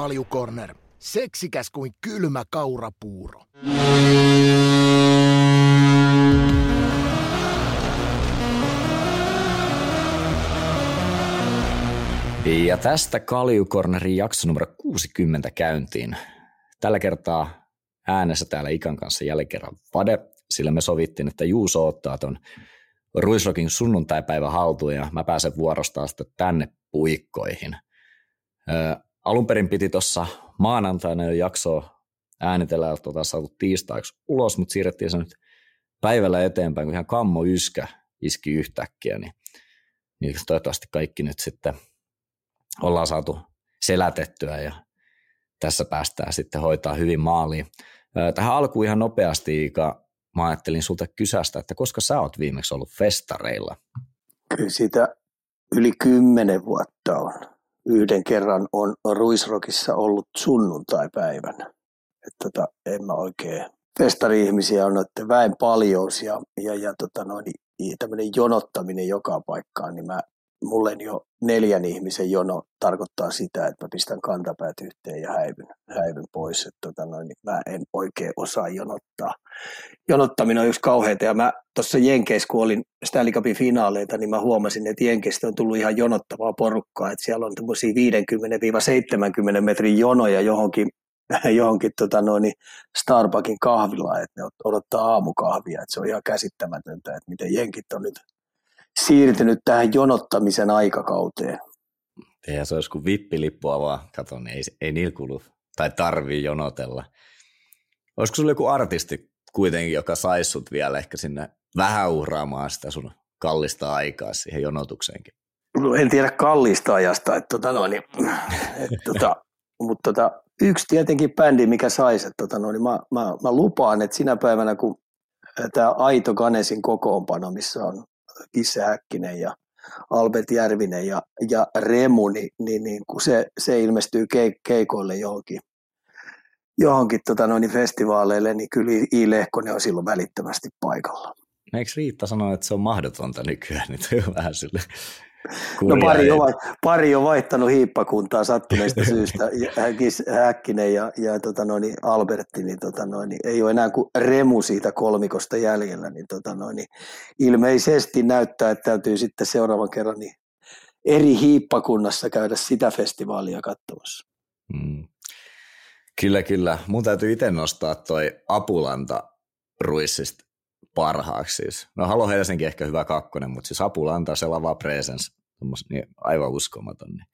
Kaljukorner. Seksikäs kuin kylmä kaurapuuro. Ja tästä Kaljukornerin jakso numero 60 käyntiin. Tällä kertaa äänessä täällä Ikan kanssa jälleen kerran Vade, sillä me sovittiin, että Juuso ottaa ton Ruisrokin sunnuntaipäivä haltuun ja mä pääsen vuorostaan sitten tänne puikkoihin. Ö, alun perin piti tuossa maanantaina jo jaksoa äänitellä ja tuota saatu tiistaiksi ulos, mutta siirrettiin se nyt päivällä eteenpäin, kun ihan kammo yskä iski yhtäkkiä, niin, niin toivottavasti kaikki nyt sitten ollaan saatu selätettyä ja tässä päästään sitten hoitaa hyvin maaliin. Tähän alkuun ihan nopeasti, Iika, mä ajattelin sulta kysästä, että koska sä oot viimeksi ollut festareilla? Kyllä siitä yli kymmenen vuotta on. Yhden kerran on Ruisrokissa ollut sunnuntaipäivänä. Että tota, en mä oikein. Festari-ihmisiä on noiden väen paljous ja, ja, ja tota noin, tämmöinen jonottaminen joka paikkaan, niin mä mulle jo neljän ihmisen jono tarkoittaa sitä, että mä pistän kantapäät yhteen ja häivyn, häivyn pois. Että tota noin, niin mä en oikein osaa jonottaa. Jonottaminen on yksi kauheita ja mä tuossa Jenkeissä, kun olin Stanley Cupin finaaleita, niin mä huomasin, että Jenkeistä on tullut ihan jonottavaa porukkaa, että siellä on tämmöisiä 50-70 metrin jonoja johonkin johonkin tota noin, Starbuckin kahvilaan, että ne odottaa aamukahvia, että se on ihan käsittämätöntä, että miten jenkit on nyt siirtynyt tähän jonottamisen aikakauteen. Eihän se olisi kuin vippilippua vaan, kato, niin ei, ei niillä kulu tai tarvii jonotella. Olisiko sulla joku artisti kuitenkin, joka saisi sut vielä ehkä sinne vähän uhraamaan sitä sun kallista aikaa siihen jonotukseenkin? No, en tiedä kallista ajasta, että tota noin, että tota, mutta tota, yksi tietenkin bändi, mikä saisi, että tota noin, mä, mä, mä, lupaan, että sinä päivänä, kun tämä Aito Ganesin kokoonpano, missä on Kisse ja Albert Järvinen ja, ja Remu, niin, niin, niin kun se, se ilmestyy keikoille johonkin, johonkin tota noin, festivaaleille, niin kyllä I. Lehkonen on silloin välittömästi paikalla. Eikö Riitta sanoa, että se on mahdotonta nykyään? Nyt vähän sille No pari on, pari on vaihtanut hiippakuntaa sattuneesta syystä, Häkkinen ja, ja tota noin, Albertti, niin, tota noin, niin ei ole enää kuin remu siitä kolmikosta jäljellä, niin, tota noin, niin ilmeisesti näyttää, että täytyy sitten seuraavan kerran niin eri hiippakunnassa käydä sitä festivaalia katsomassa. Hmm. Kyllä, kyllä. Mun täytyy itse nostaa toi Apulanta Ruissista parhaaksi siis. No Halo Helsinki ehkä hyvä kakkonen, mutta siis Apula antaa se lava presence, niin aivan uskomaton. Niin.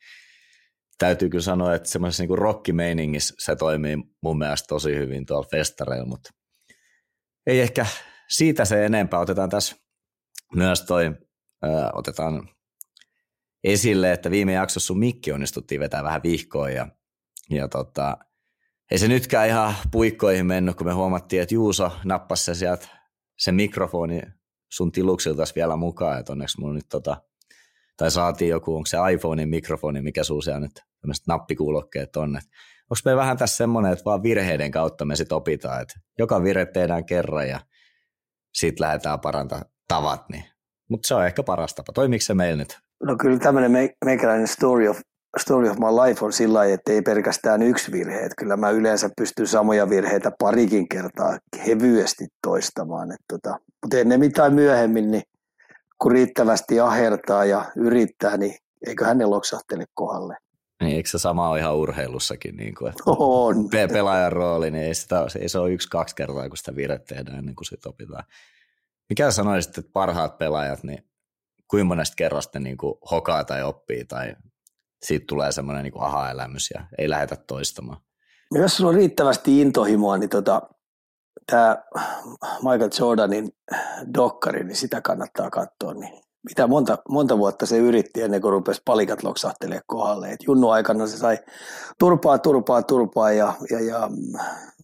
Täytyy kyllä sanoa, että semmoisessa niin rockimeiningissä se toimii mun mielestä tosi hyvin tuolla festareilla, mutta ei ehkä siitä se enempää. Otetaan tässä myös toi, ö, otetaan esille, että viime jaksossa sun mikki onnistuttiin vetää vähän vihkoon ja, ja tota, ei se nytkään ihan puikkoihin mennyt, kun me huomattiin, että Juuso nappasi se sieltä se mikrofoni sun tiluksilta vielä mukaan, että onneksi mulla nyt tota, tai saatiin joku, onko se iPhonein mikrofoni, mikä suu siellä nyt tämmöiset nappikuulokkeet on, onko me vähän tässä semmoinen, että vaan virheiden kautta me sitten opitaan, että joka virhe tehdään kerran ja sitten lähdetään parantaa tavat, niin. mutta se on ehkä paras tapa. Toimiiko se meillä nyt? No kyllä tämmöinen meikäläinen story of Story of my life on sillä lailla, että ei pelkästään yksi virhe. Että kyllä mä yleensä pystyn samoja virheitä parikin kertaa hevyesti toistamaan. Että tota, mutta ennen mitään myöhemmin, niin kun riittävästi ahertaa ja yrittää, niin eikö ne loksahtele kohdalle. Niin, eikö se sama ole ihan urheilussakin? Niin kuin, että on. Pe- pelaajan rooli, niin ei, sitä, ei se ole yksi-kaksi kertaa, kun sitä virhe tehdään ennen kuin sitä opitaan. Mikä sanoisit, että parhaat pelaajat, niin kuinka monesta kerrasta niin kuin hokaa tai oppii tai siitä tulee semmoinen niin aha-elämys ja ei lähdetä toistamaan. No jos sulla on riittävästi intohimoa, niin tota, tämä Michael Jordanin dokkari, niin sitä kannattaa katsoa. Niin mitä monta, monta vuotta se yritti ennen kuin rupesi palikat loksahtelee kohdalle. Et junnu aikana se sai turpaa, turpaa, turpaa ja, ja, ja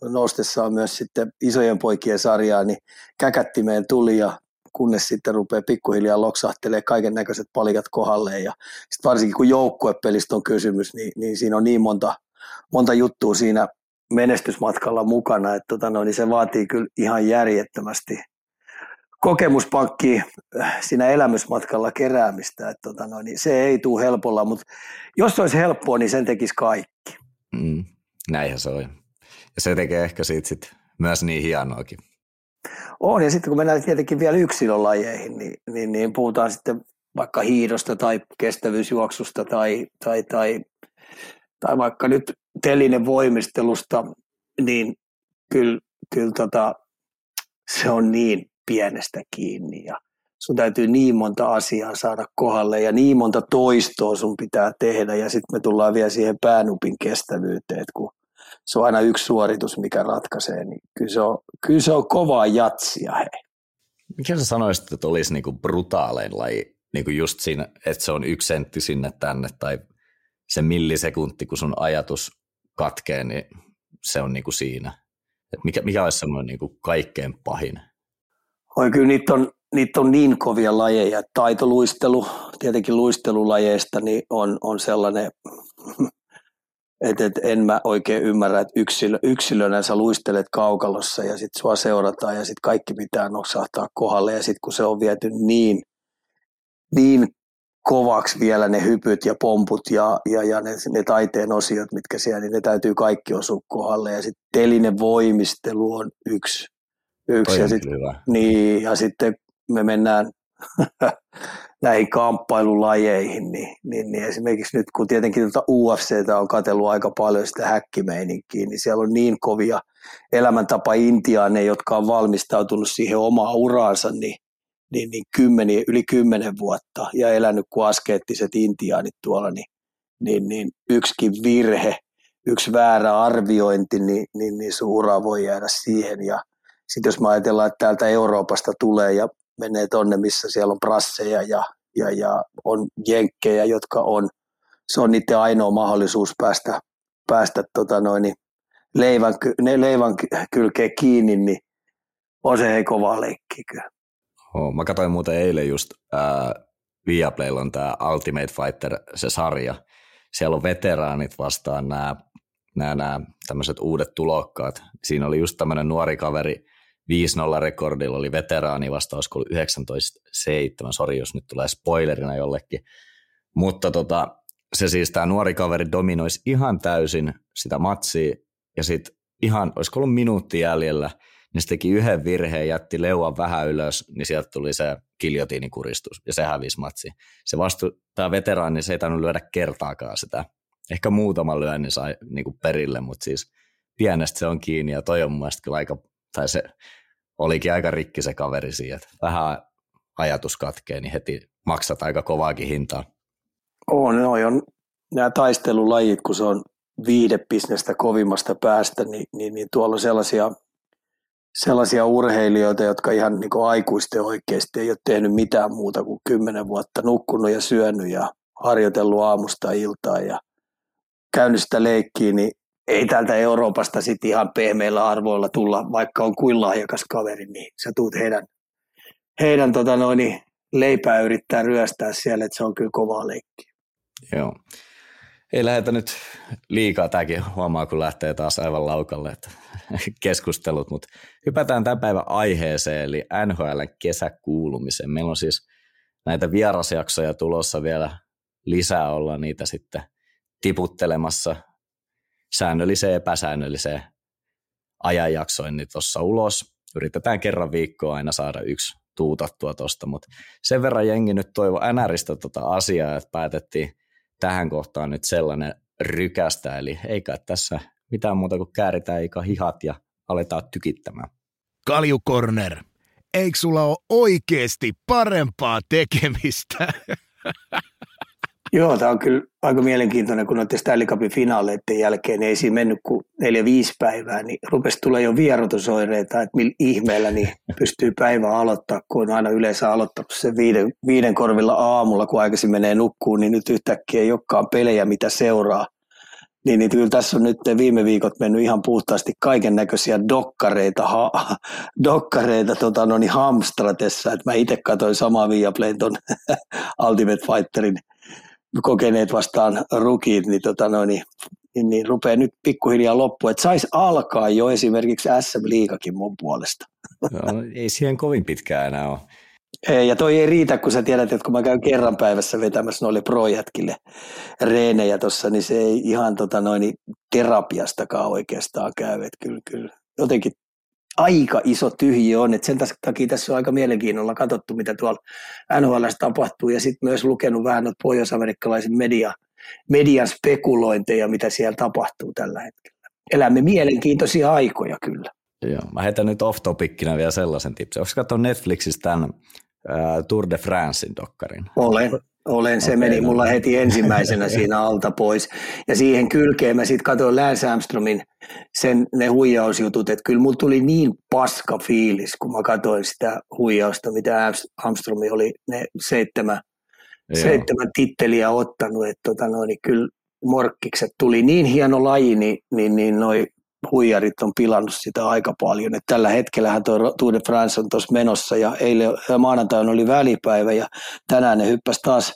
noustessaan myös sitten isojen poikien sarjaa, niin käkättimeen tuli ja kunnes sitten rupeaa pikkuhiljaa loksahtelee kaiken näköiset palikat kohdalleen. Ja sitten varsinkin kun joukkuepelistä on kysymys, niin, niin siinä on niin monta, monta juttua siinä menestysmatkalla mukana, että tota no, niin se vaatii kyllä ihan järjettömästi kokemuspankki äh, siinä elämysmatkalla keräämistä. Että tota no, niin se ei tule helpolla, mutta jos se olisi helppoa, niin sen tekisi kaikki. Mm, näinhän se on. Ja se tekee ehkä siitä sit myös niin hienoakin. On, ja sitten kun mennään tietenkin vielä yksilölajeihin, niin, niin, niin puhutaan sitten vaikka hiidosta tai kestävyysjuoksusta tai, tai, tai, tai vaikka nyt telinen voimistelusta, niin kyllä, kyllä tota, se on niin pienestä kiinni ja sun täytyy niin monta asiaa saada kohdalle ja niin monta toistoa sun pitää tehdä ja sitten me tullaan vielä siihen päänupin kestävyyteen, että kun se on aina yksi suoritus, mikä ratkaisee, niin kyllä se on, kyllä se on kovaa jatsia, hei. Mikä sä sanoisit, että olisi niinku brutaalein laji, niinku just siinä, että se on yksi sentti sinne tänne tai se millisekunti, kun sun ajatus katkee, niin se on niinku siinä. Et mikä, mikä olisi semmoinen niinku kaikkein pahin? Oi kyllä niitä on, niitä on niin kovia lajeja. Taitoluistelu, tietenkin luistelulajeista, niin on, on sellainen, että et en mä oikein ymmärrä, että yksilö, yksilönä sä luistelet kaukalossa ja sitten sua seurataan ja sitten kaikki pitää noksahtaa kohdalle ja sitten kun se on viety niin, niin kovaksi vielä ne hypyt ja pomput ja, ja, ja ne, ne taiteen osiot, mitkä siellä, niin ne täytyy kaikki osua kohdalle. Ja sitten telinen voimistelu on yksi. yksi ja, sit, niin, ja sitten me mennään näihin kamppailulajeihin, niin, niin, niin esimerkiksi nyt kun tietenkin tuota UFCtä on katsellut aika paljon sitä häkkimeininkiä, niin siellä on niin kovia elämäntapa intiaaneja, jotka on valmistautunut siihen omaan uraansa, niin niin, niin kymmeni, yli kymmenen vuotta ja elänyt kuin askeettiset intiaanit tuolla, niin, niin, niin yksikin virhe, yksi väärä arviointi, niin, niin, niin sun ura voi jäädä siihen. Ja sitten jos me ajatellaan, että täältä Euroopasta tulee ja menee tonne, missä siellä on prasseja ja, ja, ja on jenkkejä, jotka on, se on niiden ainoa mahdollisuus päästä, päästä tota noin, leivän, ne leivän kylkeen kiinni, niin on se ei kovaa leikkiä kyllä. Oh, mä katsoin muuten eilen just, äh, Viaplaylla on tämä Ultimate Fighter, se sarja. Siellä on veteraanit vastaan nämä nämä, nämä tämmöiset uudet tulokkaat. Siinä oli just tämmöinen nuori kaveri, 5-0 rekordilla oli veteraani vastaus, kun 19-7, sori jos nyt tulee spoilerina jollekin. Mutta tota, se siis tämä nuori kaveri dominoisi ihan täysin sitä matsia ja sitten ihan, olisiko ollut minuutti jäljellä – niin se teki yhden virheen, jätti leuan vähän ylös, niin sieltä tuli se kiljotiinikuristus, ja se hävisi matsi. Se vastu, tämä veteraani, se ei tainnut lyödä kertaakaan sitä. Ehkä muutama lyönnin sai niin kuin perille, mutta siis pienestä se on kiinni, ja toi on mun kyllä aika, tai se olikin aika rikki se kaveri siihen, että vähän ajatus katkee, niin heti maksat aika kovaakin hintaa. On, no, on nämä taistelulajit, kun se on viidebisnestä kovimmasta päästä, niin, niin, niin tuolla on sellaisia sellaisia urheilijoita, jotka ihan niin kuin aikuisten oikeasti ei ole tehnyt mitään muuta kuin kymmenen vuotta nukkunut ja syönyt ja harjoitellut aamusta iltaan ja käynyt sitä leikkiä, niin ei täältä Euroopasta sitten ihan pehmeillä arvoilla tulla, vaikka on kuin lahjakas kaveri, niin sä tuut heidän, heidän tota noin, leipää yrittää ryöstää siellä, että se on kyllä kovaa leikkiä. Joo ei lähetä nyt liikaa, tämäkin huomaa, kun lähtee taas aivan laukalle että keskustelut, mutta hypätään tämän päivän aiheeseen, eli NHL kesäkuulumiseen. Meillä on siis näitä vierasjaksoja tulossa vielä lisää, olla niitä sitten tiputtelemassa säännölliseen ja epäsäännölliseen ajanjaksoin niin tuossa ulos. Yritetään kerran viikkoa aina saada yksi tuutattua tuosta, mutta sen verran jengi nyt toivo NRistä tota asiaa, että päätettiin tähän kohtaan nyt sellainen rykästä, eli eikä tässä mitään muuta kuin kääritään eikä hihat ja aletaan tykittämään. Kalju Corner, eikö sulla ole oikeasti parempaa tekemistä? Joo, tämä on kyllä aika mielenkiintoinen, kun noiden Stanley Cupin finaaleiden jälkeen niin ei siinä mennyt kuin neljä viisi päivää, niin rupesi tulla jo vierotusoireita, että millä ihmeellä niin pystyy päivää aloittaa, kun on aina yleensä aloittanut sen viiden, viiden korvilla aamulla, kun aikaisin menee nukkuun, niin nyt yhtäkkiä ei olekaan pelejä, mitä seuraa. Niin, niin kyllä tässä on nyt viime viikot mennyt ihan puhtaasti kaiken näköisiä dokkareita, ha, dokkareita tota, no niin hamstratessa, että mä itse katsoin samaa Viaplayn ton Ultimate Fighterin kokeneet vastaan rukit, niin, tota noin, niin, niin, niin rupeaa nyt pikkuhiljaa loppu, että saisi alkaa jo esimerkiksi SM Liikakin mun puolesta. No, ei siihen kovin pitkään enää ole. Ei, ja toi ei riitä, kun sä tiedät, että kun mä käyn kerran päivässä vetämässä noille projätkille reenejä tuossa, niin se ei ihan tota noin, terapiastakaan oikeastaan käy. Että kyllä, kyllä jotenkin aika iso tyhjiö on, että sen takia tässä on aika mielenkiinnolla katsottu, mitä tuolla NHL tapahtuu, ja sitten myös lukenut vähän noita pohjois-amerikkalaisen media, median spekulointeja, mitä siellä tapahtuu tällä hetkellä. Elämme mielenkiintoisia aikoja kyllä. Joo, mä heitän nyt off-topickinä vielä sellaisen tipsin. Onko katsonut Netflixistä tämän uh, Tour de Francein dokkarin? Olen. Olen, se okay, meni no. mulla heti ensimmäisenä siinä alta pois. Ja siihen kylkeen mä sitten katsoin Lance Armstrongin sen, ne huijausjutut, että kyllä mulla tuli niin paska fiilis, kun mä katsoin sitä huijausta, mitä Armstrong oli ne seitsemän, seitsemän titteliä ottanut, että tota no, niin kyllä morkkikset tuli niin hieno laji, niin, niin, niin noi huijarit on pilannut sitä aika paljon. Et tällä hetkellähän tuo Tour de France on tuossa menossa ja eilen maanantaina oli välipäivä ja tänään ne hyppäsi taas,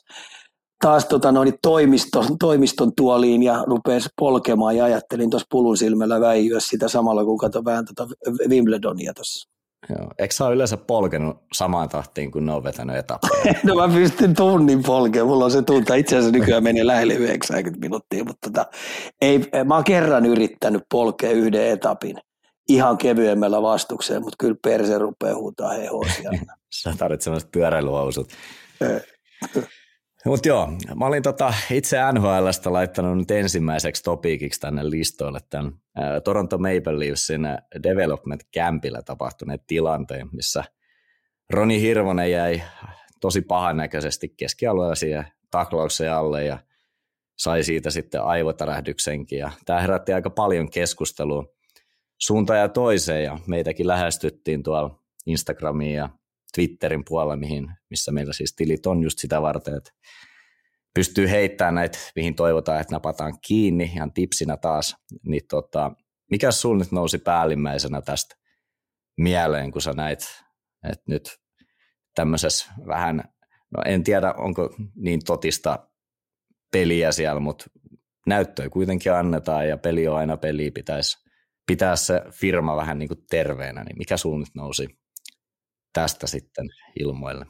taas tota noin toimiston, toimiston tuoliin ja rupesi polkemaan ja ajattelin tuossa pulun silmällä väijyä sitä samalla kun katsoin vähän tota Wimbledonia tuossa. Joo. Eikö sä ole yleensä polkenut samaan tahtiin, kun ne on vetänyt etappeja? no mä pystyn tunnin polkemaan. Mulla on se tunta. Itse asiassa nykyään menee lähelle 90 minuuttia, mutta tota, ei, mä oon kerran yrittänyt polkea yhden etapin ihan kevyemmällä vastukseen, mutta kyllä perse rupeaa huutaa hehosia. sä tarvitset sellaiset pyöräilyhousut. Mutta joo, mä olin tota itse NHLstä laittanut nyt ensimmäiseksi topikiksi tänne listoille tämän Toronto Maple Leafsin Development Campillä tapahtuneet tilanteen, missä Roni Hirvonen jäi tosi pahannäköisesti keskialueella siihen taklaukseen alle ja sai siitä sitten aivotärähdyksenkin. Ja tämä herätti aika paljon keskustelua suuntaan ja toiseen ja meitäkin lähestyttiin tuolla Instagramiin ja Twitterin puolella, mihin, missä meillä siis tilit on just sitä varten, että pystyy heittämään näitä, mihin toivotaan, että napataan kiinni ihan tipsinä taas. Niin tota, mikä sun nyt nousi päällimmäisenä tästä mieleen, kun sä näit, että nyt tämmöisessä vähän, no en tiedä onko niin totista peliä siellä, mutta näyttöä kuitenkin annetaan ja peli on aina peli, pitäisi pitää se firma vähän niin kuin terveenä, niin mikä sun nyt nousi tästä sitten ilmoille?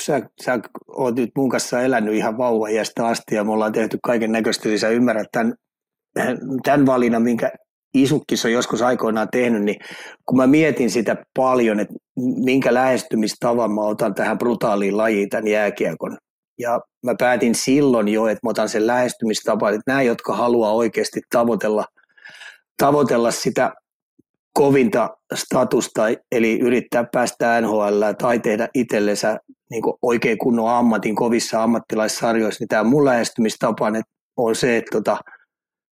Sä, sä oot nyt mun kanssa elänyt ihan vauvajästä asti ja me ollaan tehty kaiken näköistä, niin sä ymmärrät tämän, tämän valinnan, minkä Isukkis on joskus aikoinaan tehnyt, niin kun mä mietin sitä paljon, että minkä lähestymistavan mä otan tähän brutaaliin lajiin tämän jääkiekon, ja mä päätin silloin jo, että mä otan sen lähestymistapan, että nämä, jotka haluaa oikeasti tavoitella, tavoitella sitä kovinta statusta, eli yrittää päästä NHL tai tehdä itsellensä niin oikein kunnon ammatin kovissa ammattilaissarjoissa, niin tämä mun lähestymistapa on se, että tota,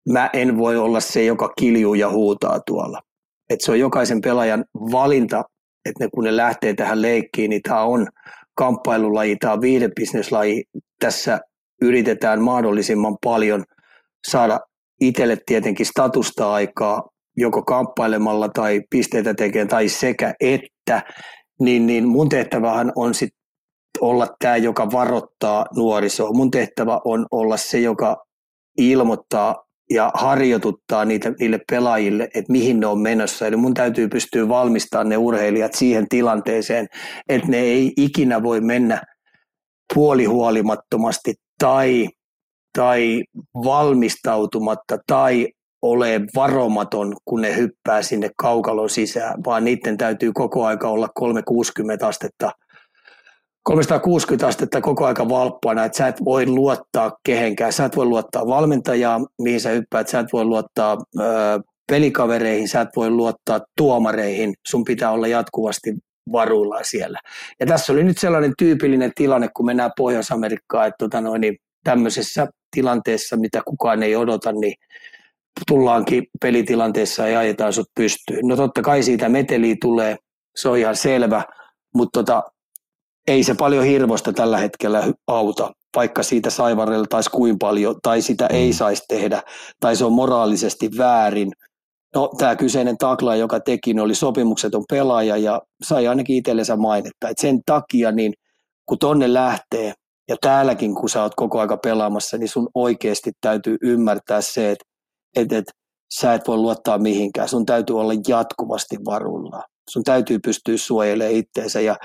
mä en voi olla se, joka kiljuu ja huutaa tuolla. Et se on jokaisen pelaajan valinta, että ne, kun ne lähtee tähän leikkiin, niin tämä on kamppailulaji, tämä on viihdebisneslaji. Tässä yritetään mahdollisimman paljon saada itselle tietenkin statusta aikaa, joko kamppailemalla tai pisteitä tekemään tai sekä että, niin, niin mun tehtävähän on sit olla tämä, joka varoittaa nuorisoa. Mun tehtävä on olla se, joka ilmoittaa ja harjoituttaa niitä, niille pelaajille, että mihin ne on menossa. Eli mun täytyy pystyä valmistamaan ne urheilijat siihen tilanteeseen, että ne ei ikinä voi mennä puolihuolimattomasti tai, tai valmistautumatta tai ole varomaton, kun ne hyppää sinne kaukalon sisään, vaan niiden täytyy koko aika olla 360 astetta 360 astetta koko aika valppana, että sä et voi luottaa kehenkään. Sä et voi luottaa valmentajaa, mihin sä hyppäät, sä et voi luottaa ö, pelikavereihin, sä et voi luottaa tuomareihin. Sun pitää olla jatkuvasti varuillaan siellä. Ja tässä oli nyt sellainen tyypillinen tilanne, kun mennään Pohjois-Amerikkaan, että tota noin, niin tämmöisessä tilanteessa, mitä kukaan ei odota, niin tullaankin pelitilanteessa ja ajetaan sut pystyyn. No totta kai siitä meteliä tulee, se on ihan selvä, mutta tota, ei se paljon hirvosta tällä hetkellä auta, vaikka siitä saivareltaisiin kuin paljon, tai sitä mm. ei saisi tehdä, tai se on moraalisesti väärin. No, tämä kyseinen takla, joka teki, oli sopimukseton pelaaja ja sai ainakin itsellensä mainetta. Et sen takia, niin kun tonne lähtee, ja täälläkin kun sä oot koko aika pelaamassa, niin sun oikeasti täytyy ymmärtää se, että että, että sä et voi luottaa mihinkään. Sun täytyy olla jatkuvasti varulla. Sun täytyy pystyä suojelemaan itteensä. Ja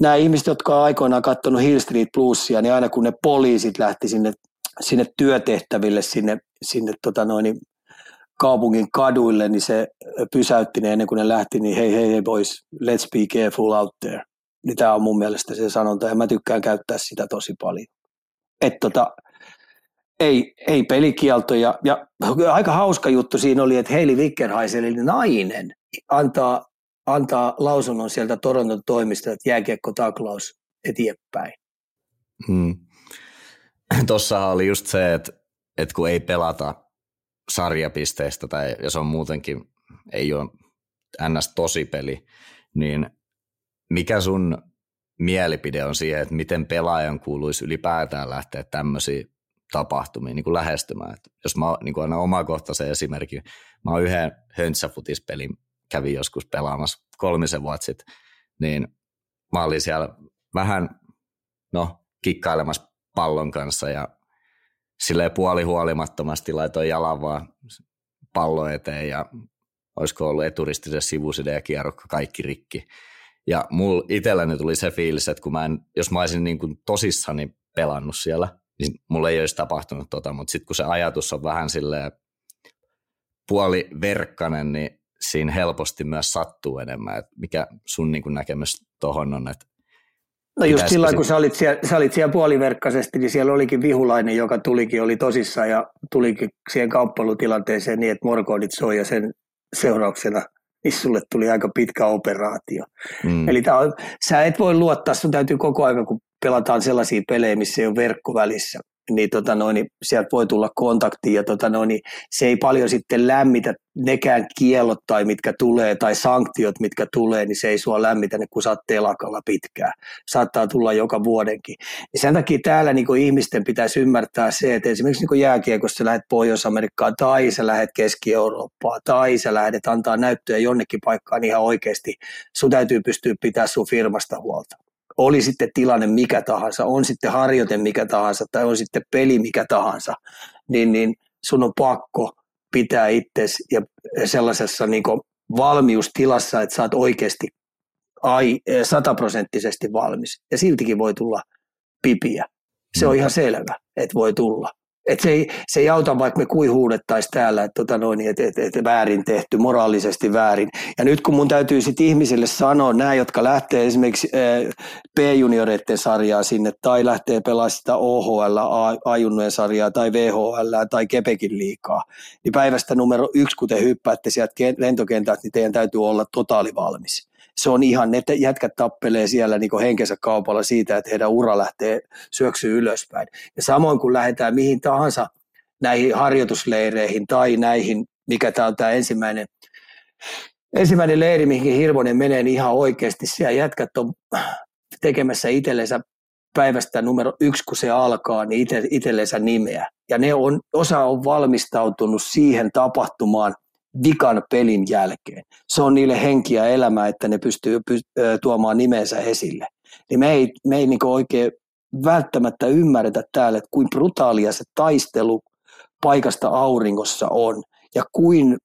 nämä ihmiset, jotka on aikoinaan katsonut Hill Street Bluesia, niin aina kun ne poliisit lähti sinne, sinne työtehtäville, sinne, sinne tota noin, kaupungin kaduille, niin se pysäytti ne ennen kuin ne lähti, niin hei hei hei boys, let's be careful out there. Niin tämä on mun mielestä se sanonta ja mä tykkään käyttää sitä tosi paljon. Että tota, ei, ei pelikieltoja. Ja aika hauska juttu siinä oli, että Heili Wickerhaisen, eli nainen, antaa, antaa lausunnon sieltä Toronton toimista, että jääkiekko taklaus eteenpäin. Hmm. Tuossa oli just se, että, että kun ei pelata sarjapisteistä tai jos on muutenkin ei ole ns. peli, niin mikä sun mielipide on siihen, että miten pelaajan kuuluisi ylipäätään lähteä tämmöisiin tapahtumiin niin kuin lähestymään. Et jos mä niin kuin annan omakohtaisen esimerkin, mä oon yhden höntsäfutispelin kävin joskus pelaamassa kolmisen vuotta sitten, niin mä olin siellä vähän no, kikkailemassa pallon kanssa ja silleen puoli huolimattomasti laitoin jalan vaan pallo eteen ja olisiko ollut eturistisen sivuside ja kierrokka kaikki rikki. Ja mulla itselläni tuli se fiilis, että kun mä en, jos mä olisin niin kuin tosissani pelannut siellä, niin mulla ei olisi tapahtunut tota, mutta sitten kun se ajatus on vähän silleen puoliverkkainen, niin siinä helposti myös sattuu enemmän. Et mikä sun niin näkemys tuohon on, että No just silloin, kun sä olit, siellä, sä olit siellä puoliverkkaisesti, niin siellä olikin vihulainen, joka tulikin, oli tosissaan ja tulikin siihen kauppailutilanteeseen niin, että morkoodit soi ja sen seurauksena niin sulle tuli aika pitkä operaatio. Mm. Eli on, sä et voi luottaa, sun täytyy koko ajan, kun pelataan sellaisia pelejä, missä ei ole verkko välissä, niin, tota noin, niin sieltä voi tulla kontakti ja tota noin, niin se ei paljon sitten lämmitä nekään kiellot tai mitkä tulee tai sanktiot mitkä tulee, niin se ei sua lämmitä ne, kun sä oot telakalla pitkään. Saattaa tulla joka vuodenkin. Ja sen takia täällä niin ihmisten pitäisi ymmärtää se, että esimerkiksi niin jääkiekossa lähdet Pohjois-Amerikkaan tai sä lähdet Keski-Eurooppaan tai sä lähdet antaa näyttöjä jonnekin paikkaan ihan oikeasti. Sun täytyy pystyä pitämään sun firmasta huolta oli sitten tilanne mikä tahansa, on sitten harjoite mikä tahansa tai on sitten peli mikä tahansa, niin, niin sun on pakko pitää itsesi ja sellaisessa niin valmiustilassa, että sä oot oikeasti ai, sataprosenttisesti valmis. Ja siltikin voi tulla pipiä. Se on mm. ihan selvä, että voi tulla. Et se, ei, se ei auta, vaikka me kui huudettaisiin täällä, että tota noin, et, et, et väärin tehty, moraalisesti väärin. Ja nyt kun mun täytyy sitten ihmisille sanoa, nämä, jotka lähtee esimerkiksi äh, P-junioreiden sarjaa sinne, tai lähtee pelaamaan sitä OHL, A-junnujen sarjaa, tai VHL, tai Kepekin liikaa, niin päivästä numero yksi, kun te hyppäätte sieltä lentokentältä, niin teidän täytyy olla totaali valmis se on ihan, ne jätkät tappelee siellä niin henkensä kaupalla siitä, että heidän ura lähtee syöksyä ylöspäin. Ja samoin kun lähdetään mihin tahansa näihin harjoitusleireihin tai näihin, mikä tämä on tämä ensimmäinen, ensimmäinen leiri, mihin Hirvonen menee, niin ihan oikeasti siellä jätkät on tekemässä itsellensä päivästä numero yksi, kun se alkaa, niin itsellensä nimeä. Ja ne on, osa on valmistautunut siihen tapahtumaan – vikan pelin jälkeen. Se on niille henkiä elämää, että ne pystyy tuomaan nimensä esille. Niin me ei, me ei niinku oikein välttämättä ymmärretä täällä, että kuin brutaalia se taistelu paikasta auringossa on ja kuin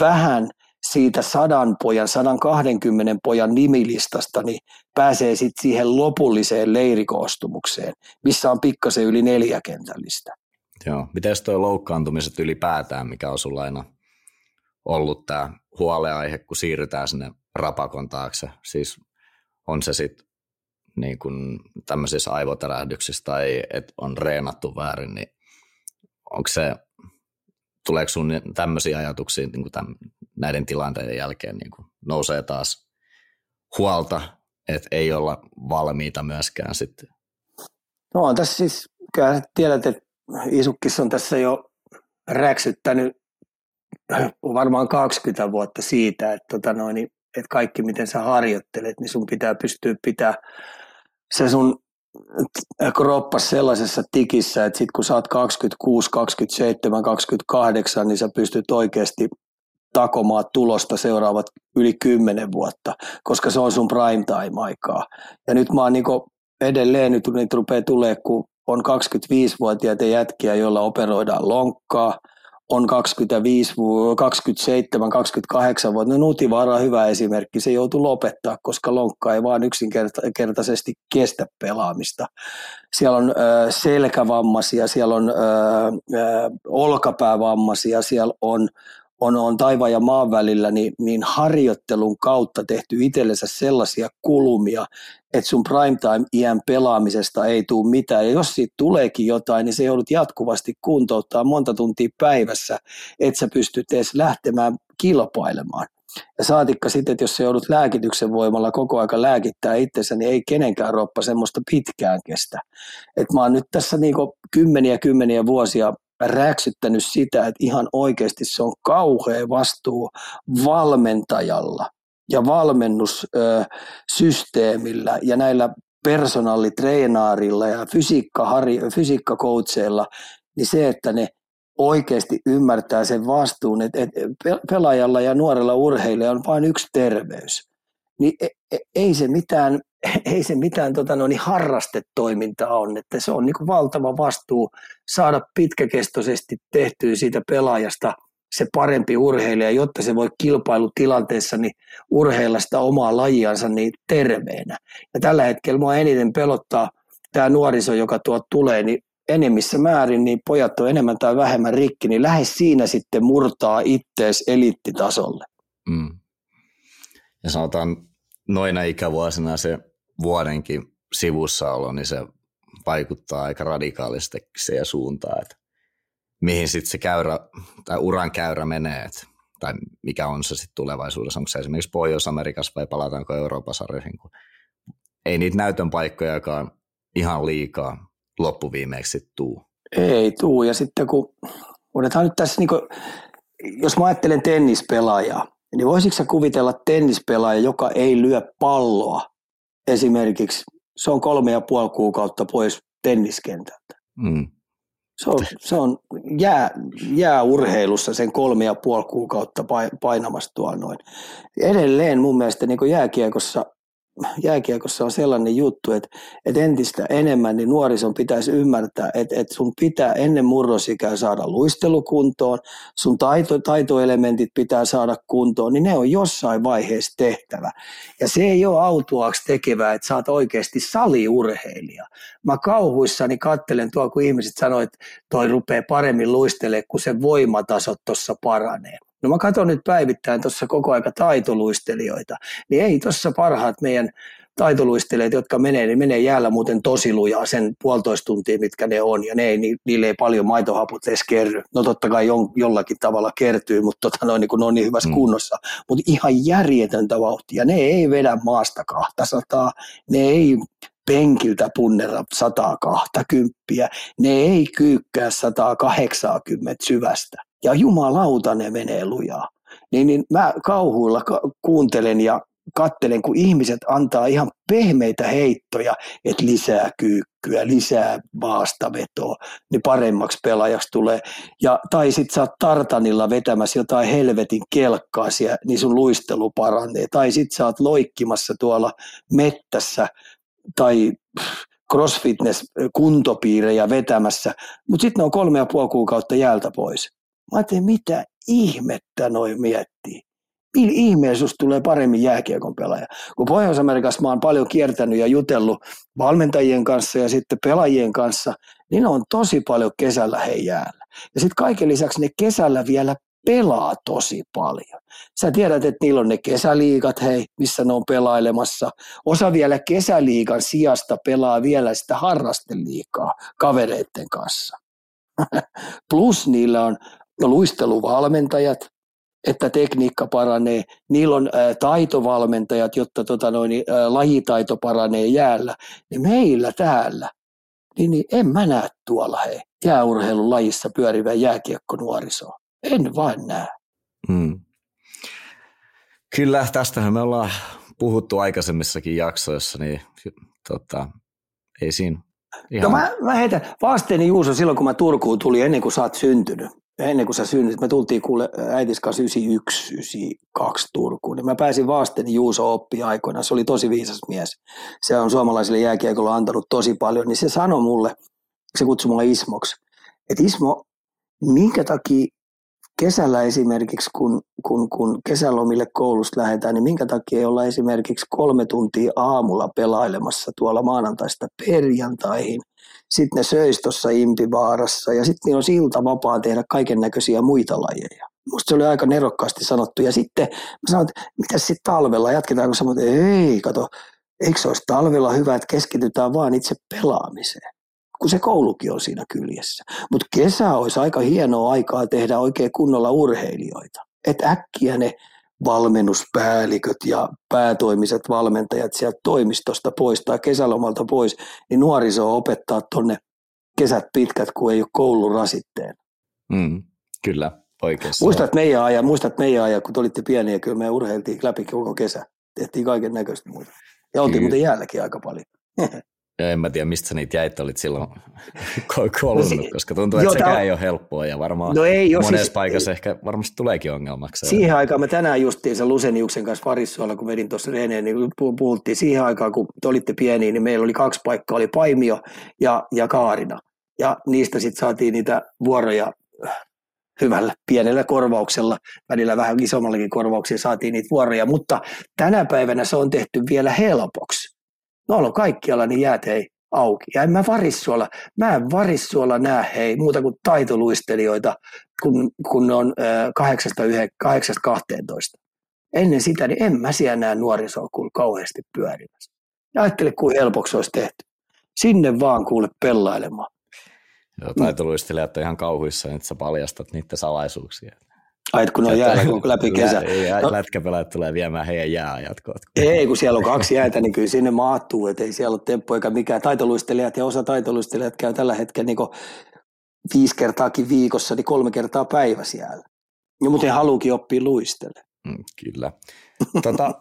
vähän siitä sadan pojan, 120 pojan nimilistasta, niin pääsee sitten siihen lopulliseen leirikoostumukseen, missä on pikkasen yli neljä kentällistä. Joo, miten tuo loukkaantumiset ylipäätään, mikä on sulla aina ollut tämä huoleaihe, kun siirrytään sinne rapakon taakse. Siis on se sitten niin kuin tämmöisissä aivotärähdyksissä tai että on reenattu väärin, niin onko se, tuleeko sun tämmöisiä ajatuksia niin kuin tämän, näiden tilanteiden jälkeen niin kuin nousee taas huolta, että ei olla valmiita myöskään sitten? No on tässä siis, kyllä tiedät, että Isukkis on tässä jo räksyttänyt varmaan 20 vuotta siitä, että, tota noin, että kaikki miten sä harjoittelet, niin sun pitää pystyä pitää se sun kroppas sellaisessa tikissä, että sit kun sä oot 26, 27, 28, niin sä pystyt oikeasti takomaan tulosta seuraavat yli 10 vuotta, koska se on sun prime time-aikaa. Ja nyt mä oon niinku edelleen, nyt niitä rupeaa tulee, kun on 25-vuotiaita jätkiä, joilla operoidaan lonkkaa – on 25, 27, 28 vuotta. No Nutivaara on hyvä esimerkki. Se joutui lopettaa, koska lonkka ei vaan yksinkertaisesti kestä pelaamista. Siellä on ö, selkävammaisia, siellä on ö, ö, olkapäävammaisia, siellä on on, on taivaan ja maan välillä, niin, niin harjoittelun kautta tehty itsellensä sellaisia kulumia, että sun primetime-iän pelaamisesta ei tule mitään. Ja jos siitä tuleekin jotain, niin se joudut jatkuvasti kuntouttaa monta tuntia päivässä, että sä pystyt edes lähtemään kilpailemaan. Ja saatikka sitten, että jos sä joudut lääkityksen voimalla koko aika lääkittää itsensä, niin ei kenenkään roppa semmoista pitkään kestä. Et mä oon nyt tässä niinku kymmeniä kymmeniä vuosia räksyttänyt sitä, että ihan oikeasti se on kauhea vastuu valmentajalla ja valmennussysteemillä ja näillä personaalitreenaarilla ja fysiikkakoutseilla, niin se, että ne oikeasti ymmärtää sen vastuun, että pelaajalla ja nuorella urheilijalla on vain yksi terveys. Niin e, e, ei se mitään ei se mitään tota, no, niin harrastetoimintaa on, että se on niin valtava vastuu saada pitkäkestoisesti tehtyä siitä pelaajasta se parempi urheilija, jotta se voi kilpailutilanteessa niin urheilla sitä omaa lajiansa niin terveenä. Ja tällä hetkellä mua eniten pelottaa tämä nuoriso, joka tuot tulee, niin enemmissä määrin niin pojat on enemmän tai vähemmän rikki, niin lähes siinä sitten murtaa ittees eliittitasolle. Mm. Ja sanotaan noina ikävuosina se vuodenkin sivussaolo, niin se vaikuttaa aika radikaalisti siihen suuntaan, että mihin sitten se käyrä tai uran käyrä menee, että, tai mikä on se sitten tulevaisuudessa, onko se esimerkiksi Pohjois-Amerikassa vai palataanko Euroopan sarjoihin, kun ei niitä näytön paikkojakaan ihan liikaa loppuviimeeksi tuu. Ei tuu, ja sitten kun otetaan nyt tässä, niin kuin, jos mä ajattelen tennispelaajaa, niin voisitko kuvitella tennispelaaja, joka ei lyö palloa esimerkiksi, se on kolme ja puoli kuukautta pois tenniskentältä. Mm. Se on, se on jää, jääurheilussa sen kolme ja puoli kuukautta painamassa tuolla noin. Edelleen mun mielestä niin jääkiekossa jääkiekossa on sellainen juttu, että, että entistä enemmän niin nuorison pitäisi ymmärtää, että, että sun pitää ennen murrosikää saada luistelukuntoon, sun taito, taitoelementit pitää saada kuntoon, niin ne on jossain vaiheessa tehtävä. Ja se ei ole autuaksi tekevää, että sä oot oikeasti saliurheilija. Mä kauhuissani kattelen tuolla, kun ihmiset sanoo, että toi rupeaa paremmin luistelemaan, kun se voimatasot tuossa paranee. No mä katson nyt päivittäin tuossa koko aika taitoluistelijoita, niin ei tuossa parhaat meidän taitoluistelijat, jotka menee, niin menee jäällä muuten tosi lujaa sen puolitoista tuntia, mitkä ne on, ja ne ei, niille ei paljon maitohaput edes kerry. No totta kai jon, jollakin tavalla kertyy, mutta tota noin, niin kun ne on niin hyvässä mm. kunnossa. Mutta ihan järjetöntä vauhtia. Ne ei vedä maasta 200, ne ei penkiltä punnera 120, ne ei kyykkää 180 syvästä ja jumalauta ne menee lujaa. Niin, niin mä kauhuilla kuuntelen ja kattelen, kun ihmiset antaa ihan pehmeitä heittoja, että lisää kyykkyä, lisää maastavetoa, niin paremmaksi pelaajaksi tulee. Ja, tai sitten sä oot tartanilla vetämässä jotain helvetin kelkkaa siellä, niin sun luistelu paranee. Tai sitten sä oot loikkimassa tuolla mettässä tai crossfitness-kuntopiirejä vetämässä, mutta sitten ne on kolme ja puoli kuukautta jäältä pois. Mä ajattelin, mitä ihmettä noin miettii. Millä ihmeessä tulee paremmin jääkiekon pelaaja? Kun Pohjois-Amerikassa mä oon paljon kiertänyt ja jutellut valmentajien kanssa ja sitten pelaajien kanssa, niin ne on tosi paljon kesällä he jäällä. Ja sitten kaiken lisäksi ne kesällä vielä pelaa tosi paljon. Sä tiedät, että niillä on ne kesäliigat, hei, missä ne on pelailemassa. Osa vielä kesäliigan sijasta pelaa vielä sitä harrasteliikaa kavereiden kanssa. Plus niillä on luisteluvalmentajat, että tekniikka paranee. Niillä on ä, taitovalmentajat, jotta tota noin, ä, lajitaito paranee jäällä. Niin meillä täällä, niin, niin en mä näe tuolla hei, jääurheilun lajissa pyörivä jääkiekkonuorisoa. En vain näe. Hmm. Kyllä, tästähän me ollaan puhuttu aikaisemmissakin jaksoissa, niin tota, ei siinä Ihan. No mä, mä heitän vasteeni Juuso silloin, kun mä Turkuun tuli ennen kuin sä oot syntynyt ennen kuin sä synnyt, me tultiin kuule äitis kanssa 91, 92 Turkuun, niin mä pääsin vasten Juuso oppi aikoina, se oli tosi viisas mies. Se on suomalaisille jääkiekolle antanut tosi paljon, niin se sanoi mulle, se kutsui mulle Ismoksi, että Ismo, minkä takia kesällä esimerkiksi, kun, kun, kun kesälomille koulusta lähdetään, niin minkä takia ei olla esimerkiksi kolme tuntia aamulla pelailemassa tuolla maanantaista perjantaihin. Sitten ne söisi tuossa impivaarassa ja sitten on silta vapaa tehdä kaiken näköisiä muita lajeja. Musta se oli aika nerokkaasti sanottu. Ja sitten mä sanoin, että mitä sitten talvella, jatketaanko samoin, että ei, kato, eikö se olisi talvella hyvä, että keskitytään vaan itse pelaamiseen kun se koulukin on siinä kyljessä. Mutta kesä olisi aika hienoa aikaa tehdä oikein kunnolla urheilijoita. Että äkkiä ne valmennuspäälliköt ja päätoimiset valmentajat sieltä toimistosta pois tai kesälomalta pois, niin nuoriso opettaa tonne kesät pitkät, kun ei ole koulun rasitteen. Mm, kyllä, oikeassa. Muistat meidän ajan, muistat meidän ajan, kun te olitte pieniä, kyllä me urheiltiin läpi koko kesä. Tehtiin kaiken näköistä muuta. Ja oltiin muuten jäälläkin aika paljon. Ja en mä tiedä, mistä niitä jäit olit silloin kolunut, no, koska tuntuu, että sekään ei ole helppoa ja varmaan no ei, jos monessa siis, paikassa ehkä varmasti tuleekin ongelmaksi. Siihen aikaan me tänään justiin sen Luseniuksen kanssa Varissuolla, kun vedin tuossa Reneen, niin puhuttiin siihen aikaan, kun te olitte pieniä, niin meillä oli kaksi paikkaa, oli Paimio ja, ja Kaarina. Ja niistä sitten saatiin niitä vuoroja hyvällä pienellä korvauksella, välillä vähän isommallakin korvauksia saatiin niitä vuoroja, mutta tänä päivänä se on tehty vielä helpoksi Tuolla on kaikkialla niin jäät hei auki. Ja en mä varissuolla, mä en varissuolla näe hei muuta kuin taitoluistelijoita, kun, kun ne on äh, 8-12. Ennen sitä, niin en mä siellä näe nuorisoa kuule kauheasti pyörimässä. Ja ajattele, kuin helpoksi olisi tehty. Sinne vaan kuule pellailemaan. Joo, taitoluistelijat on ihan kauhuissa, että sä paljastat niiden salaisuuksia. Ai, kun on jäällä läpi kesä. No, lätkäpelaajat tulee viemään heidän jääajatkoot. Ei, kun siellä on kaksi jäätä, niin kyllä sinne maattuu, että ei siellä ole temppu eikä mikään. Taitoluistelijat ja osa taitoluistelijat käy tällä hetkellä niin viisi kertaakin viikossa, niin kolme kertaa päivä siellä. Ja muuten haluukin oppia luistele. Mm, kyllä. tota,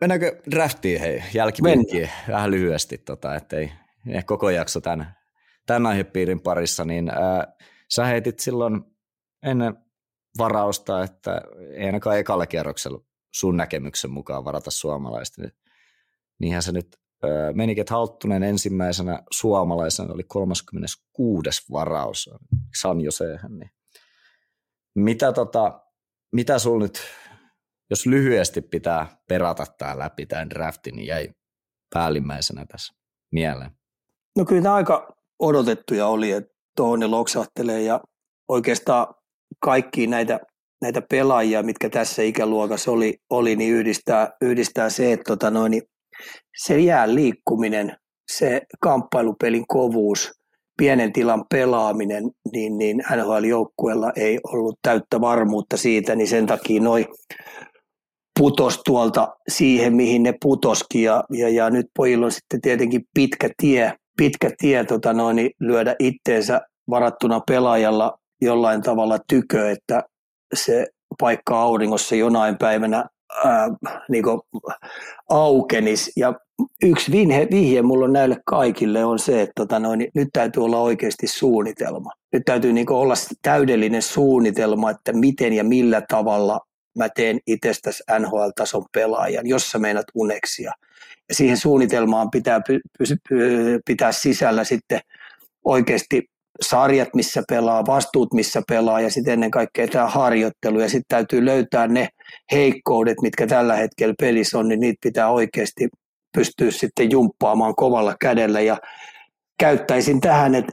mennäänkö draftiin hei, jälkipinkkiin vähän lyhyesti, tota, ettei koko jakso tämän, tämän aihepiirin parissa, niin ää, sä heitit silloin ennen varausta, että ei ainakaan ekalla kierroksella sun näkemyksen mukaan varata suomalaista. Niinhän se nyt menikin, että Halttunen ensimmäisenä suomalaisena oli 36. varaus San Josehän. Niin. Mitä, tota, mitä sul nyt, jos lyhyesti pitää perata tämä läpi tämän draftin, niin jäi päällimmäisenä tässä mieleen? No kyllä tämä aika odotettuja oli, että tuohon ne loksahtelee ja oikeastaan kaikki näitä, näitä pelaajia, mitkä tässä ikäluokassa oli, oli niin yhdistää, yhdistää se, että tota noin, se jää liikkuminen, se kamppailupelin kovuus, pienen tilan pelaaminen, niin, niin NHL-joukkueella ei ollut täyttä varmuutta siitä, niin sen takia noin putos tuolta siihen, mihin ne putoski. Ja, ja, ja nyt pojilla on sitten tietenkin pitkä tie, pitkä tie tota noin, lyödä itteensä varattuna pelaajalla jollain tavalla tykö, että se paikka auringossa jonain päivänä ää, niin aukenis. Ja yksi vihje, vihje mulla on näille kaikille on se, että tota noin, nyt täytyy olla oikeasti suunnitelma. Nyt täytyy niin olla täydellinen suunnitelma, että miten ja millä tavalla mä teen itsestäsi NHL-tason pelaajan, jos sä meinat uneksia. Ja siihen suunnitelmaan pitää py- py- pitää sisällä sitten oikeasti sarjat, missä pelaa, vastuut, missä pelaa ja sitten ennen kaikkea tämä harjoittelu. Ja sitten täytyy löytää ne heikkoudet, mitkä tällä hetkellä pelissä on, niin niitä pitää oikeasti pystyä sitten jumppaamaan kovalla kädellä. Ja käyttäisin tähän, että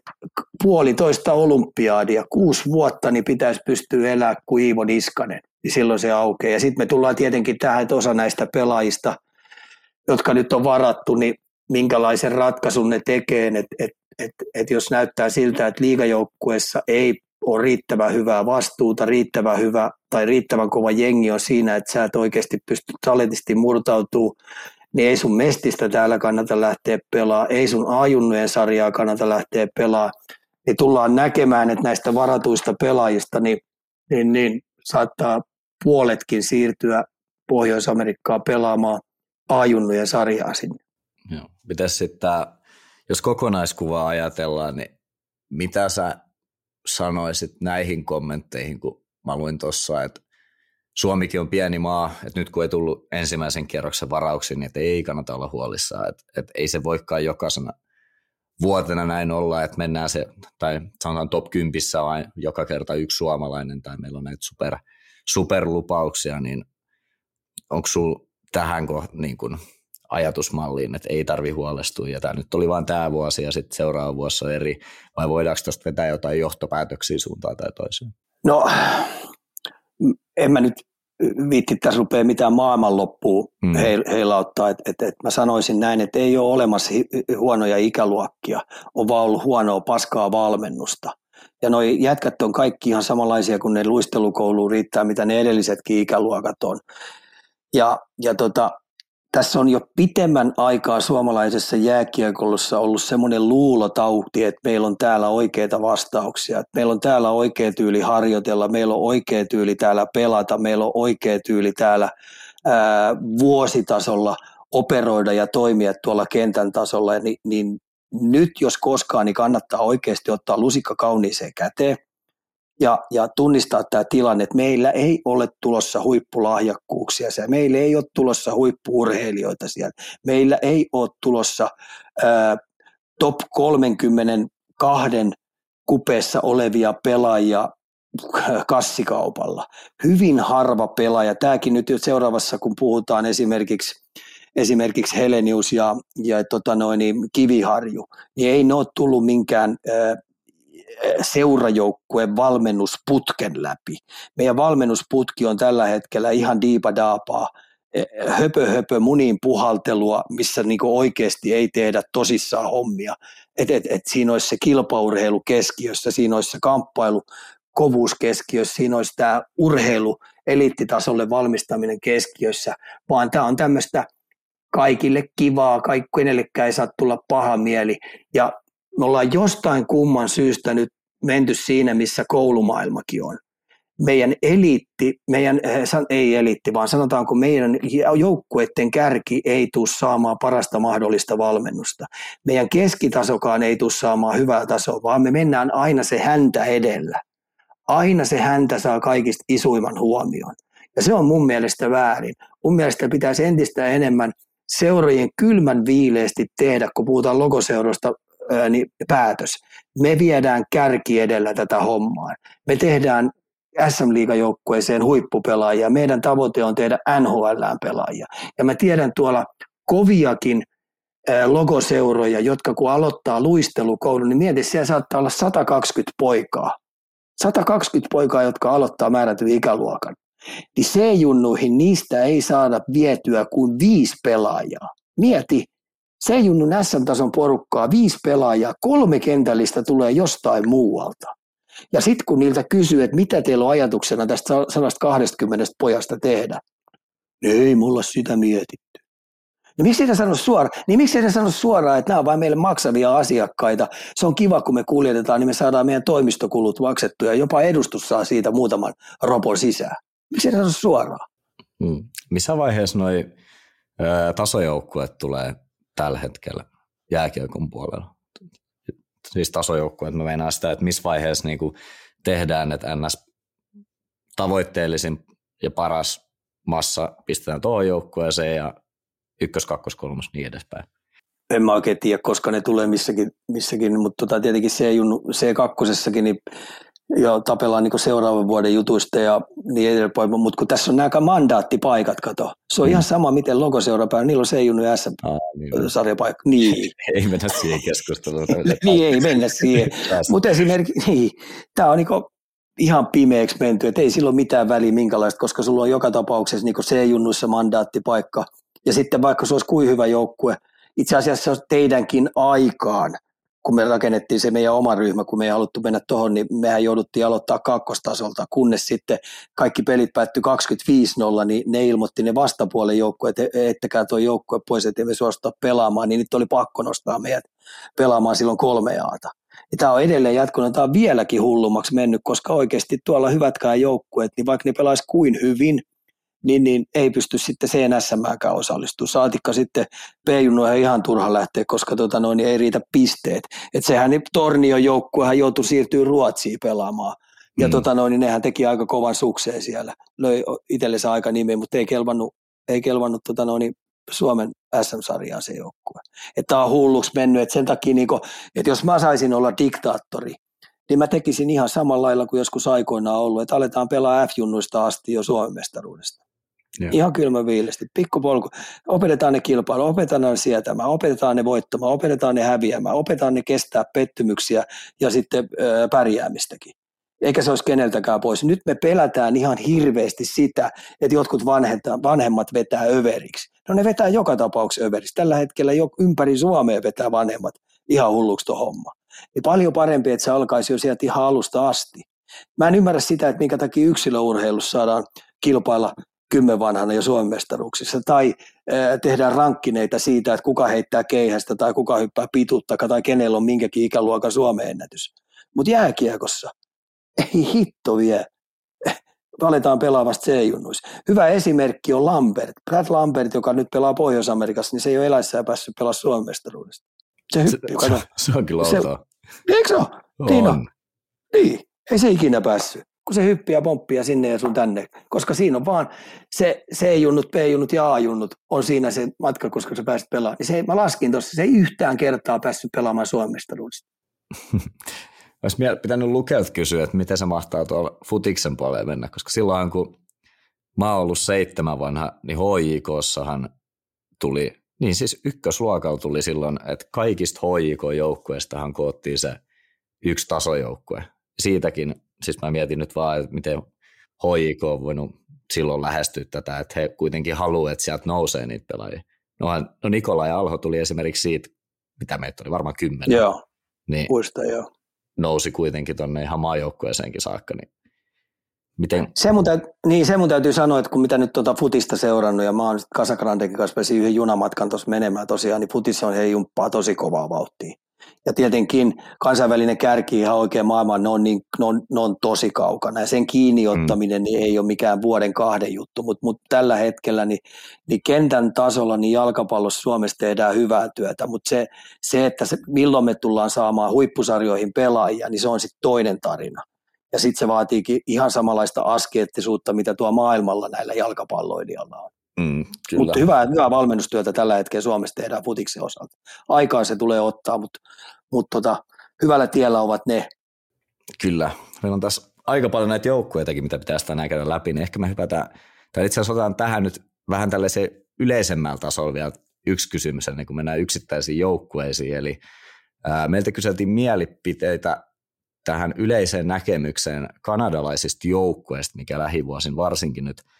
puolitoista olympiaadia, kuusi vuotta, niin pitäisi pystyä elämään kuin Iivo Niskanen. Niin silloin se aukeaa. Ja sitten me tullaan tietenkin tähän, että osa näistä pelaajista, jotka nyt on varattu, niin minkälaisen ratkaisun ne tekee, että et että et jos näyttää siltä, että liigajoukkueessa ei ole riittävän hyvää vastuuta, riittävän hyvä tai riittävän kova jengi on siinä, että sä et oikeasti pysty talentisti murtautuu, niin ei sun mestistä täällä kannata lähteä pelaa, ei sun ajunnujen sarjaa kannata lähteä pelaa, niin tullaan näkemään, että näistä varatuista pelaajista niin, niin, niin saattaa puoletkin siirtyä Pohjois-Amerikkaan pelaamaan ajunnujen sarjaa sinne. Joo. Mitäs sitten jos kokonaiskuvaa ajatellaan, niin mitä sä sanoisit näihin kommentteihin, kun mä luin tuossa, että Suomikin on pieni maa, että nyt kun ei tullut ensimmäisen kierroksen varauksiin, niin että ei kannata olla huolissaan, että, että ei se voikaan jokaisena vuotena näin olla, että mennään se, tai sanotaan top 10 on joka kerta yksi suomalainen, tai meillä on näitä super, superlupauksia, niin onko sinulla tähän niin kun ajatusmalliin, että ei tarvi huolestua, ja tämä nyt oli vain tämä vuosi, ja sitten seuraava vuosi on eri, vai voidaanko tuosta vetää jotain johtopäätöksiä suuntaan tai toiseen? No, en mä nyt viitti tässä rupeaa mitään maailmanloppua mm. heilauttaa. Et, et, et mä sanoisin näin, että ei ole olemassa huonoja ikäluokkia, on vaan ollut huonoa paskaa valmennusta. Ja noi jätkät on kaikki ihan samanlaisia kuin ne luistelukouluun riittää, mitä ne edellisetkin ikäluokat on. Ja, ja tota, tässä on jo pitemmän aikaa suomalaisessa jääkiekolossa ollut semmoinen luulotauti, että meillä on täällä oikeita vastauksia, että meillä on täällä oikea tyyli harjoitella, meillä on oikea tyyli täällä pelata, meillä on oikea tyyli täällä ää, vuositasolla operoida ja toimia tuolla kentän tasolla, niin, niin nyt jos koskaan, niin kannattaa oikeasti ottaa lusikka kauniiseen käteen ja, ja tunnistaa tämä tilanne, että meillä ei ole tulossa huippulahjakkuuksia siellä, meillä ei ole tulossa huippuurheilijoita siellä, meillä ei ole tulossa ää, top 32 kupeessa olevia pelaajia kassikaupalla. Hyvin harva pelaaja. Tämäkin nyt seuraavassa, kun puhutaan esimerkiksi esimerkiksi Helenius ja, ja tota noin, niin Kiviharju, niin ei ne ole tullut minkään seurajoukkueen valmennusputken läpi. Meidän valmennusputki on tällä hetkellä ihan diipadaapaa, e, höpö höpö munin puhaltelua, missä niinku oikeasti ei tehdä tosissaan hommia. Et, et, et siinä olisi se kilpaurheilu keskiössä, siinä olisi se kamppailu kovuus keskiössä, siinä olisi tämä urheilu eliittitasolle valmistaminen keskiössä, vaan tämä on tämmöistä kaikille kivaa, kaikki kenellekään ei saa tulla paha mieli. Ja me ollaan jostain kumman syystä nyt menty siinä, missä koulumaailmakin on. Meidän eliitti, meidän, eh, ei eliitti, vaan sanotaanko meidän joukkueiden kärki ei tule saamaan parasta mahdollista valmennusta. Meidän keskitasokaan ei tule saamaan hyvää tasoa, vaan me mennään aina se häntä edellä. Aina se häntä saa kaikista isuimman huomion. Ja se on mun mielestä väärin. Mun mielestä pitäisi entistä enemmän seurojen kylmän viileesti tehdä, kun puhutaan logoseurosta niin päätös. Me viedään kärki edellä tätä hommaa. Me tehdään SM-liigajoukkueeseen huippupelaajia. Meidän tavoite on tehdä NHL-pelaajia. Ja mä tiedän tuolla koviakin logoseuroja, jotka kun aloittaa luistelukoulun, niin mieti, siellä saattaa olla 120 poikaa. 120 poikaa, jotka aloittaa määrätyn ikäluokan. Niin C-junnuihin niistä ei saada vietyä kuin viisi pelaajaa. Mieti, C-junnun SM-tason porukkaa, viisi pelaajaa, kolme kentällistä tulee jostain muualta. Ja sitten kun niiltä kysyy, että mitä teillä on ajatuksena tästä 120 pojasta tehdä, niin ei mulla sitä mietitty. No miksi ei sano suoraan? Niin miksi ei sano suoraan, että nämä on vain meille maksavia asiakkaita. Se on kiva, kun me kuljetetaan, niin me saadaan meidän toimistokulut maksettuja. Jopa edustus saa siitä muutaman ropon sisään. Miksi ei sano suoraan? Hmm. Missä vaiheessa noi tasojoukkueet tulee tällä hetkellä jääkiekon puolella. Siis tasojoukkueet, mä meinaan sitä, että missä vaiheessa niin kuin tehdään, että NS tavoitteellisin ja paras massa pistetään tuohon joukkueeseen ja ykkös, kakkos, kolmos, niin edespäin. En mä oikein tiedä, koska ne tulee missäkin, missäkin mutta tota, tietenkin C2, niin Joo, tapellaan niin seuraavan vuoden jutuista ja niin edelleen, mutta kun tässä on nämä mandaattipaikat, kato. Se on mm. ihan sama, miten logoseurapäivä, niillä on se junnu S niin. sarjapaikka. Niin. ei mennä siihen keskusteluun. niin, ei mennä siihen. mutta esimerkiksi, niin, tämä on niin ihan pimeäksi menty, että ei sillä ole mitään väliä minkälaista, koska sulla on joka tapauksessa niin C-junnuissa mandaattipaikka. Ja sitten vaikka se olisi kuin hyvä joukkue, itse asiassa se on teidänkin aikaan – kun me rakennettiin se meidän oma ryhmä, kun me ei haluttu mennä tuohon, niin mehän jouduttiin aloittaa kakkostasolta, kunnes sitten kaikki pelit päättyi 25-0, niin ne ilmoitti ne vastapuolen joukkueet, että ettekä tuo joukkue pois, että me suostuta pelaamaan, niin nyt oli pakko nostaa meidät pelaamaan silloin kolme aata. Ja tämä on edelleen jatkunut, tämä on vieläkin hullummaksi mennyt, koska oikeasti tuolla hyvätkään joukkueet, niin vaikka ne pelaisi kuin hyvin – niin, niin ei pysty sitten CNSMäänkään osallistumaan. Saatikka sitten p ihan turha lähteä, koska tota noin, ei riitä pisteet. Et sehän niin Tornion joukkuehan joutui siirtyä Ruotsiin pelaamaan. Ja mm. tota noin, niin nehän teki aika kovan sukseen siellä. Löi itsellensä aika nimi, mutta ei kelvannut, ei kelvannut tota noin, Suomen SM-sarjaan se joukkue. Tämä on hulluksi mennyt, että sen takia, niin kuin, että jos mä saisin olla diktaattori, niin mä tekisin ihan samalla lailla kuin joskus aikoinaan ollut, että aletaan pelaa F-junnuista asti jo Suomen mestaruudesta. Ja. Ihan kylmä viilesti, pikkupolku. Opetetaan ne kilpailu, opetetaan ne sietämään, opetetaan ne voittamaan, opetetaan ne häviämään, opetetaan ne kestää pettymyksiä ja sitten ö, pärjäämistäkin. Eikä se olisi keneltäkään pois. Nyt me pelätään ihan hirveästi sitä, että jotkut vanhemmat vetää överiksi. No ne vetää joka tapauksessa överiksi. Tällä hetkellä jo ympäri Suomea vetää vanhemmat ihan hulluksi tuo homma. Ja paljon parempi, että se alkaisi jo sieltä ihan alusta asti. Mä en ymmärrä sitä, että minkä takia yksilöurheilussa saadaan kilpailla kymmenvanhana jo Suomen mestaruuksissa, tai äh, tehdään rankkineita siitä, että kuka heittää keihästä tai kuka hyppää pituutta tai kenellä on minkäkin ikäluokan Suomen ennätys. Mutta jääkiekossa, ei hitto vie, valetaan pelaavasta C-junnuissa. Hyvä esimerkki on Lambert. Brad Lambert, joka nyt pelaa Pohjois-Amerikassa, niin se ei ole eläissään päässyt pelaamaan Suomen mestaruudesta. Se, hyppy, se, se, se on kyllä se, Eikö se ole? Niin on. Niin, ei se ikinä päässyt kun se hyppii ja pomppii sinne ja sun tänne, koska siinä on vaan se C-junnut, B-junnut ja A-junnut on siinä se matka, koska sä pääsit pelaamaan. Niin se, mä laskin tuossa, se ei yhtään kertaa päässyt pelaamaan Suomesta Olisi pitänyt lukeut kysyä, että miten se mahtaa tuolla futiksen puolelle mennä, koska silloin kun mä oon ollut seitsemän vanha, niin HJKssahan tuli, niin siis ykkösluokalla tuli silloin, että kaikista HJK-joukkueistahan koottiin se yksi tasojoukkue. Siitäkin siis mä mietin nyt vaan, että miten HJK on voinut silloin lähestyä tätä, että he kuitenkin haluavat, että sieltä nousee niitä pelaajia. Nohan, no Nikola ja Alho tuli esimerkiksi siitä, mitä meitä oli, varmaan kymmenen. Joo, niin muista joo. Nousi kuitenkin tuonne ihan maajoukkueeseenkin saakka, niin Miten? Se mun, täytyy, niin, se mun täytyy sanoa, että kun mitä nyt tuota futista seurannut ja mä oon Kasakrandekin kanssa pääsin yhden junamatkan tuossa menemään tosiaan, niin futissa on he jumppaa tosi kovaa vauhtia. Ja tietenkin kansainvälinen kärki ihan oikein maailman, ne on, niin, ne on, ne on tosi kaukana. Ja sen kiinni ottaminen mm. niin ei ole mikään vuoden kahden juttu, mutta mut tällä hetkellä niin, niin kentän tasolla niin jalkapallossa Suomessa tehdään hyvää työtä, mutta se, se, että se, milloin me tullaan saamaan huippusarjoihin pelaajia, niin se on sitten toinen tarina. Ja sitten se vaatiikin ihan samanlaista askeettisuutta, mitä tuo maailmalla näillä jalkapalloilijoilla on. Mm, mutta hyvää, hyvää valmennustyötä tällä hetkellä Suomessa tehdään futiksen osalta. Aikaa se tulee ottaa, mutta, mutta tota, hyvällä tiellä ovat ne. Kyllä. Meillä on tässä aika paljon näitä joukkueitakin, mitä pitäisi tänään käydä läpi, niin ehkä me hypätään, tai itse asiassa otetaan tähän nyt vähän tällaiseen yleisemmällä tasolla vielä yksi kysymys, ennen kuin mennään yksittäisiin joukkueisiin. Eli ää, meiltä kyseltiin mielipiteitä tähän yleiseen näkemykseen kanadalaisista joukkueista, mikä lähivuosin varsinkin nyt –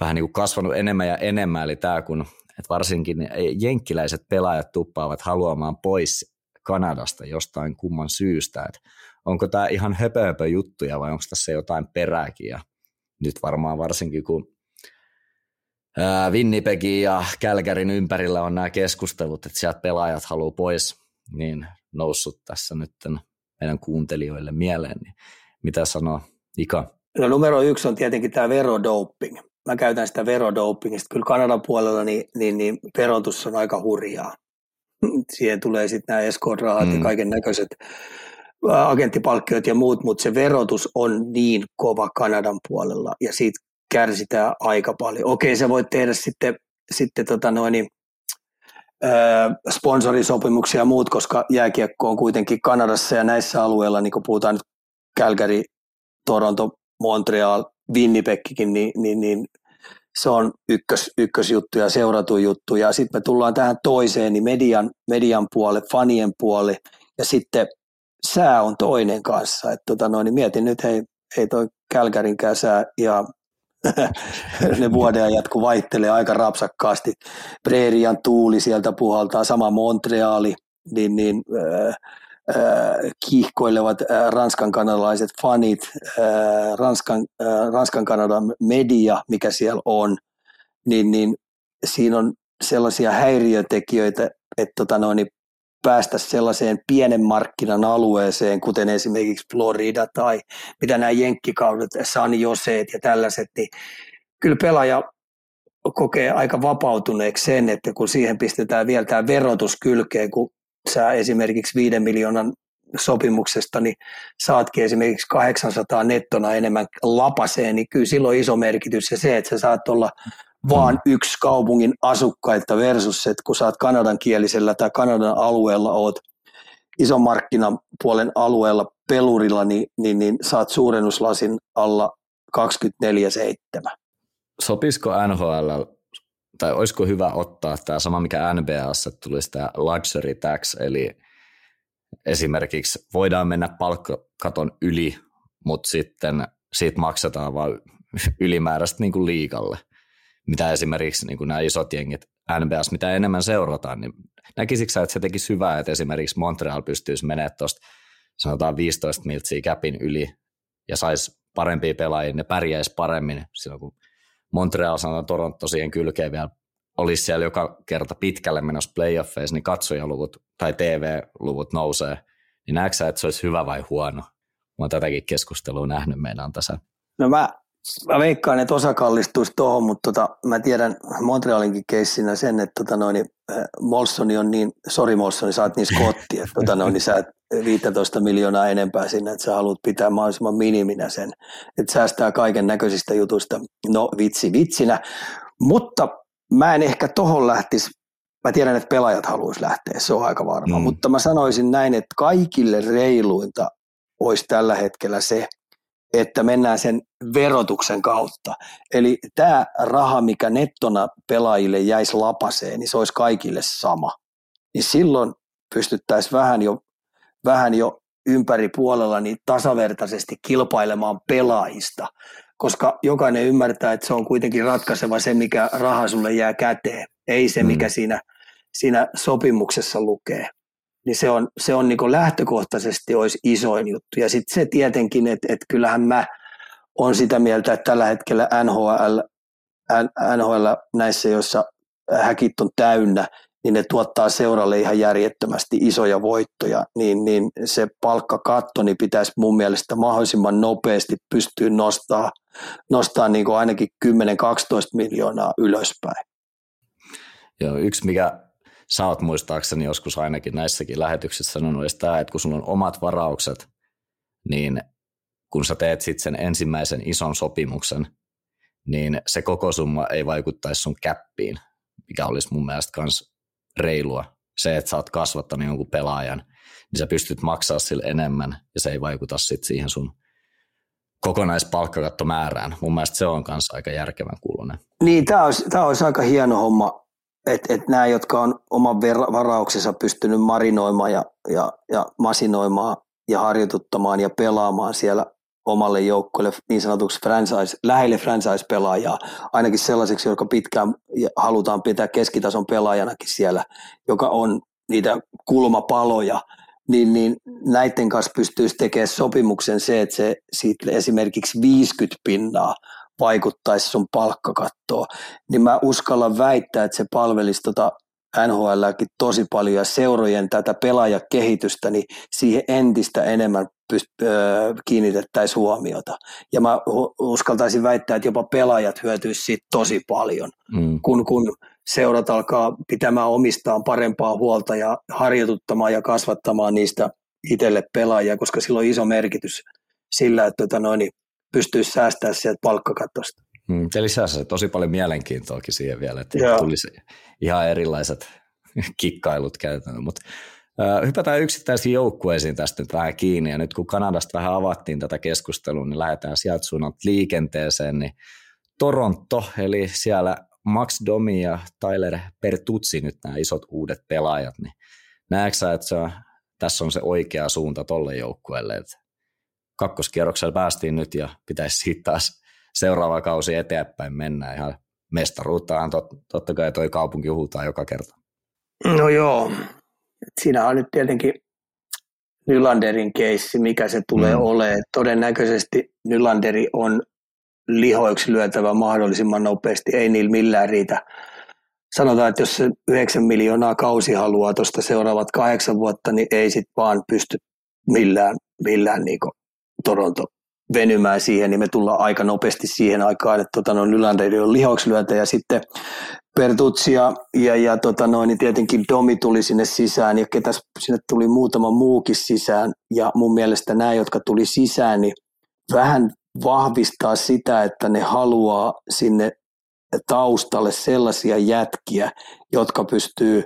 vähän niin kuin kasvanut enemmän ja enemmän, eli tämä kun että varsinkin jenkkiläiset pelaajat tuppaavat haluamaan pois Kanadasta jostain kumman syystä, että onko tämä ihan höpö juttuja vai onko tässä jotain perääkin? Ja nyt varmaan varsinkin kun Winnipegin ja Kälkärin ympärillä on nämä keskustelut, että sieltä pelaajat haluaa pois, niin noussut tässä nyt meidän kuuntelijoille mieleen, niin mitä sanoo Ika? No numero yksi on tietenkin tämä verodoping mä käytän sitä verodopingista. Kyllä Kanadan puolella niin, niin, niin verotus on aika hurjaa. Siihen tulee sitten nämä escort mm. ja kaiken näköiset agenttipalkkiot ja muut, mutta se verotus on niin kova Kanadan puolella ja siitä kärsitään aika paljon. Okei, se voi tehdä sitten, sitten tota noin, niin, sponsorisopimuksia ja muut, koska jääkiekko on kuitenkin Kanadassa ja näissä alueilla, niin kun puhutaan nyt Calgary, Toronto, Montreal, Winnipegkin, niin, niin, niin se on ykkös, ykkösjuttu ja seuratu juttu. Ja sitten me tullaan tähän toiseen, niin median, median puoli, fanien puoli ja sitten sää on toinen kanssa. Et tota noin, niin mietin nyt, hei, ei toi Kälkärinkään sää ja ne vuodenajat, kun vaihtelee aika rapsakkaasti. Preerian tuuli sieltä puhaltaa, sama Montreali, niin, niin äh, kiihkoilevat Ranskan kanadalaiset fanit, Ranskan, Ranskan Kanadan media, mikä siellä on, niin, niin siinä on sellaisia häiriötekijöitä, että tota noin, niin päästä sellaiseen pienen markkinan alueeseen, kuten esimerkiksi Florida tai mitä nämä jenkkikaudet, San Joseet ja tällaiset, niin kyllä pelaaja kokee aika vapautuneeksi sen, että kun siihen pistetään vielä tämä verotus kylkeen, kun sä esimerkiksi viiden miljoonan sopimuksesta, niin saatkin esimerkiksi 800 nettona enemmän lapaseen, niin kyllä silloin iso merkitys ja se, että sä saat olla vaan mm. yksi kaupungin asukkaita versus se, että kun sä oot kanadan kielisellä tai Kanadan alueella oot ison markkinapuolen alueella pelurilla, niin, niin, niin saat suurennuslasin alla 24-7. Sopisiko NHL, tai olisiko hyvä ottaa tämä sama, mikä NBAssa tulisi tämä luxury tax, eli esimerkiksi voidaan mennä palkkakaton yli, mutta sitten siitä maksetaan vain ylimääräistä niin kuin liikalle, mitä esimerkiksi niin kuin nämä isot jengit NBAs, mitä enemmän seurataan, niin näkisikö sä, että se tekisi hyvää, että esimerkiksi Montreal pystyisi menemään tuosta sanotaan 15 miltsiä käpin yli ja saisi parempia pelaajia, ne pärjäisi paremmin silloin, kun Montreal sanotaan Toronto siihen kylkeen vielä olisi siellä joka kerta pitkälle menossa playoffeissa, niin katsojaluvut tai TV-luvut nousee, niin näetkö että se olisi hyvä vai huono? Mä oon tätäkin keskustelua nähnyt meidän tässä. No mä, mä veikkaan, että osa kallistuisi tuohon, mutta tota, mä tiedän Montrealinkin keissinä sen, että tota noin, äh, Molsoni on niin, sori Molsoni, sä oot niin skotti, että tota noin, niin sä et 15 miljoonaa enempää sinne, että sä haluat pitää mahdollisimman miniminä sen, että säästää kaiken näköisistä jutuista. No vitsi vitsinä, mutta mä en ehkä tohon lähtisi, mä tiedän, että pelaajat haluaisi lähteä, se on aika varma, mm. mutta mä sanoisin näin, että kaikille reiluinta olisi tällä hetkellä se, että mennään sen verotuksen kautta. Eli tämä raha, mikä nettona pelaajille jäisi lapaseen, niin se olisi kaikille sama. Niin silloin pystyttäisiin vähän jo, vähän jo ympäri puolella niin tasavertaisesti kilpailemaan pelaajista koska jokainen ymmärtää, että se on kuitenkin ratkaiseva se, mikä raha sulle jää käteen, ei se, mikä mm. siinä, siinä sopimuksessa lukee. Niin se on, se on niin lähtökohtaisesti olisi isoin juttu. Ja sitten se tietenkin, että, että kyllähän mä on sitä mieltä, että tällä hetkellä NHL, NHL näissä, joissa häkit on täynnä, niin ne tuottaa seuralle ihan järjettömästi isoja voittoja, niin, niin se palkkakatto niin pitäisi mun mielestä mahdollisimman nopeasti pystyä nostaa, nostaa niin ainakin 10-12 miljoonaa ylöspäin. Joo, yksi mikä sä oot muistaakseni joskus ainakin näissäkin lähetyksissä sanonut, tämä, että kun sulla on omat varaukset, niin kun sä teet sitten sen ensimmäisen ison sopimuksen, niin se koko summa ei vaikuttaisi sun käppiin, mikä olisi mun mielestä myös reilua. Se, että sä oot kasvattanut jonkun pelaajan, niin sä pystyt maksaa sille enemmän ja se ei vaikuta sit siihen sun kokonaispalkkakattomäärään. Mun mielestä se on myös aika järkevän kuulunen. Niin, tämä olisi, olisi aika hieno homma, että et nämä, jotka on oman varauksensa pystynyt marinoimaan ja, ja, ja masinoimaan ja harjoituttamaan ja pelaamaan siellä omalle joukkueelle niin sanotuksi franchise, lähelle franchise-pelaajaa, ainakin sellaiseksi, joka pitkään halutaan pitää keskitason pelaajanakin siellä, joka on niitä kulmapaloja, niin, niin näiden kanssa pystyisi tekemään sopimuksen se, että se siitä esimerkiksi 50 pinnaa vaikuttaisi sun palkkakattoon, niin mä uskallan väittää, että se palvelisi tota NHLkin tosi paljon ja seurojen tätä pelaajakehitystä, niin siihen entistä enemmän pyst- öö, kiinnitettäisiin huomiota. Ja mä uskaltaisin väittää, että jopa pelaajat hyötyisivät siitä tosi paljon, mm. kun, kun seurat alkaa pitämään omistaan parempaa huolta ja harjoituttamaan ja kasvattamaan niistä itselle pelaajia, koska sillä on iso merkitys sillä, että tota noin, niin pystyisi säästämään sieltä palkkakatosta. Mm, se lisää se tosi paljon mielenkiintoakin siihen vielä, että Joo. tulisi ihan erilaiset kikkailut käytännön. Mutta hypätään yksittäisiin joukkueisiin tästä nyt vähän kiinni, ja nyt kun Kanadasta vähän avattiin tätä keskustelua, niin lähdetään sieltä suunnalta liikenteeseen, niin Toronto, eli siellä Max Domi ja Tyler Pertutsi nyt nämä isot uudet pelaajat, niin näetkö sä, että se on, tässä on se oikea suunta tolle joukkueelle, että kakkoskierroksella päästiin nyt ja pitäisi siitä taas seuraava kausi eteenpäin mennä. Ihan mestaruuttahan tot, totta kai toi kaupunki huutaa joka kerta. No joo, siinä on nyt tietenkin Nylanderin keissi, mikä se tulee mm. olemaan. Todennäköisesti Nylanderi on lihoiksi lyötävä mahdollisimman nopeasti, ei niillä millään riitä. Sanotaan, että jos se 9 miljoonaa kausi haluaa tuosta seuraavat kahdeksan vuotta, niin ei sit vaan pysty millään, millään niin Toronto venymään siihen, niin me tullaan aika nopeasti siihen aikaan, että tota, no, Nylander on lihokslyötä ja sitten Pertutsi ja, ja, ja tota, no, niin tietenkin Domi tuli sinne sisään ja ketäs sinne tuli muutama muukin sisään ja mun mielestä nämä, jotka tuli sisään, niin vähän vahvistaa sitä, että ne haluaa sinne taustalle sellaisia jätkiä, jotka pystyy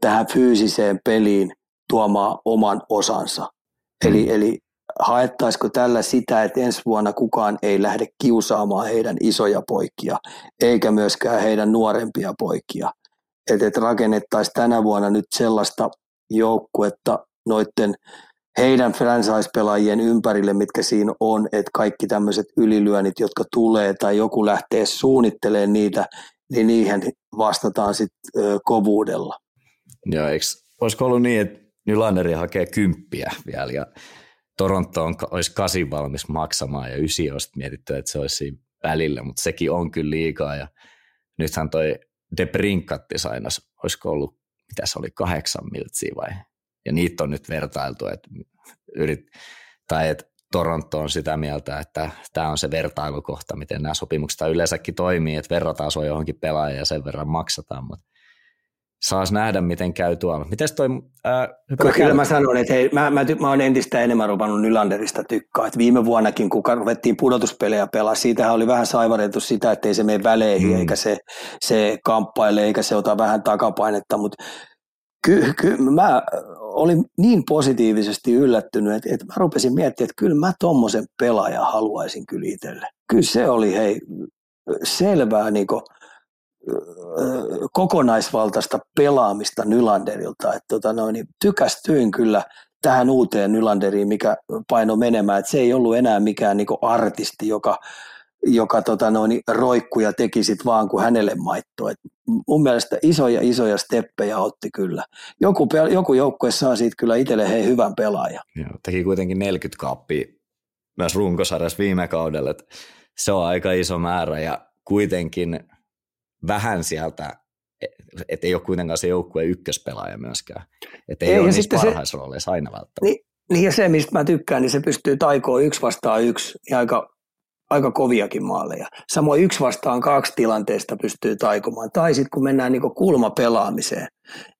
tähän fyysiseen peliin tuomaan oman osansa. Mm. Eli, eli haettaisiko tällä sitä, että ensi vuonna kukaan ei lähde kiusaamaan heidän isoja poikia, eikä myöskään heidän nuorempia poikia. Että et rakennettaisiin tänä vuonna nyt sellaista joukkuetta noiden heidän franchise-pelaajien ympärille, mitkä siinä on, että kaikki tämmöiset ylilyönnit, jotka tulee tai joku lähtee suunnittelemaan niitä, niin niihin vastataan sitten kovuudella. Joo, eikö, olisiko ollut niin, että Nylanderi hakee kymppiä vielä ja Toronto on, olisi kasi valmis maksamaan ja ysi olisi mietitty, että se olisi siinä välillä, mutta sekin on kyllä liikaa ja nythän toi De Brinkatti sainas, olisiko ollut, mitä se oli, kahdeksan miltsiä vai? Ja niitä on nyt vertailtu, että yrit, tai että Toronto on sitä mieltä, että tämä on se vertailukohta, miten nämä sopimukset yleensäkin toimii, että verrataan sua johonkin pelaajaan ja sen verran maksataan, mutta saas nähdä, miten käy tuolla. Mites toi... Ää, kyllä, kyllä mä sanon, että hei, mä, mä, mä oon entistä enemmän ruvannut Nylanderista tykkää. Et viime vuonnakin, kun ruvettiin pudotuspelejä pelaa, siitähän oli vähän saivareltu sitä, että ei se mene väleihin, mm. eikä se, se kamppaile, eikä se ota vähän takapainetta, mutta kyllä ky, mä olin niin positiivisesti yllättynyt, että, että mä rupesin miettimään, että kyllä mä tommosen pelaajan haluaisin kyllä itselle. Kyllä se oli hei, selvää niin kuin, kokonaisvaltaista pelaamista Nylanderilta. Että tota noin, niin tykästyin kyllä tähän uuteen Nylanderiin, mikä paino menemään. Että se ei ollut enää mikään niin artisti, joka, joka tota noin, roikkuja teki sit vaan kuin hänelle maitto. Et mun mielestä isoja isoja steppejä otti kyllä. Joku, joku joukkue saa siitä kyllä itselle hei hyvän pelaajan. Joo, teki kuitenkin 40 kaappia myös runkosarjassa viime kaudella. Et se on aika iso määrä ja kuitenkin – vähän sieltä, että ei ole kuitenkaan se joukkueen ykköspelaaja myöskään. Että ei, ei ole niissä parhaissa se, rooleissa aina välttämättä. Niin, niin ja se, mistä mä tykkään, niin se pystyy taikoon yksi vastaan yksi ja aika, aika koviakin maaleja. Samoin yksi vastaan kaksi tilanteesta pystyy taikomaan. Tai sitten kun mennään niin kulmapelaamiseen,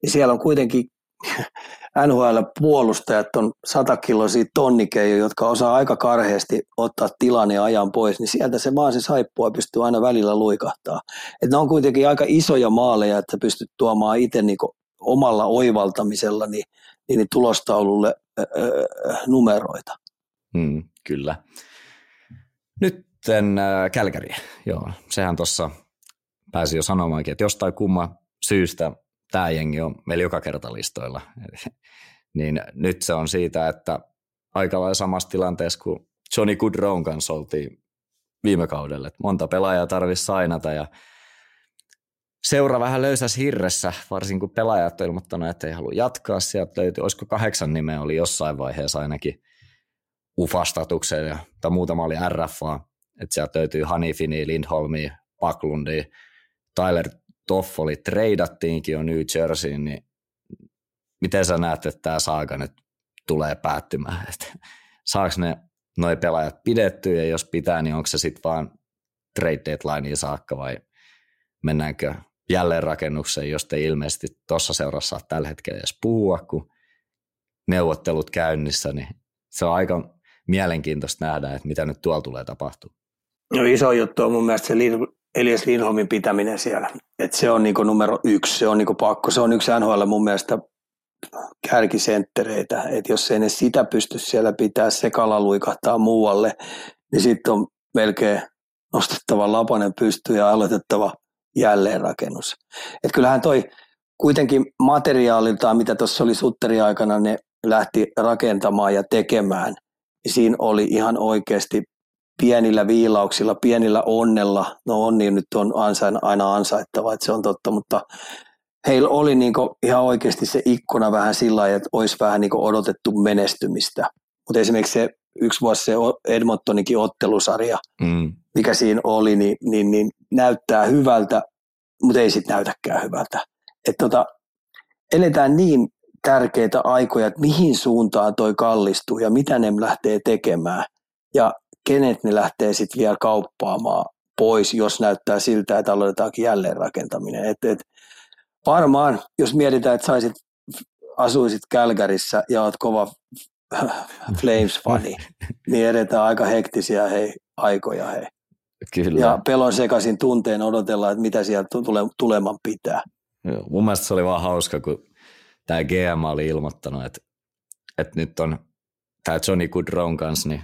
niin siellä on kuitenkin NHL-puolustajat on satakiloisia tonnikeijoja, jotka osaa aika karheasti ottaa tilanne ja ajan pois, niin sieltä se vaan se saippua pystyy aina välillä luikahtaa. Et ne on kuitenkin aika isoja maaleja, että pystyt tuomaan itse niin omalla oivaltamisella niin, niin tulostaululle öö, numeroita. Hmm, kyllä. Nyt äh, Kälkäri, joo, sehän tuossa pääsi jo sanomaankin, että jostain kumma syystä tämä jengi on meillä joka kerta listoilla. niin nyt se on siitä, että aika lailla samassa tilanteessa kuin Johnny Goodrown kanssa oltiin viime kaudella. Että monta pelaajaa tarvitsisi sainata ja seura vähän löysäs hirressä, varsinkin kun pelaajat on ilmoittanut, että ei halua jatkaa. Sieltä löytyi, olisiko kahdeksan nimeä oli jossain vaiheessa ainakin UFA-statuksen ja, tai muutama oli RFA. Että sieltä löytyy Hanifini, Lindholmi, Paklundi, Tyler Toffoli treidattiinkin jo New Jerseyin, niin miten sä näet, että tämä saaga nyt tulee päättymään? Että saako ne noi pelaajat pidettyä ja jos pitää, niin onko se sitten vaan trade deadlineen saakka vai mennäänkö jälleen rakennukseen, josta ei ilmeisesti tuossa seurassa saa tällä hetkellä edes puhua, kun neuvottelut käynnissä, niin se on aika mielenkiintoista nähdä, että mitä nyt tuolla tulee tapahtua. No iso juttu on mun mielestä se Elias Lindholmin pitäminen siellä. Et se on niinku numero yksi, se on niinku pakko. Se on yksi NHL mun mielestä kärkisenttereitä. että jos ei ne sitä pysty siellä pitää, sekala luikahtaa muualle, niin sitten on melkein nostettava lapanen pystyy ja aloitettava jälleenrakennus. Et kyllähän toi kuitenkin materiaaliltaan, mitä tuossa oli Sutteri aikana, ne lähti rakentamaan ja tekemään, niin siinä oli ihan oikeasti pienillä viilauksilla, pienillä onnella, no onni nyt on ansain, aina ansaittava, että se on totta, mutta heillä oli niin ihan oikeasti se ikkuna vähän sillä lailla, että olisi vähän niin odotettu menestymistä. Mutta esimerkiksi se yksi vuosi se Edmontonikin ottelusarja, mm. mikä siinä oli, niin, niin, niin näyttää hyvältä, mutta ei sitten näytäkään hyvältä. Et tota, eletään niin tärkeitä aikoja, että mihin suuntaan toi kallistuu ja mitä ne lähtee tekemään. Ja kenet ne lähtee sitten vielä kauppaamaan pois, jos näyttää siltä, että aloitetaankin jälleenrakentaminen. Et, et, varmaan, jos mietitään, että saisit, asuisit Kälkärissä ja oot kova Flames-fani, niin edetään aika hektisiä hei, aikoja. Hei. Kyllä. Ja pelon sekaisin tunteen odotella, että mitä sieltä tule, tuleman pitää. Joo, mun mielestä se oli vaan hauska, kun tämä GM oli ilmoittanut, että, että nyt on tämä Johnny Goodrown kanssa, niin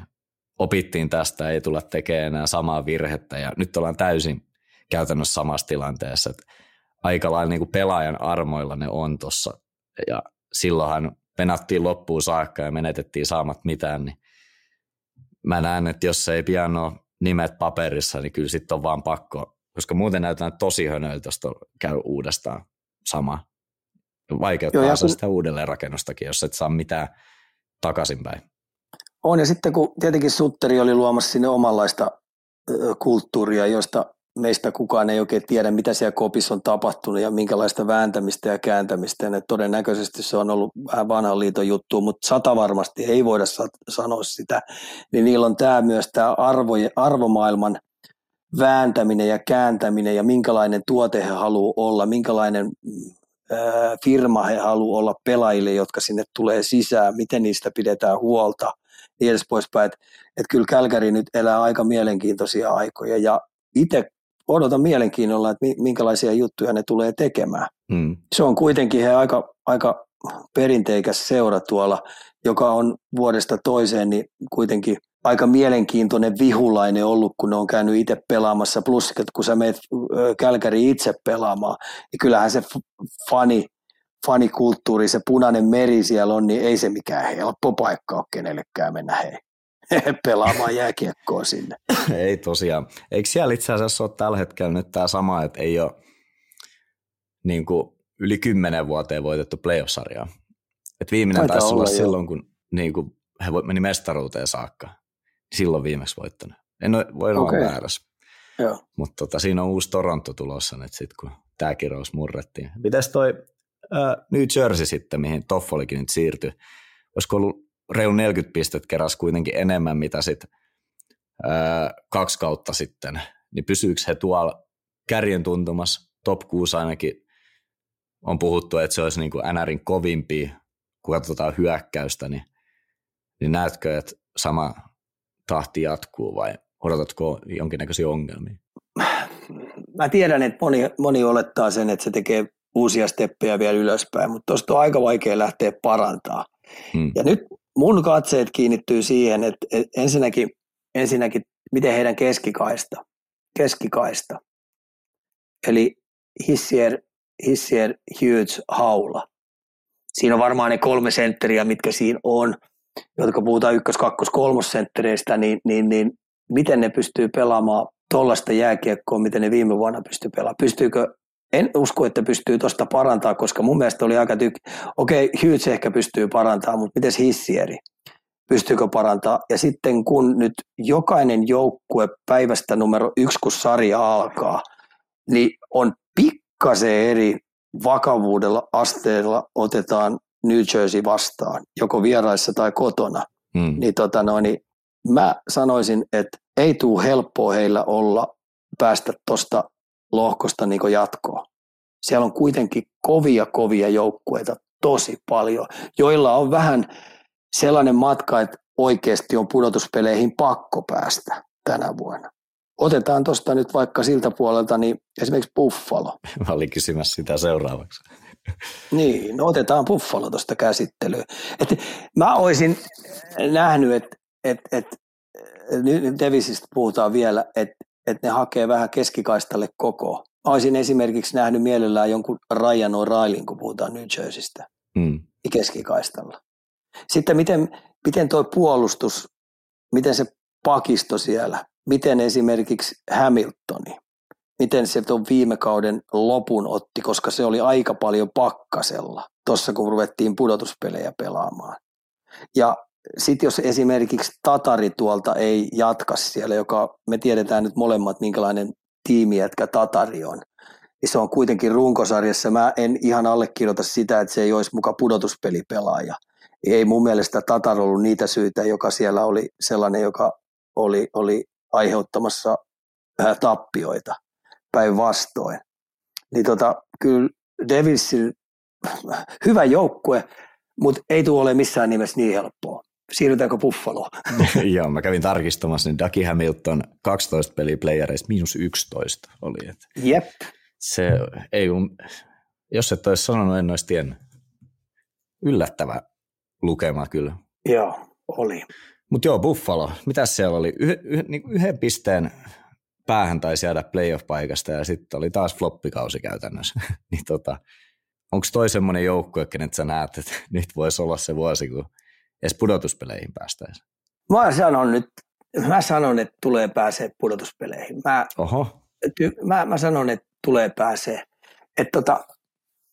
opittiin tästä, ei tulla tekemään enää samaa virhettä ja nyt ollaan täysin käytännössä samassa tilanteessa, että aika lailla niin kuin pelaajan armoilla ne on tuossa ja silloinhan penattiin loppuun saakka ja menetettiin saamat mitään, niin mä näen, että jos ei pian ole nimet paperissa, niin kyllä sitten on vaan pakko, koska muuten näytetään tosi hönöiltä, jos käy uudestaan sama. Vaikeuttaa Joo, kun... sitä uudelleenrakennustakin, jos et saa mitään takaisinpäin. On, ja sitten kun tietenkin Sutteri oli luomassa sinne omanlaista kulttuuria, josta meistä kukaan ei oikein tiedä, mitä siellä kopissa on tapahtunut ja minkälaista vääntämistä ja kääntämistä. Ja todennäköisesti se on ollut vähän vanhan liiton juttu, mutta sata varmasti ei voida sanoa sitä. Niin niillä on tämä myös tämä arvo, arvomaailman vääntäminen ja kääntäminen ja minkälainen tuote he haluaa olla, minkälainen firma he haluaa olla pelaajille, jotka sinne tulee sisään, miten niistä pidetään huolta, niin edes poispäin. Että et kyllä Kälkäri nyt elää aika mielenkiintoisia aikoja ja itse odotan mielenkiinnolla, että minkälaisia juttuja ne tulee tekemään. Mm. Se on kuitenkin he aika, aika perinteikäs seura tuolla, joka on vuodesta toiseen niin kuitenkin aika mielenkiintoinen vihulainen ollut, kun ne on käynyt itse pelaamassa. Plus, että kun sä meet Kälkäri itse pelaamaan, niin kyllähän se fani, fanikulttuuri, se punainen meri siellä on, niin ei se mikään helppo paikka ole kenellekään mennä hei. pelaamaan jääkiekkoa sinne. ei tosiaan. Eikö siellä itse asiassa ole tällä hetkellä nyt tämä sama, että ei ole niin kuin yli kymmenen vuoteen voitettu playoff-sarjaa? Et viimeinen Taitaa taisi olla, olla silloin, kun niin kuin he meni mestaruuteen saakka. Silloin viimeksi voittanut. En ole, voi olla okay. väärässä. Mutta tota, siinä on uusi Toronto tulossa nyt sit, kun tämä kirous murrettiin. Mites toi New Jersey sitten, mihin Toffolikin nyt siirtyi? Olisiko ollut reilu 40 pistet keräs kuitenkin enemmän, mitä sitten kaksi kautta sitten, niin pysyykö he tuolla kärjen tuntumassa, top 6 ainakin on puhuttu, että se olisi niin kuin NRin kovimpi, kun katsotaan hyökkäystä, niin, niin näetkö, että sama tahti jatkuu vai odotatko jonkinnäköisiä ongelmia? Mä tiedän, että moni, moni olettaa sen, että se tekee uusia steppejä vielä ylöspäin, mutta tuosta on aika vaikea lähteä parantaa. Hmm. Ja nyt mun katseet kiinnittyy siihen, että ensinnäkin, ensinnäkin miten heidän keskikaista, keskikaista, eli hissier, hissier Hughes Haula. Siinä on varmaan ne kolme sentteriä, mitkä siinä on, jotka puhutaan ykkös-, kakkos-, kolmosenttereistä, niin, niin, niin miten ne pystyy pelaamaan tuollaista jääkiekkoa, miten ne viime vuonna pystyy pelaamaan. Pystyykö en usko, että pystyy tuosta parantaa, koska mun mielestä oli aika tyk... Okei, okay, Hughes ehkä pystyy parantaa, mutta miten hissieri? Pystyykö parantaa? Ja sitten kun nyt jokainen joukkue päivästä numero yksi, kun sarja alkaa, niin on pikkasen eri vakavuudella asteella otetaan New Jersey vastaan, joko vieraissa tai kotona. Hmm. Niin, tota no, niin mä sanoisin, että ei tule helppoa heillä olla päästä tuosta lohkosta niin jatkoa. Siellä on kuitenkin kovia, kovia joukkueita tosi paljon, joilla on vähän sellainen matka, että oikeasti on pudotuspeleihin pakko päästä tänä vuonna. Otetaan tuosta nyt vaikka siltä puolelta, niin esimerkiksi Buffalo. Mä olin kysymässä sitä seuraavaksi. Niin, no otetaan Buffalo tuosta käsittelyyn. Et mä olisin nähnyt, että et, et, nyt Devisistä puhutaan vielä, että että ne hakee vähän keskikaistalle koko. Olisin esimerkiksi nähnyt mielellään jonkun Ryan O'Reillyn, kun puhutaan New Jerseystä, mm. keskikaistalla. Sitten miten, miten tuo puolustus, miten se pakisto siellä, miten esimerkiksi Hamiltoni, miten se tuon viime kauden lopun otti, koska se oli aika paljon pakkasella tuossa, kun ruvettiin pudotuspelejä pelaamaan. Ja sitten jos esimerkiksi Tatari tuolta ei jatka siellä, joka me tiedetään nyt molemmat minkälainen tiimi, että Tatari on, niin se on kuitenkin runkosarjassa. Mä en ihan allekirjoita sitä, että se ei olisi muka pudotuspelipelaaja. Ei mun mielestä Tatar ollut niitä syitä, joka siellä oli sellainen, joka oli, oli aiheuttamassa tappioita päinvastoin. Niin tota, kyllä Devilsin hyvä joukkue, mutta ei tule ole missään nimessä niin helppoa siirrytäänkö Buffalo? Joo, mä kävin tarkistamassa, niin Ducky Hamilton 12 peliä playereista, miinus 11 oli. Että Jep. se ei, jos et olisi sanonut, en olisi tiennyt. Yllättävä lukema kyllä. Joo, oli. Mutta joo, Buffalo, mitä siellä oli? Yh, yh, niin yhden pisteen päähän taisi jäädä playoff-paikasta ja sitten oli taas floppikausi käytännössä. niin tota, onko toi semmoinen joukkue, kenet sä näet, että nyt voisi olla se vuosi, kun edes pudotuspeleihin päästäisiin? Mä sanon nyt, mä sanon, että tulee pääsee pudotuspeleihin. Mä, Oho, ty, mä, mä sanon, että tulee pääsee. Että tota,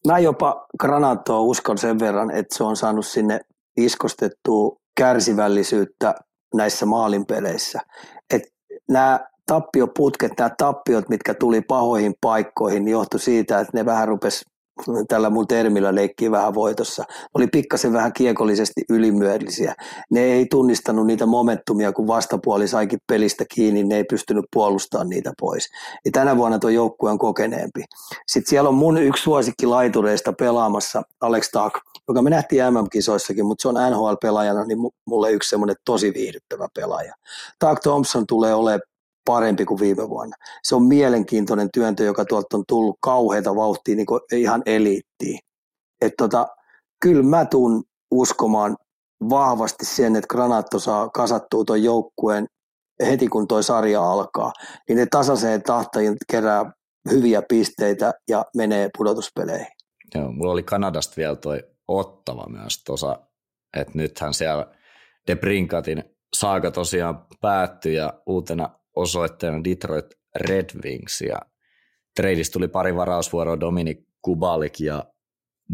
mä jopa Granatoa uskon sen verran, että se on saanut sinne iskostettua kärsivällisyyttä näissä maalinpeleissä. Että nämä tappioputket, nämä tappiot, mitkä tuli pahoihin paikkoihin, niin johtui siitä, että ne vähän rupesi tällä mun termillä leikkiä vähän voitossa. Oli pikkasen vähän kiekollisesti ylimyöllisiä. Ne ei tunnistanut niitä momentumia, kun vastapuoli saikin pelistä kiinni, ne ei pystynyt puolustamaan niitä pois. Ja tänä vuonna tuo joukkue on kokeneempi. Sitten siellä on mun yksi suosikki laitureista pelaamassa, Alex Tak, joka me nähtiin MM-kisoissakin, mutta se on NHL-pelaajana, niin mulle yksi semmoinen tosi viihdyttävä pelaaja. Tak Thompson tulee olemaan parempi kuin viime vuonna. Se on mielenkiintoinen työntö, joka tuolta on tullut kauheita vauhtia niin ihan eliittiin. Että tota, kyllä mä tuun uskomaan vahvasti sen, että Granatto saa kasattua tuon joukkueen heti kun tuo sarja alkaa, niin ne tasaiseen tahtajien kerää hyviä pisteitä ja menee pudotuspeleihin. Joo, mulla oli Kanadasta vielä toi ottava myös tuossa, että nythän siellä De Brinkatin saaka tosiaan päättyi ja uutena osoitteena Detroit Red Wings ja treidistä tuli pari varausvuoroa Dominik Kubalik ja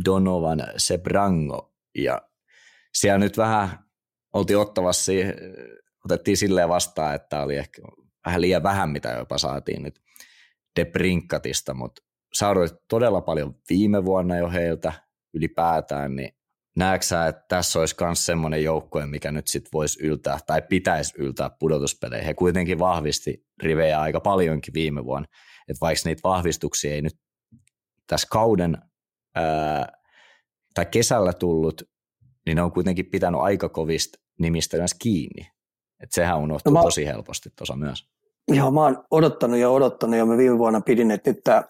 Donovan Sebrango. Ja siellä nyt vähän oltiin ottavassa, otettiin silleen vastaan, että oli ehkä vähän liian vähän, mitä jopa saatiin nyt De Brinkatista, mutta saudoit todella paljon viime vuonna jo heiltä ylipäätään, niin näetkö sä, että tässä olisi myös semmoinen joukkue, mikä nyt sitten voisi yltää tai pitäisi yltää pudotuspeleihin. He kuitenkin vahvisti rivejä aika paljonkin viime vuonna, että vaikka niitä vahvistuksia ei nyt tässä kauden ää, tai kesällä tullut, niin ne on kuitenkin pitänyt aika kovista nimistä myös kiinni. Että sehän unohtuu no mä, tosi helposti tuossa myös. Joo, mä oon odottanut ja odottanut ja mä viime vuonna pidin, että nyt tämä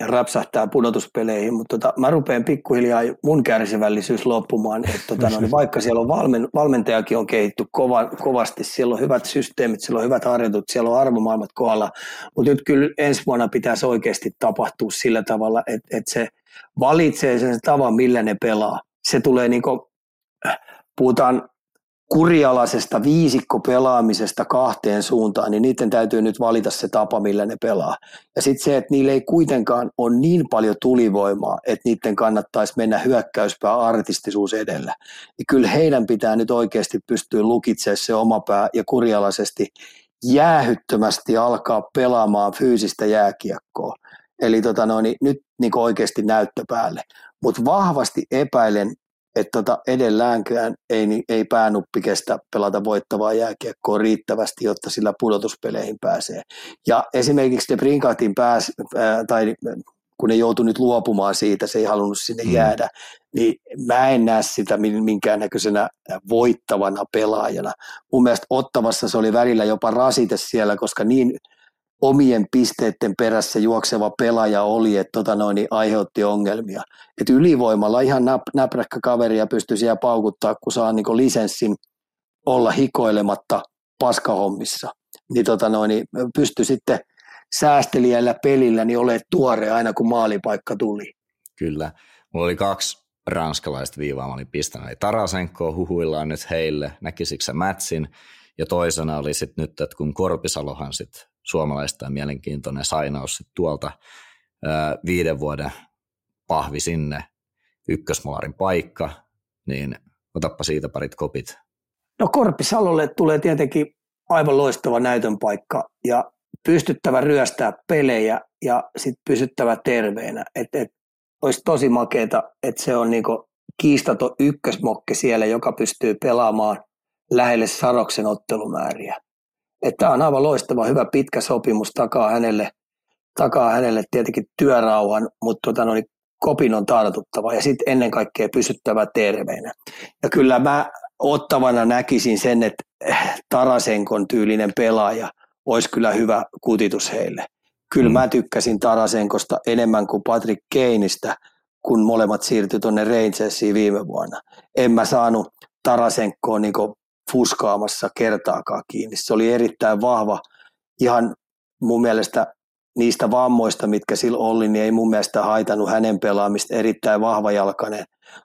rapsahtaa pudotuspeleihin, mutta tota, mä rupean pikkuhiljaa mun kärsivällisyys loppumaan, että tota, no, niin vaikka siellä on valmen, valmentajakin on kehitty kova, kovasti, siellä on hyvät systeemit, siellä on hyvät harjoitut, siellä on arvomaailmat kohdalla, mutta nyt kyllä ensi vuonna pitäisi oikeasti tapahtua sillä tavalla, että, että se valitsee sen tavan, millä ne pelaa. Se tulee niin kuin, puhutaan kurialaisesta viisikko pelaamisesta kahteen suuntaan, niin niiden täytyy nyt valita se tapa, millä ne pelaa. Ja sitten se, että niillä ei kuitenkaan ole niin paljon tulivoimaa, että niiden kannattaisi mennä hyökkäyspää artistisuus edellä. Niin kyllä heidän pitää nyt oikeasti pystyä lukitsemaan se oma pää ja kurialaisesti jäähyttömästi alkaa pelaamaan fyysistä jääkiekkoa. Eli tota noin, niin nyt niin oikeasti näyttö päälle. Mutta vahvasti epäilen, että tota edelläänkään ei, ei päänuppi kestä pelata voittavaa jääkiekkoa riittävästi, jotta sillä pudotuspeleihin pääsee. Ja esimerkiksi De Brinkatin pääs, ää, tai kun ne joutui nyt luopumaan siitä, se ei halunnut sinne mm. jäädä, niin mä en näe sitä minkäännäköisenä voittavana pelaajana. Mun mielestä Ottavassa se oli välillä jopa rasite siellä, koska niin – omien pisteiden perässä juokseva pelaaja oli, että tota noin, niin aiheutti ongelmia. Et ylivoimalla ihan nap, näpräkkä kaveria pystyi siellä paukuttaa, kun saa niin lisenssin olla hikoilematta paskahommissa. Niin, tota noin, niin pystyi sitten säästelijällä pelillä niin ole tuore aina, kun maalipaikka tuli. Kyllä. Mulla oli kaksi ranskalaista viivaa, mä olin pistänyt Tarasenko huhuillaan nyt heille, näkisikö sä mätsin, ja toisena oli sitten nyt, että kun Korpisalohan sitten suomalaista ja mielenkiintoinen sainaus tuolta ää, viiden vuoden pahvi sinne, ykkösmolarin paikka, niin otappa siitä parit kopit. No Korpisalolle tulee tietenkin aivan loistava näytön paikka ja pystyttävä ryöstää pelejä ja sitten pysyttävä terveenä. Et, et, olisi tosi makeeta, että se on niinku kiistaton ykkösmokke siellä, joka pystyy pelaamaan lähelle Saroksen ottelumääriä. Että tämä on aivan loistava, hyvä pitkä sopimus takaa hänelle, takaa hänelle tietenkin työrauhan, mutta tota, no, niin kopin on tartuttava ja sitten ennen kaikkea pysyttävä terveenä. Ja kyllä mä ottavana näkisin sen, että Tarasenkon tyylinen pelaaja olisi kyllä hyvä kutitus heille. Kyllä mm. mä tykkäsin Tarasenkosta enemmän kuin Patrick Keinistä, kun molemmat siirtyi tuonne Rangersiin viime vuonna. En mä saanut Tarasenkoa niin fuskaamassa kertaakaan kiinni. Se oli erittäin vahva, ihan mun mielestä niistä vammoista, mitkä sillä oli, niin ei mun mielestä haitannut hänen pelaamista. Erittäin vahvajalkainen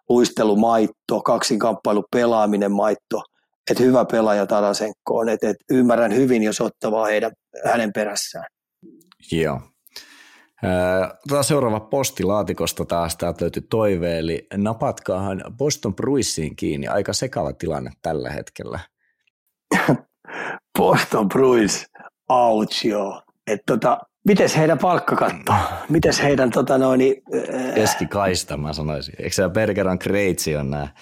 luistelumaitto, kaksinkamppailu pelaaminen maitto. Että hyvä pelaaja Tarasenko on, että et ymmärrän hyvin, jos ottavaa heidän, hänen perässään. Joo. Tämä seuraava postilaatikosta taas täältä löytyy toive, eli napatkaahan Boston Bruinsiin kiinni. Aika sekava tilanne tällä hetkellä. Boston Bruins, ouch joo. Et tota, mites heidän palkkakatto? Mites heidän tota noin... Äh... Keskikaista mä sanoisin. Eikö se Bergeron Kreitsi on nää?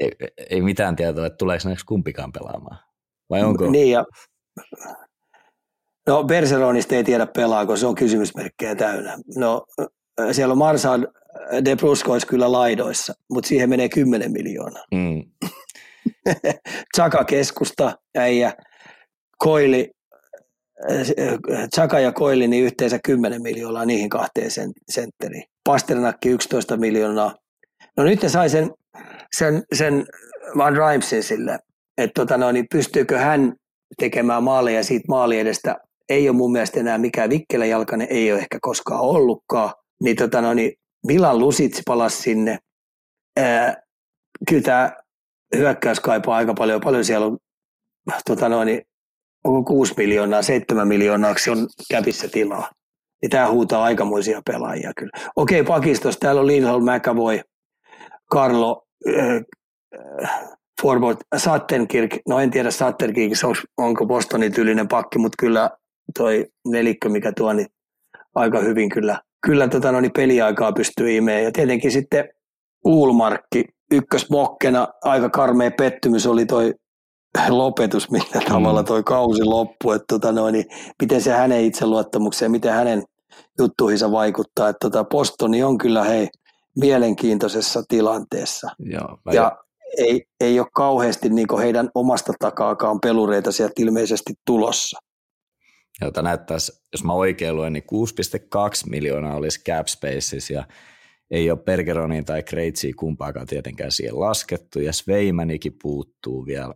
Ei, ei, mitään tietoa, että tuleeko näiksi kumpikaan pelaamaan. Vai onko? Niin ja No Bergeronista ei tiedä pelaako, se on kysymysmerkkejä täynnä. No siellä on Marsan De Brusco olisi kyllä laidoissa, mutta siihen menee 10 miljoonaa. Mm. Chaka keskusta, äijä, Koili, Chaka ja Koili, niin yhteensä 10 miljoonaa niihin kahteen sentteriin. Pasternakki 11 miljoonaa. No nyt ne sai sen, sen, sen Van Rimesin sille, että tota no, niin pystyykö hän tekemään maaleja siitä maali edestä ei ole mun mielestä enää mikään vikkeläjalkainen, ei ole ehkä koskaan ollutkaan. Niin, tota no, niin Milan Lusits palasi sinne. Ää, kyllä tämä hyökkäys kaipaa aika paljon. Paljon siellä on, tota no, niin, onko 6 miljoonaa, 7 miljoonaa, on käpissä tilaa. Niin tämä huutaa aikamoisia pelaajia kyllä. Okei, pakistos, täällä on Lindholm, McAvoy, Carlo, äh, Forward, Sattenkirk, no en tiedä Sattenkirk, onko Bostonin tyylinen pakki, mutta kyllä toi nelikkö, mikä tuo, niin aika hyvin kyllä, kyllä tota, no, niin peliaikaa pystyy imeen. Ja tietenkin sitten Uulmarkki ykkösmokkena aika karmea pettymys oli toi lopetus, millä mm. tavalla toi kausi loppui, että tota, no, niin miten se hänen itseluottamukseen, miten hänen juttuihinsa vaikuttaa. Että tota, Postoni on kyllä hei mielenkiintoisessa tilanteessa. Joo, ja ei, ei ole kauheasti niin heidän omasta takaakaan pelureita sieltä ilmeisesti tulossa jota näyttäisi, jos mä oikein luen, niin 6,2 miljoonaa olisi cap spaces ja ei ole Bergeronin tai Kreitsiä kumpaakaan tietenkään siihen laskettu ja Sveimanikin puuttuu vielä,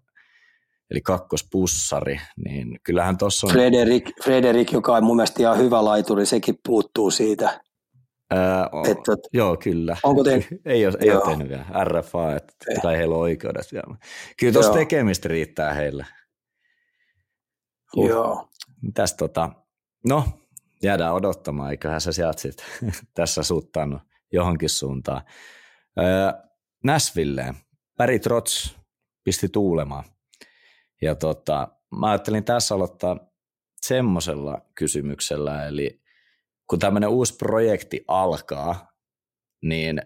eli kakkospussari, niin kyllähän tuossa on... Frederik, Frederik, joka on mun mielestä ihan hyvä laituri, sekin puuttuu siitä. Ää, o, että, joo, kyllä. Onko te... ei ole, ei ole tehnyt vielä. RFA, että tai heillä on oikeudet vielä. Kyllä tuossa tekemistä riittää heille. Huh. Joo. Mitäs tota, no, jäädään odottamaan, eiköhän sä sieltä sit tässä suuttanut johonkin suuntaan. Öö, Näsvilleen, Päri Trots pisti tuulemaan. Ja tota, mä ajattelin tässä aloittaa semmoisella kysymyksellä, eli kun tämmöinen uusi projekti alkaa, niin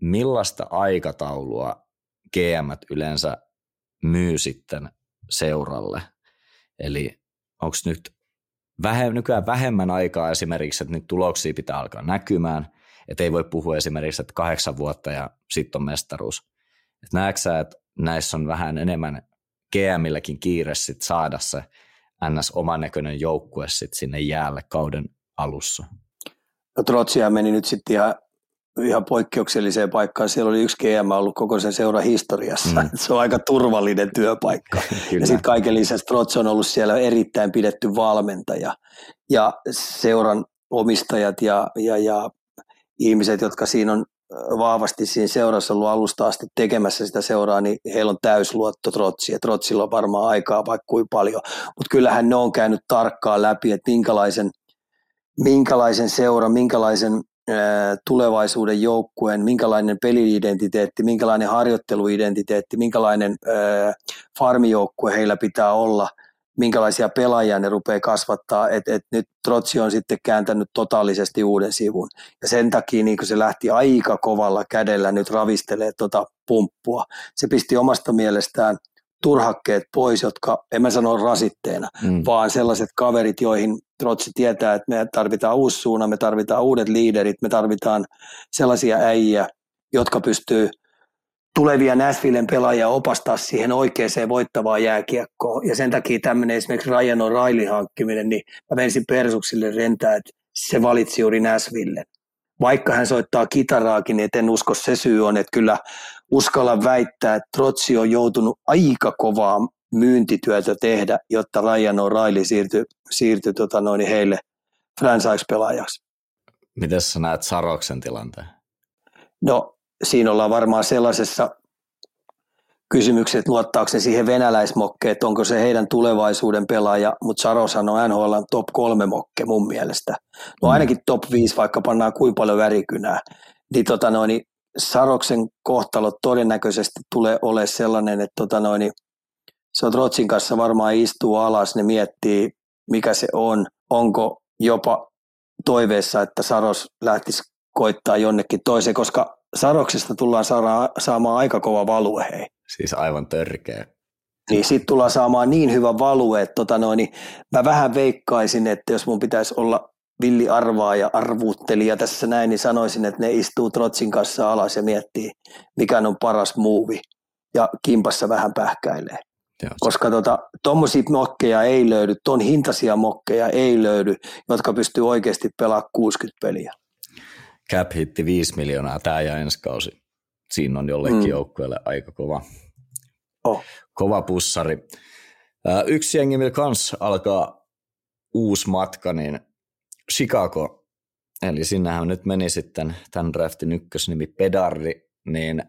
millaista aikataulua GM yleensä myy sitten seuralle? Eli onko nyt vähem, nykyään vähemmän aikaa esimerkiksi, että nyt tuloksia pitää alkaa näkymään, että ei voi puhua esimerkiksi, että kahdeksan vuotta ja sitten on mestaruus. Et näetkö sä, että näissä on vähän enemmän GMilläkin kiire sit saada se ns. oman näköinen joukkue sit sinne jäälle kauden alussa? No Trotsia meni nyt sitten ihan ihan poikkeukselliseen paikkaan. Siellä oli yksi GM ollut koko sen seuran historiassa. Mm. Se on aika turvallinen työpaikka. ja sitten kaiken lisäksi Trots on ollut siellä erittäin pidetty valmentaja. Ja seuran omistajat ja, ja, ja ihmiset, jotka siinä on vahvasti siinä seurassa ollut alusta asti tekemässä sitä seuraa, niin heillä on täysluotto Trotsi, ja Trotsilla on varmaan aikaa vaikka kuin paljon. Mutta kyllähän ne on käynyt tarkkaan läpi, että minkälaisen, minkälaisen seuran, minkälaisen tulevaisuuden joukkueen, minkälainen peliidentiteetti, minkälainen harjoitteluidentiteetti, minkälainen farmijoukkue heillä pitää olla, minkälaisia pelaajia ne rupeaa kasvattaa, että et nyt Trotsi on sitten kääntänyt totaalisesti uuden sivun. Ja sen takia niin se lähti aika kovalla kädellä nyt ravistelee tuota pumppua. Se pisti omasta mielestään turhakkeet pois, jotka, en mä sano rasitteena, mm. vaan sellaiset kaverit, joihin Trotsi tietää, että me tarvitaan uusi suuna, me tarvitaan uudet liiderit, me tarvitaan sellaisia äijä, jotka pystyy tulevia Nashvillen pelaajia opastaa siihen oikeaan voittavaan jääkiekkoon. Ja sen takia tämmöinen esimerkiksi Ryan O'Reilly hankkiminen, niin mä menisin Persuksille rentää, että se valitsi juuri Nashvillen. Vaikka hän soittaa kitaraakin, niin en usko se syy on, että kyllä uskalla väittää, että Trotsi on joutunut aika kovaa myyntityötä tehdä, jotta Ryan O'Reilly siirtyi, siirtyi tota noin, heille franchise-pelaajaksi. Miten sä näet Saroksen tilanteen? No siinä ollaan varmaan sellaisessa kysymyksessä, että luottaako se siihen venäläismokkeen, että onko se heidän tulevaisuuden pelaaja, mutta Saroshan on NHL top kolme mokke mun mielestä. No mm. ainakin top 5, vaikka pannaan kuin paljon värikynää. Niin, tota noin, niin Saroksen kohtalo todennäköisesti tulee olemaan sellainen, että tota noin, se on Rotsin kanssa varmaan istuu alas, ne miettii mikä se on, onko jopa toiveessa, että Saros lähtisi koittaa jonnekin toiseen, koska Saroksesta tullaan saada, saamaan aika kova value, hei. Siis aivan törkeä. Niin sit tullaan saamaan niin hyvä value, että tota noin, niin mä vähän veikkaisin, että jos mun pitäisi olla villi arvaa ja arvuuttelija tässä näin, niin sanoisin, että ne istuu Trotsin kanssa alas ja miettii, mikä on paras muuvi ja kimpassa vähän pähkäilee. Joo. Koska tuommoisia tota, mokkeja ei löydy, ton hintaisia mokkeja ei löydy, jotka pystyy oikeasti pelaamaan 60 peliä cap hitti 5 miljoonaa tämä ja ensi kausi. Siinä on jollekin mm. joukkueelle aika kova, oh. kova pussari. Yksi jengi, millä kanssa alkaa uusi matka, niin Chicago, eli sinnehän nyt meni sitten tämän draftin ykkösnimi Pedardi, niin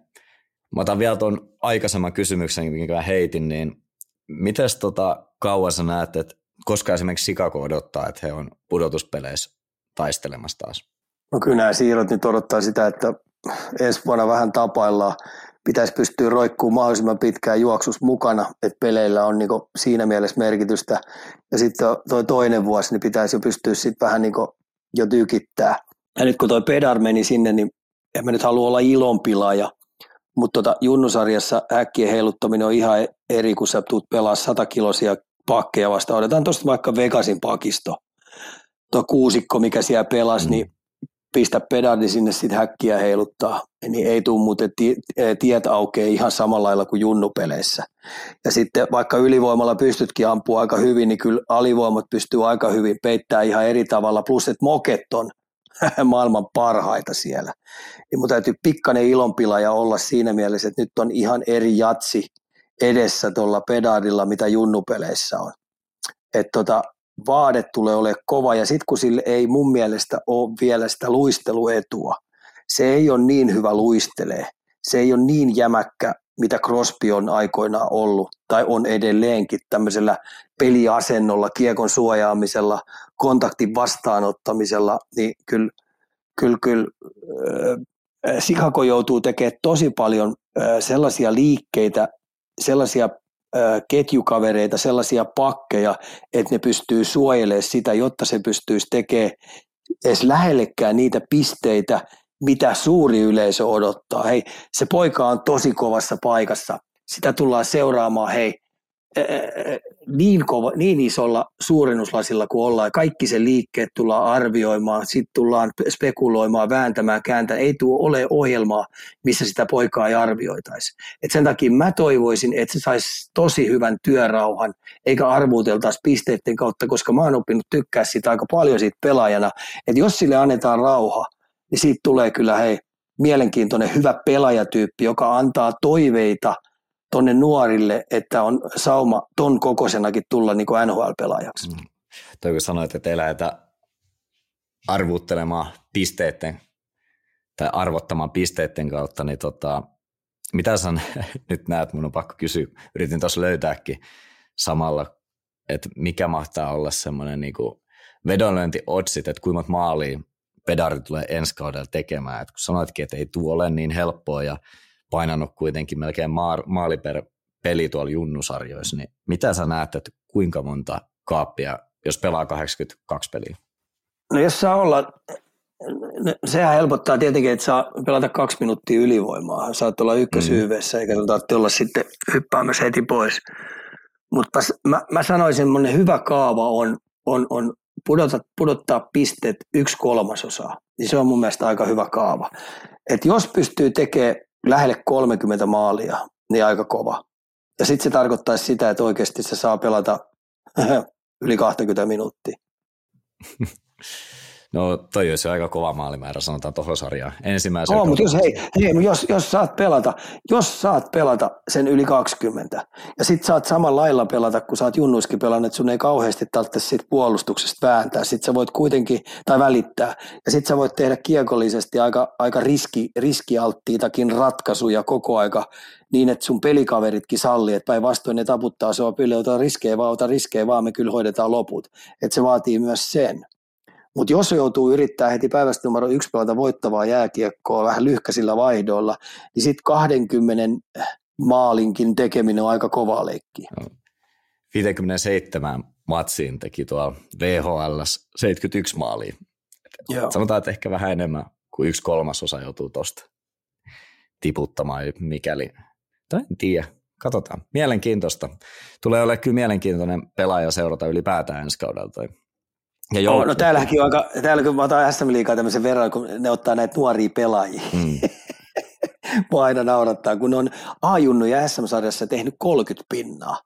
mä otan vielä tuon aikaisemman kysymyksen, minkä mä heitin, niin mites tota kauan sä näet, että koska esimerkiksi Chicago odottaa, että he on pudotuspeleissä taistelemassa taas? No kyllä nämä siirrot nyt odottaa sitä, että ensi vuonna vähän tapaillaan. Pitäisi pystyä roikkumaan mahdollisimman pitkään juoksus mukana, että peleillä on niin siinä mielessä merkitystä. Ja sitten tuo toinen vuosi, niin pitäisi jo pystyä sitten vähän niin jo tykittää. Ja nyt kun tuo Pedar meni sinne, niin en mä nyt halua olla ilonpilaaja, mutta tota, junnusarjassa häkkien heiluttaminen on ihan eri, kun sä tuut pelaa kilosia pakkeja vasta. Otetaan tuosta vaikka Vegasin pakisto. Tuo kuusikko, mikä siellä pelasi, mm. niin pistä pedali sinne sitten häkkiä heiluttaa, niin ei tule muuten tiet aukeaa ihan samalla lailla kuin junnupeleissä. Ja sitten vaikka ylivoimalla pystytkin ampua aika hyvin, niin kyllä alivoimat pystyy aika hyvin peittämään ihan eri tavalla, plus että moket on maailman parhaita siellä. Niin mun täytyy pikkainen ilonpila ja olla siinä mielessä, että nyt on ihan eri jatsi edessä tuolla pedaalilla, mitä junnupeleissä on. Että tota, vaade tulee olemaan kova ja sitten kun sille ei mun mielestä ole vielä sitä luisteluetua, se ei ole niin hyvä luistelee, se ei ole niin jämäkkä, mitä Crosby on aikoinaan ollut tai on edelleenkin tämmöisellä peliasennolla, kiekon suojaamisella, kontaktin vastaanottamisella, niin kyllä, kyllä, kyllä äh, Sikako joutuu tekemään tosi paljon äh, sellaisia liikkeitä, sellaisia ketjukavereita, sellaisia pakkeja, että ne pystyy suojelemaan sitä, jotta se pystyisi tekemään edes lähellekään niitä pisteitä, mitä suuri yleisö odottaa. Hei, se poika on tosi kovassa paikassa. Sitä tullaan seuraamaan, hei, niin, kova, niin isolla suurennuslasilla kuin ollaan. Kaikki se liikkeet tullaan arvioimaan, sitten tullaan spekuloimaan, vääntämään, kääntämään. Ei tuo ole ohjelmaa, missä sitä poikaa ei arvioitaisi. Et sen takia mä toivoisin, että se saisi tosi hyvän työrauhan, eikä arvuuteltaisi pisteiden kautta, koska mä oon oppinut tykkää sitä aika paljon siitä pelaajana. Että jos sille annetaan rauha, niin siitä tulee kyllä hei, mielenkiintoinen hyvä pelaajatyyppi, joka antaa toiveita – tonne nuorille, että on sauma ton kokoisenakin tulla niin kuin NHL-pelaajaksi. Mm. Toi kun sanoit, että ei lähdetä arvuuttelemaan pisteiden tai arvottamaan pisteiden kautta, niin tota, mitä sä nyt näet, mun on pakko kysyä, yritin tuossa löytääkin samalla, että mikä mahtaa olla semmoinen niin vedonlyönti-otsit, että kuinka maalia pedari tulee ensi kaudella tekemään. Et kun sanoitkin, että ei tuo ole niin helppoa ja painanut kuitenkin melkein maali per peli tuolla junnusarjoissa, niin mitä sä näet, että kuinka monta kaappia, jos pelaa 82 peliä? No jos saa olla no, sehän helpottaa tietenkin, että saa pelata kaksi minuuttia ylivoimaa. Saat olla ykkösyyveessä, mm. eikä sun tarvitse olla sitten hyppäämässä heti pois. Mutta mä, mä sanoisin, että hyvä kaava on, on, on pudota, pudottaa pisteet yksi kolmasosa. Niin se on mun mielestä aika hyvä kaava. Et jos pystyy tekemään lähelle 30 maalia, niin aika kova. Ja sitten se tarkoittaisi sitä, että oikeasti se saa pelata yli 20 minuuttia. No toi olisi aika kova maalimäärä, sanotaan tuohon sarjaan. Ensimmäisen oh, mutta jos, hei, hei, jos, jos, saat pelata, jos saat pelata sen yli 20 ja sit saat samalla lailla pelata, kun saat junnuiskin pelannut, että sun ei kauheasti tarvitse siitä puolustuksesta vääntää. Sitten sä voit kuitenkin, tai välittää, ja sitten sä voit tehdä kiekollisesti aika, aika riski, riskialttiitakin ratkaisuja koko aika niin, että sun pelikaveritkin sallii, että päinvastoin ne taputtaa se on ota riskejä vaan, ota riskejä vaan, me kyllä hoidetaan loput. Että se vaatii myös sen. Mutta jos joutuu yrittää heti päivästä numero yksi pelata voittavaa jääkiekkoa vähän lyhkäisillä vaihdoilla, niin sitten 20 maalinkin tekeminen on aika kova leikki. 57 matsiin teki tuo VHL 71 maalia. Joo. Sanotaan, että ehkä vähän enemmän kuin yksi kolmasosa joutuu tuosta tiputtamaan, mikäli, tai en tiedä, katsotaan. Mielenkiintoista. Tulee olemaan kyllä mielenkiintoinen pelaaja seurata ylipäätään ensi kaudelta. Ja joo, no täälläkin on aika, täällä kun mä otan SM Liigaa tämmöisen verran, kun ne ottaa näitä nuoria pelaajia. Mm. Mua aina naurattaa, kun on A-junnu ja SM-sarjassa tehnyt 30 pinnaa.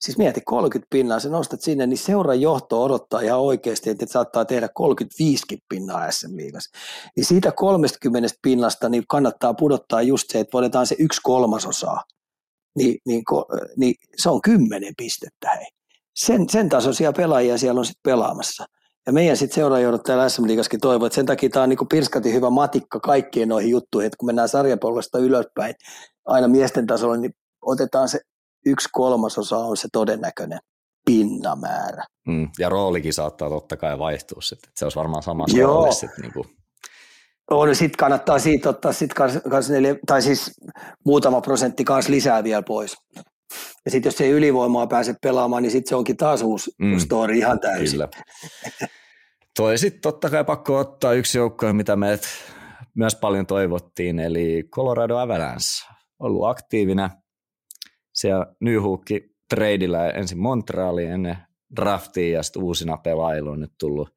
Siis mieti 30 pinnaa, sä nostat sinne, niin seuran johto odottaa ihan oikeasti, että saattaa tehdä 35 pinnaa SM-liigassa. Niin siitä 30 pinnasta niin kannattaa pudottaa just se, että voidaan se yksi kolmasosaa. Niin, niin, niin, se on kymmenen pistettä hei. Sen, sen tasoisia pelaajia siellä on sitten pelaamassa. Ja meidän sitten seuraajoudut täällä SM Liigaskin toivoo, että sen takia tämä on niin pirskati hyvä matikka kaikkien noihin juttuihin, että kun mennään sarjapolvesta ylöspäin aina miesten tasolla, niin otetaan se yksi kolmasosa on se todennäköinen pinnamäärä. Mm, ja roolikin saattaa totta kai vaihtua sitten, että se olisi varmaan sama rooli sitten niin kuin on, sitten kannattaa siitä ottaa sit kans, kans neljä, tai siis muutama prosentti kanssa lisää vielä pois. Ja sitten jos ei ylivoimaa pääse pelaamaan, niin sitten se onkin taas uusi mm, story ihan täysin. Kyllä. Toi sitten totta kai pakko ottaa yksi joukko, mitä me myös paljon toivottiin, eli Colorado Avalanche. Ollut aktiivinen. Siellä Nyhuukki treidillä ensin Montrealiin ennen draftia ja sitten uusina pelaajilla on nyt tullut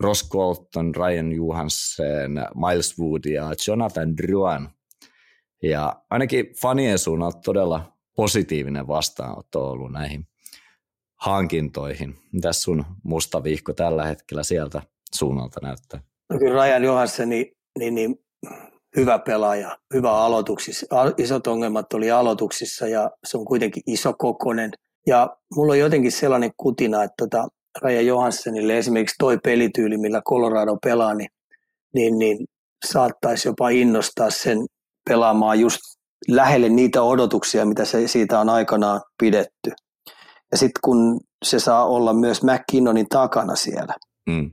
Ross Colton, Ryan Johansen, Miles Wood ja Jonathan Drouin. Ja ainakin fanien suunnalta todella positiivinen vastaanotto ollut näihin hankintoihin. Mitäs sun musta vihko tällä hetkellä sieltä suunnalta näyttää? No kyllä Ryan Johansson, niin, niin, niin hyvä pelaaja, hyvä aloituksissa. Isot ongelmat oli aloituksissa ja se on kuitenkin iso kokonen. Ja mulla on jotenkin sellainen kutina, että tota Raja Johanssonille esimerkiksi toi pelityyli, millä Colorado pelaa, niin, niin, niin saattaisi jopa innostaa sen pelaamaan just lähelle niitä odotuksia, mitä se siitä on aikanaan pidetty. Ja sitten kun se saa olla myös McKinnonin takana siellä, mm.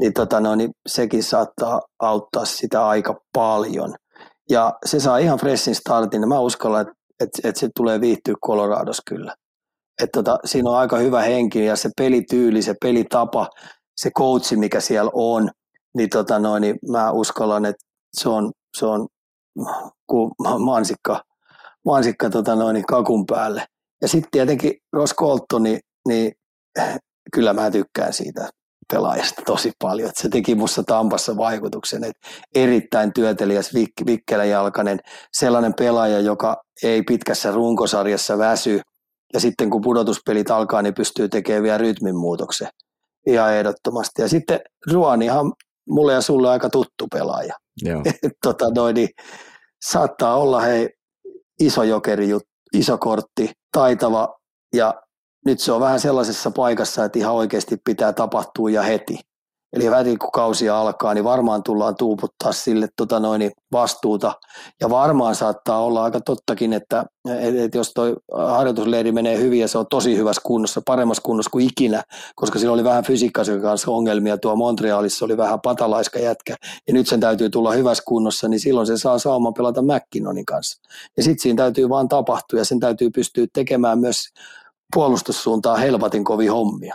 niin, tota no, niin sekin saattaa auttaa sitä aika paljon. Ja se saa ihan freshin startin, ja mä uskon, että, että, että se tulee viihtyä Colorados kyllä. Että tota, siinä on aika hyvä henki ja se pelityyli, se pelitapa, se coachi, mikä siellä on, niin, tota no, niin mä uskallan, että se on, se on kuin mansikka, mansikka tota noin, kakun päälle. Ja sitten tietenkin Ross Colton, niin, niin kyllä mä tykkään siitä pelaajasta tosi paljon. Että se teki musta Tampassa vaikutuksen, että erittäin työtelijäs, vik- vikkeläjalkainen, sellainen pelaaja, joka ei pitkässä runkosarjassa väsy, ja sitten kun pudotuspelit alkaa, niin pystyy tekemään vielä rytminmuutoksen ihan ehdottomasti. Ja sitten Ruan ihan mulle ja sulle aika tuttu pelaaja. Joo. tota noin, niin saattaa olla hei iso jokeri, iso kortti, taitava ja nyt se on vähän sellaisessa paikassa, että ihan oikeasti pitää tapahtua ja heti. Eli heti kun kausi alkaa, niin varmaan tullaan tuuputtaa sille tota noin, vastuuta. Ja varmaan saattaa olla aika tottakin, että, että jos tuo harjoitusleiri menee hyvin ja se on tosi hyvässä kunnossa, paremmassa kunnossa kuin ikinä, koska sillä oli vähän fysiikkaisen kanssa ongelmia. Tuo Montrealissa oli vähän patalaiska jätkä ja nyt sen täytyy tulla hyvässä kunnossa, niin silloin se saa sauman pelata McKinnonin kanssa. Ja sitten siinä täytyy vaan tapahtua ja sen täytyy pystyä tekemään myös puolustussuuntaan helvatin kovin hommia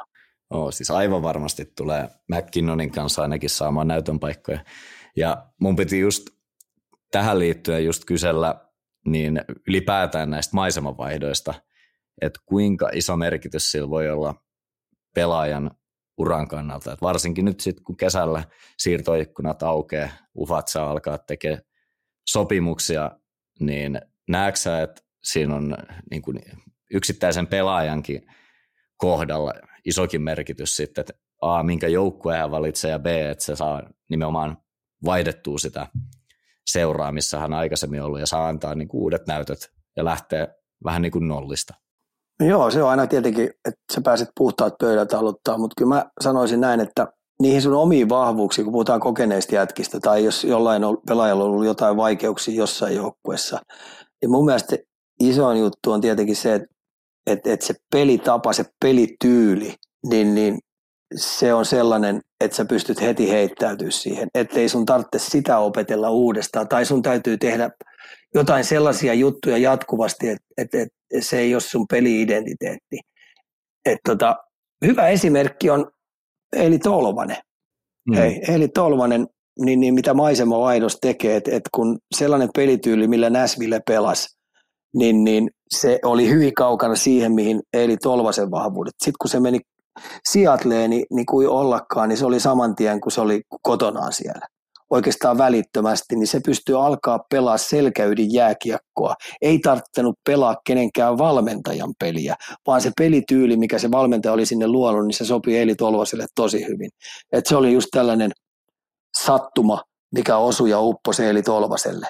Oo, siis aivan varmasti tulee McKinnonin kanssa ainakin saamaan näytön paikkoja. Ja mun piti just tähän liittyen just kysellä niin ylipäätään näistä maisemavaihdoista, että kuinka iso merkitys sillä voi olla pelaajan uran kannalta. Et varsinkin nyt sitten, kun kesällä siirtoikkunat aukeaa, ufat saa alkaa tekemään sopimuksia, niin näetkö että siinä on niin kuin yksittäisen pelaajankin kohdalla isokin merkitys sitten, että A, minkä joukkueen hän valitsee, ja B, että se saa nimenomaan vaihdettua sitä seuraa, missä hän aikaisemmin ollut, ja saa antaa niin uudet näytöt ja lähtee vähän niin kuin nollista. Joo, se on aina tietenkin, että sä pääset puhtaat pöydältä aloittaa, mutta kyllä mä sanoisin näin, että niihin sun omiin vahvuuksiin, kun puhutaan kokeneista jätkistä, tai jos jollain on, pelaajalla on ollut jotain vaikeuksia jossain joukkueessa, niin mun mielestä isoin juttu on tietenkin se, että, että, että se pelitapa, se pelityyli, niin, niin se on sellainen, että sä pystyt heti heittäytyä siihen, ettei sun tarvitse sitä opetella uudestaan, tai sun täytyy tehdä jotain sellaisia juttuja jatkuvasti, että, että, että se ei ole sun peli-identiteetti. Et tota, hyvä esimerkki on Eli Tolvanen. Mm. Hei, Eli Tolvanen, niin, niin mitä Maisema Vaihdos tekee, että, että kun sellainen pelityyli, millä Näsville pelasi, niin, niin se oli hyvin kaukana siihen, mihin Eli Tolvasen vahvuudet. Sitten kun se meni Seattleen, niin, niin kuin ollakaan, niin se oli saman tien, kun se oli kotonaan siellä oikeastaan välittömästi, niin se pystyy alkaa pelaa selkäydin jääkiekkoa. Ei tarvittanut pelaa kenenkään valmentajan peliä, vaan se pelityyli, mikä se valmentaja oli sinne luonut, niin se sopii Eli Tolvaselle tosi hyvin. Et se oli just tällainen sattuma, mikä osui ja upposi Eli Tolvaselle.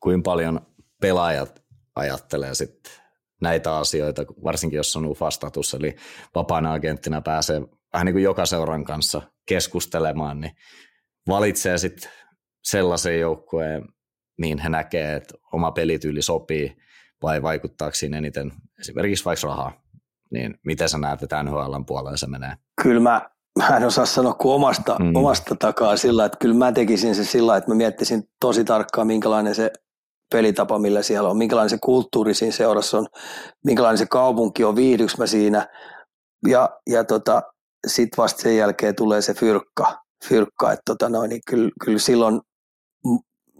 Kuinka paljon pelaajat ajattelee sitten näitä asioita, varsinkin jos on UFA-status, eli vapaana agenttina pääsee vähän niin kuin joka seuran kanssa keskustelemaan, niin valitsee sitten sellaisen joukkueen, mihin he näkee, että oma pelityyli sopii, vai vaikuttaako siinä eniten esimerkiksi vaikka rahaa, niin miten sä näet, että NHLn puolella se menee? Kyllä mä, mä en osaa sanoa kuin omasta, mm. omasta takaa sillä, että kyllä mä tekisin se sillä, että mä miettisin tosi tarkkaan, minkälainen se pelitapa, millä siellä on, minkälainen se kulttuuri siinä seurassa on, minkälainen se kaupunki on, viihdyks mä siinä, ja, ja tota, sitten vasta sen jälkeen tulee se fyrkka, fyrkka. Että tota noin, niin kyllä, kyllä silloin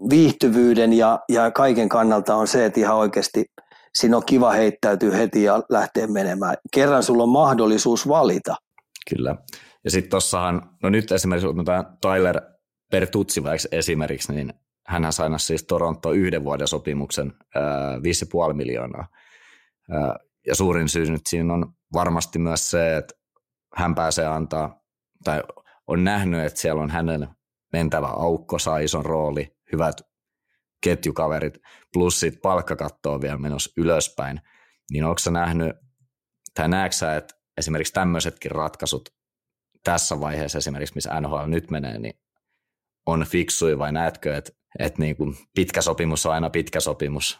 viihtyvyyden ja, ja kaiken kannalta on se, että ihan oikeasti siinä on kiva heittäytyä heti ja lähteä menemään. Kerran sulla on mahdollisuus valita. Kyllä. Ja sitten tuossahan, no nyt esimerkiksi otetaan Tyler vaikka esimerkiksi, niin hän sai siis Toronto yhden vuoden sopimuksen, 5,5 miljoonaa. ja suurin syy nyt siinä on varmasti myös se, että hän pääsee antaa, tai on nähnyt, että siellä on hänen mentävä aukko, saa ison rooli, hyvät ketjukaverit, plus sitten palkkakatto on vielä menossa ylöspäin, niin onko nähnyt, tai näetkö sä, että esimerkiksi tämmöisetkin ratkaisut tässä vaiheessa esimerkiksi, missä NHL nyt menee, niin on fiksui vai näetkö, että, että niin kuin pitkä sopimus on aina pitkä sopimus,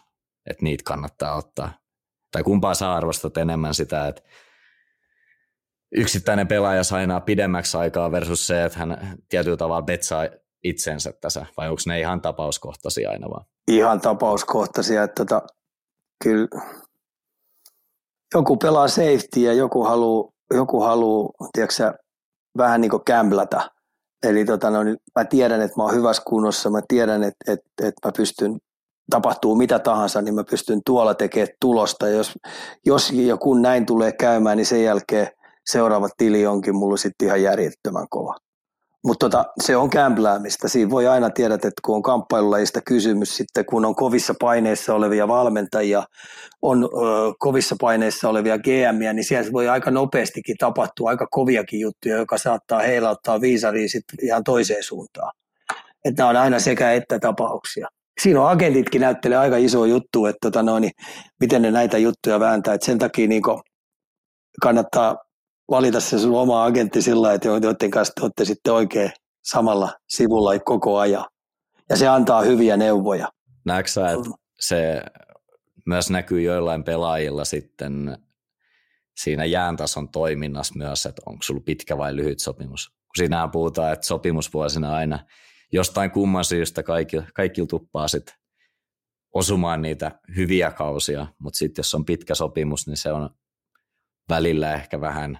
että niitä kannattaa ottaa? Tai kumpaa sä arvostat enemmän sitä, että yksittäinen pelaaja sainaa pidemmäksi aikaa versus se, että hän tietyllä tavalla betsaa itsensä tässä, vai onko ne ihan tapauskohtaisia aina vaan? Ihan tapauskohtaisia, että tota, kyllä joku pelaa safety ja joku haluaa, joku haluu, vähän niin kuin kämplätä. Eli tota, no, mä tiedän, että mä oon hyvässä kunnossa, mä tiedän, että, että, että mä pystyn, tapahtuu mitä tahansa, niin mä pystyn tuolla tekemään tulosta. Jos, jos ja kun näin tulee käymään, niin sen jälkeen – seuraava tili onkin mulla sitten ihan järjettömän kova. Mutta tota, se on kämpläämistä. Siinä voi aina tiedä, että kun on kamppailulajista kysymys, sitten kun on kovissa paineissa olevia valmentajia, on ö, kovissa paineissa olevia GMiä, niin siellä voi aika nopeastikin tapahtua aika koviakin juttuja, joka saattaa heilauttaa viisaria sitten ihan toiseen suuntaan. Että nämä on aina sekä että tapauksia. Siinä on agentitkin näyttelee aika iso juttu, että tota no, niin miten ne näitä juttuja vääntää. Et sen takia niin kannattaa valita se sun oma agentti sillä että joiden kanssa te olette sitten oikein samalla sivulla koko ajan. Ja se antaa hyviä neuvoja. Näetkö sä, että se myös näkyy joillain pelaajilla sitten siinä jääntason toiminnassa myös, että onko sulla pitkä vai lyhyt sopimus. Kun siinähän puhutaan, että sopimusvuosina aina jostain kumman syystä kaikki, kaikki tuppaa sitten osumaan niitä hyviä kausia, mutta sitten jos on pitkä sopimus, niin se on välillä ehkä vähän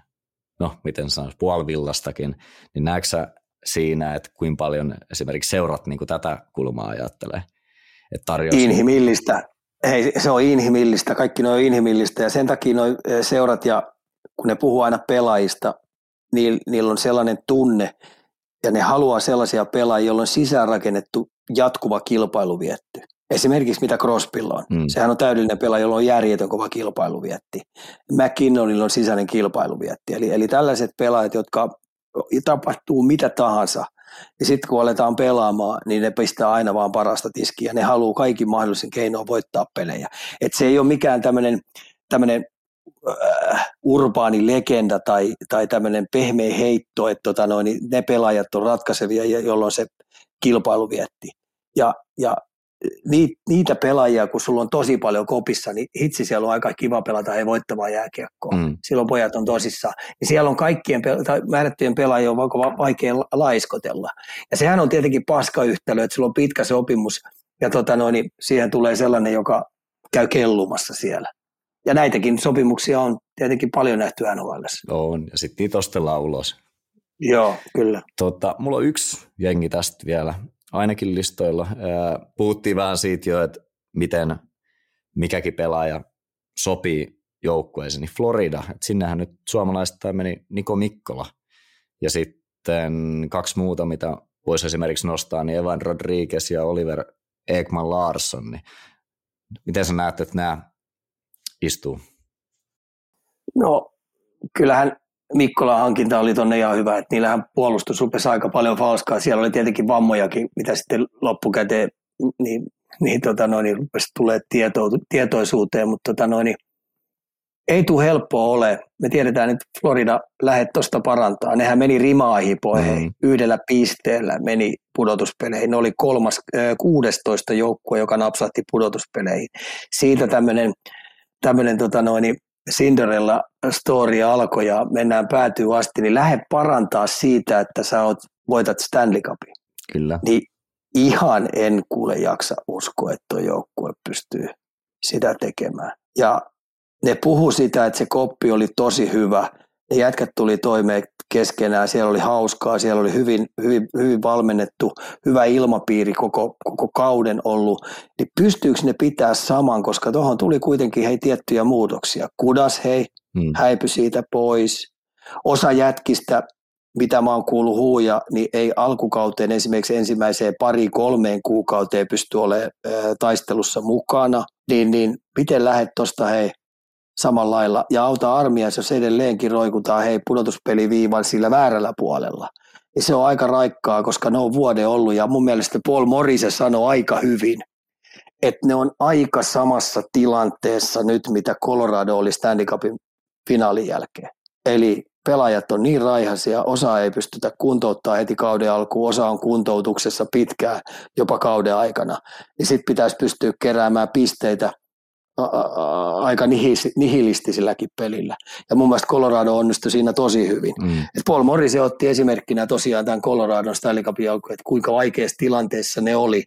no miten sanoisi, puolivillastakin, niin näetkö sä siinä, että kuinka paljon esimerkiksi seurat niin kuin tätä kulmaa ajattelee? Että tarjosi... Inhimillistä. Hei, se on inhimillistä, kaikki ne on inhimillistä ja sen takia noi seurat ja kun ne puhuu aina pelaajista, niin niillä on sellainen tunne ja ne haluaa sellaisia pelaajia, joilla on sisäänrakennettu jatkuva kilpailuvietti. Esimerkiksi mitä Crosbylla on. Mm. Sehän on täydellinen pelaaja, jolla on järjetön kova kilpailuvietti. McKinnonilla on sisäinen kilpailuvietti. Eli, eli tällaiset pelaajat, jotka tapahtuu mitä tahansa, ja sitten kun aletaan pelaamaan, niin ne pistää aina vaan parasta tiskiä. Ne haluaa kaikki mahdollisen keinoin voittaa pelejä. Et se ei ole mikään tämmöinen tämmöinen äh, urbaani legenda tai, tai tämmöinen pehmeä heitto, että tota noin, niin ne pelaajat on ratkaisevia, jolloin se kilpailu vietti. Ja, ja niitä pelaajia, kun sulla on tosi paljon kopissa, niin hitsi siellä on aika kiva pelata ei voittavaa jääkiekkoa. Mm. Silloin pojat on tosissaan. Ja siellä on kaikkien tai määrättyjen pelaajien on vaikea laiskotella. Ja sehän on tietenkin paska yhtälö, että sulla on pitkä sopimus ja tota noin, niin siihen tulee sellainen, joka käy kellumassa siellä. Ja näitäkin sopimuksia on tietenkin paljon nähty NHL. On, ja sitten niitä ostellaan ulos. Joo, kyllä. Tota, mulla on yksi jengi tästä vielä ainakin listoilla. Puhuttiin vähän siitä jo, että miten mikäkin pelaaja sopii joukkueeseen, niin Florida, että sinnehän nyt suomalaista meni Niko Mikkola. Ja sitten kaksi muuta, mitä voisi esimerkiksi nostaa, niin Evan Rodriguez ja Oliver Ekman Larsson. Niin miten sä näet, että nämä istuu? No, kyllähän Mikkolan hankinta oli tuonne ihan hyvä, että niillähän puolustus rupesi aika paljon falskaa. Siellä oli tietenkin vammojakin, mitä sitten loppukäteen niin, niin, tota noin, niin rupesi tulee tieto, tietoisuuteen, mutta tota noin, niin ei tule helppoa ole. Me tiedetään, että Florida lähet tuosta parantaa. Nehän meni rimaahipoihin mm. yhdellä pisteellä meni pudotuspeleihin. Ne oli kolmas, äh, 16 joukkue, joka napsahti pudotuspeleihin. Siitä tämmöinen tämmöinen tota noin, Cinderella story alkoi ja mennään päätyy asti, niin lähde parantaa siitä, että sä oot, voitat Stanley Cupin. Kyllä. Niin ihan en kuule jaksa uskoa, että tuo joukkue pystyy sitä tekemään. Ja ne puhu sitä, että se koppi oli tosi hyvä. Jätkät tuli toimeen keskenään, siellä oli hauskaa, siellä oli hyvin, hyvin, hyvin valmennettu, hyvä ilmapiiri koko, koko kauden ollut, niin pystyykö ne pitää saman, koska tuohon tuli kuitenkin hei tiettyjä muutoksia. Kudas hei, hmm. häipy siitä pois. Osa jätkistä, mitä mä oon kuullut huuja, niin ei alkukauteen esimerkiksi ensimmäiseen pari kolmeen kuukauteen pysty olemaan taistelussa mukana, niin, niin miten lähdet tuosta hei samalla lailla ja auta armia, jos edelleenkin roikutaan hei pudotuspeliviivan sillä väärällä puolella. Ja se on aika raikkaa, koska ne on vuoden ollut ja mun mielestä Paul Morrise sanoi aika hyvin, että ne on aika samassa tilanteessa nyt, mitä Colorado oli Stanley Cupin finaalin jälkeen. Eli pelaajat on niin raihaisia, osa ei pystytä kuntouttaa heti kauden alkuun, osa on kuntoutuksessa pitkään, jopa kauden aikana. Niin sitten pitäisi pystyä keräämään pisteitä – aika nihilistisilläkin pelillä. Ja mun mielestä Colorado onnistui siinä tosi hyvin. Mm. Et Paul Morris otti esimerkkinä tosiaan tämän Coloradon Stanley Cupin että kuinka vaikeassa tilanteessa ne oli,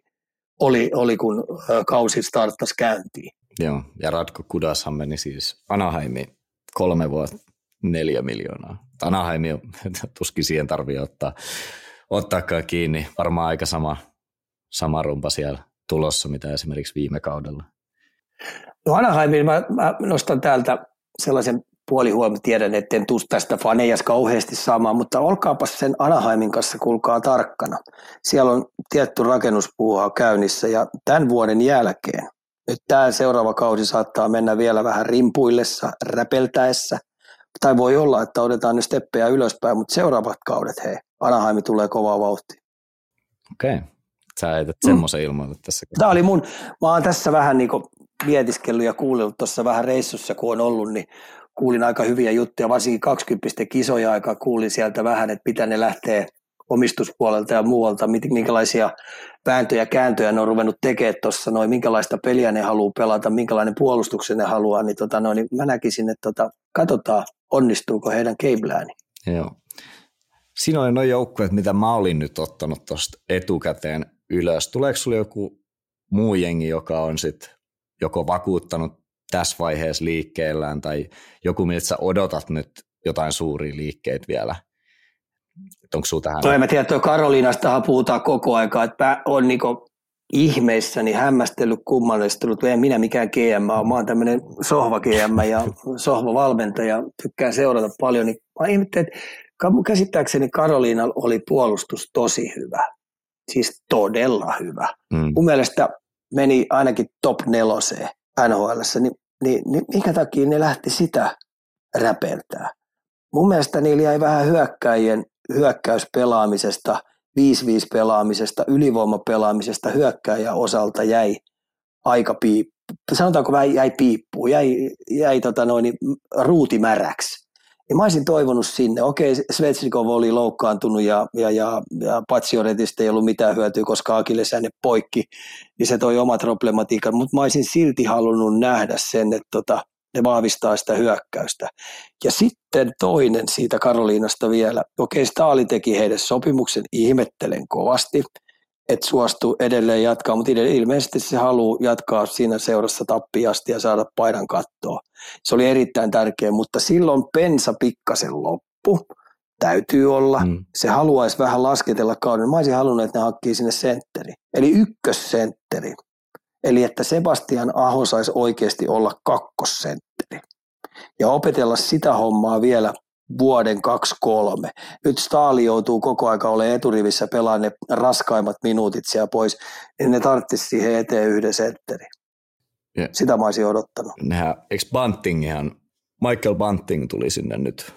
oli, oli kun kausi starttasi käyntiin. Joo, ja Radko Kudashan meni siis Anaheimiin kolme vuotta neljä miljoonaa. Anaheimi tuskin siihen tarvii ottaa, ottaakaan kiinni. Varmaan aika sama, sama rumpa siellä tulossa, mitä esimerkiksi viime kaudella. No Anaheimin mä, mä nostan täältä sellaisen puolihuomioon, tiedän, en tuu tästä fanejas kauheasti saamaan, mutta olkaapas sen Anaheimin kanssa, kulkaa tarkkana. Siellä on tietty rakennuspuuha käynnissä ja tämän vuoden jälkeen, nyt tämä seuraava kausi saattaa mennä vielä vähän rimpuillessa, räpeltäessä, tai voi olla, että otetaan ne steppejä ylöspäin, mutta seuraavat kaudet, hei, Anaheimi tulee kovaa vauhtia. Okei, okay. sä heität semmoisen ilmoille tässä. Tämä oli mun, mä oon tässä vähän niin kuin mietiskellyt ja kuunnellut tuossa vähän reissussa, kun on ollut, niin kuulin aika hyviä juttuja, varsinkin 20 kisoja aika kuulin sieltä vähän, että mitä ne lähtee omistuspuolelta ja muualta, minkälaisia vääntöjä kääntöjä ne on ruvennut tekemään tuossa, noin, minkälaista peliä ne haluaa pelata, minkälainen puolustuksen ne haluaa, niin, tota, noin, niin mä näkisin, että tota, katsotaan, onnistuuko heidän game Joo. Siinä oli noin joukkueet, mitä mä olin nyt ottanut tuosta etukäteen ylös. Tuleeko sulla joku muu jengi, joka on sitten joko vakuuttanut tässä vaiheessa liikkeellään tai joku, miltä sä odotat nyt jotain suuria liikkeitä vielä. Onko sinulla tähän? Toi mä tiedän, että Karoliinastahan puhutaan koko aika, että on niinku ihmeissäni hämmästellyt, kummallistunut, en minä mikään GM, mä oon tämmöinen sohva GM ja sohva valmentaja, tykkään seurata paljon, niin mä ihmettelin, että käsittääkseni Karoliina oli puolustus tosi hyvä, siis todella hyvä. Mm. Mun mielestä meni ainakin top neloseen NHL, niin, niin, niin minkä takia ne lähti sitä räpertää? Mun mielestä niillä jäi vähän hyökkäjien hyökkäyspelaamisesta, 5-5 pelaamisesta, ylivoimapelaamisesta hyökkäjä osalta jäi aika piippu. Sanotaanko vähän jäi piippuun, jäi, jäi tota noin, ruutimäräksi. Ja mä olisin toivonut sinne, okei Svetsnikov oli loukkaantunut ja, ja, ja, ja Patsioretista ei ollut mitään hyötyä, koska Akilles ne poikki, niin se toi omat problematiikan, mutta mä olisin silti halunnut nähdä sen, että tota, ne vahvistaa sitä hyökkäystä. Ja sitten toinen siitä Karoliinasta vielä. Okei, Staali teki heille sopimuksen, ihmettelen kovasti, että suostuu edelleen jatkaa, mutta ilmeisesti se haluaa jatkaa siinä seurassa tappiasti ja saada paidan kattoa. Se oli erittäin tärkeä, mutta silloin pensa pikkasen loppu. Täytyy olla. Mm. Se haluaisi vähän lasketella kauden. Mä olisin halunnut, että ne hakkii sinne sentteri. Eli ykkössentteri. Eli että Sebastian Aho saisi oikeasti olla kakkosentteri. Ja opetella sitä hommaa vielä vuoden kaksi kolme. Nyt Staali joutuu koko aika olemaan eturivissä pelaamaan ne raskaimmat minuutit siellä pois, niin ne tarvitsisi siihen eteen yhden sentteri. Yeah. Sitä mä olisin odottanut. Nehän, eikö Buntingihan, Michael Bunting tuli sinne nyt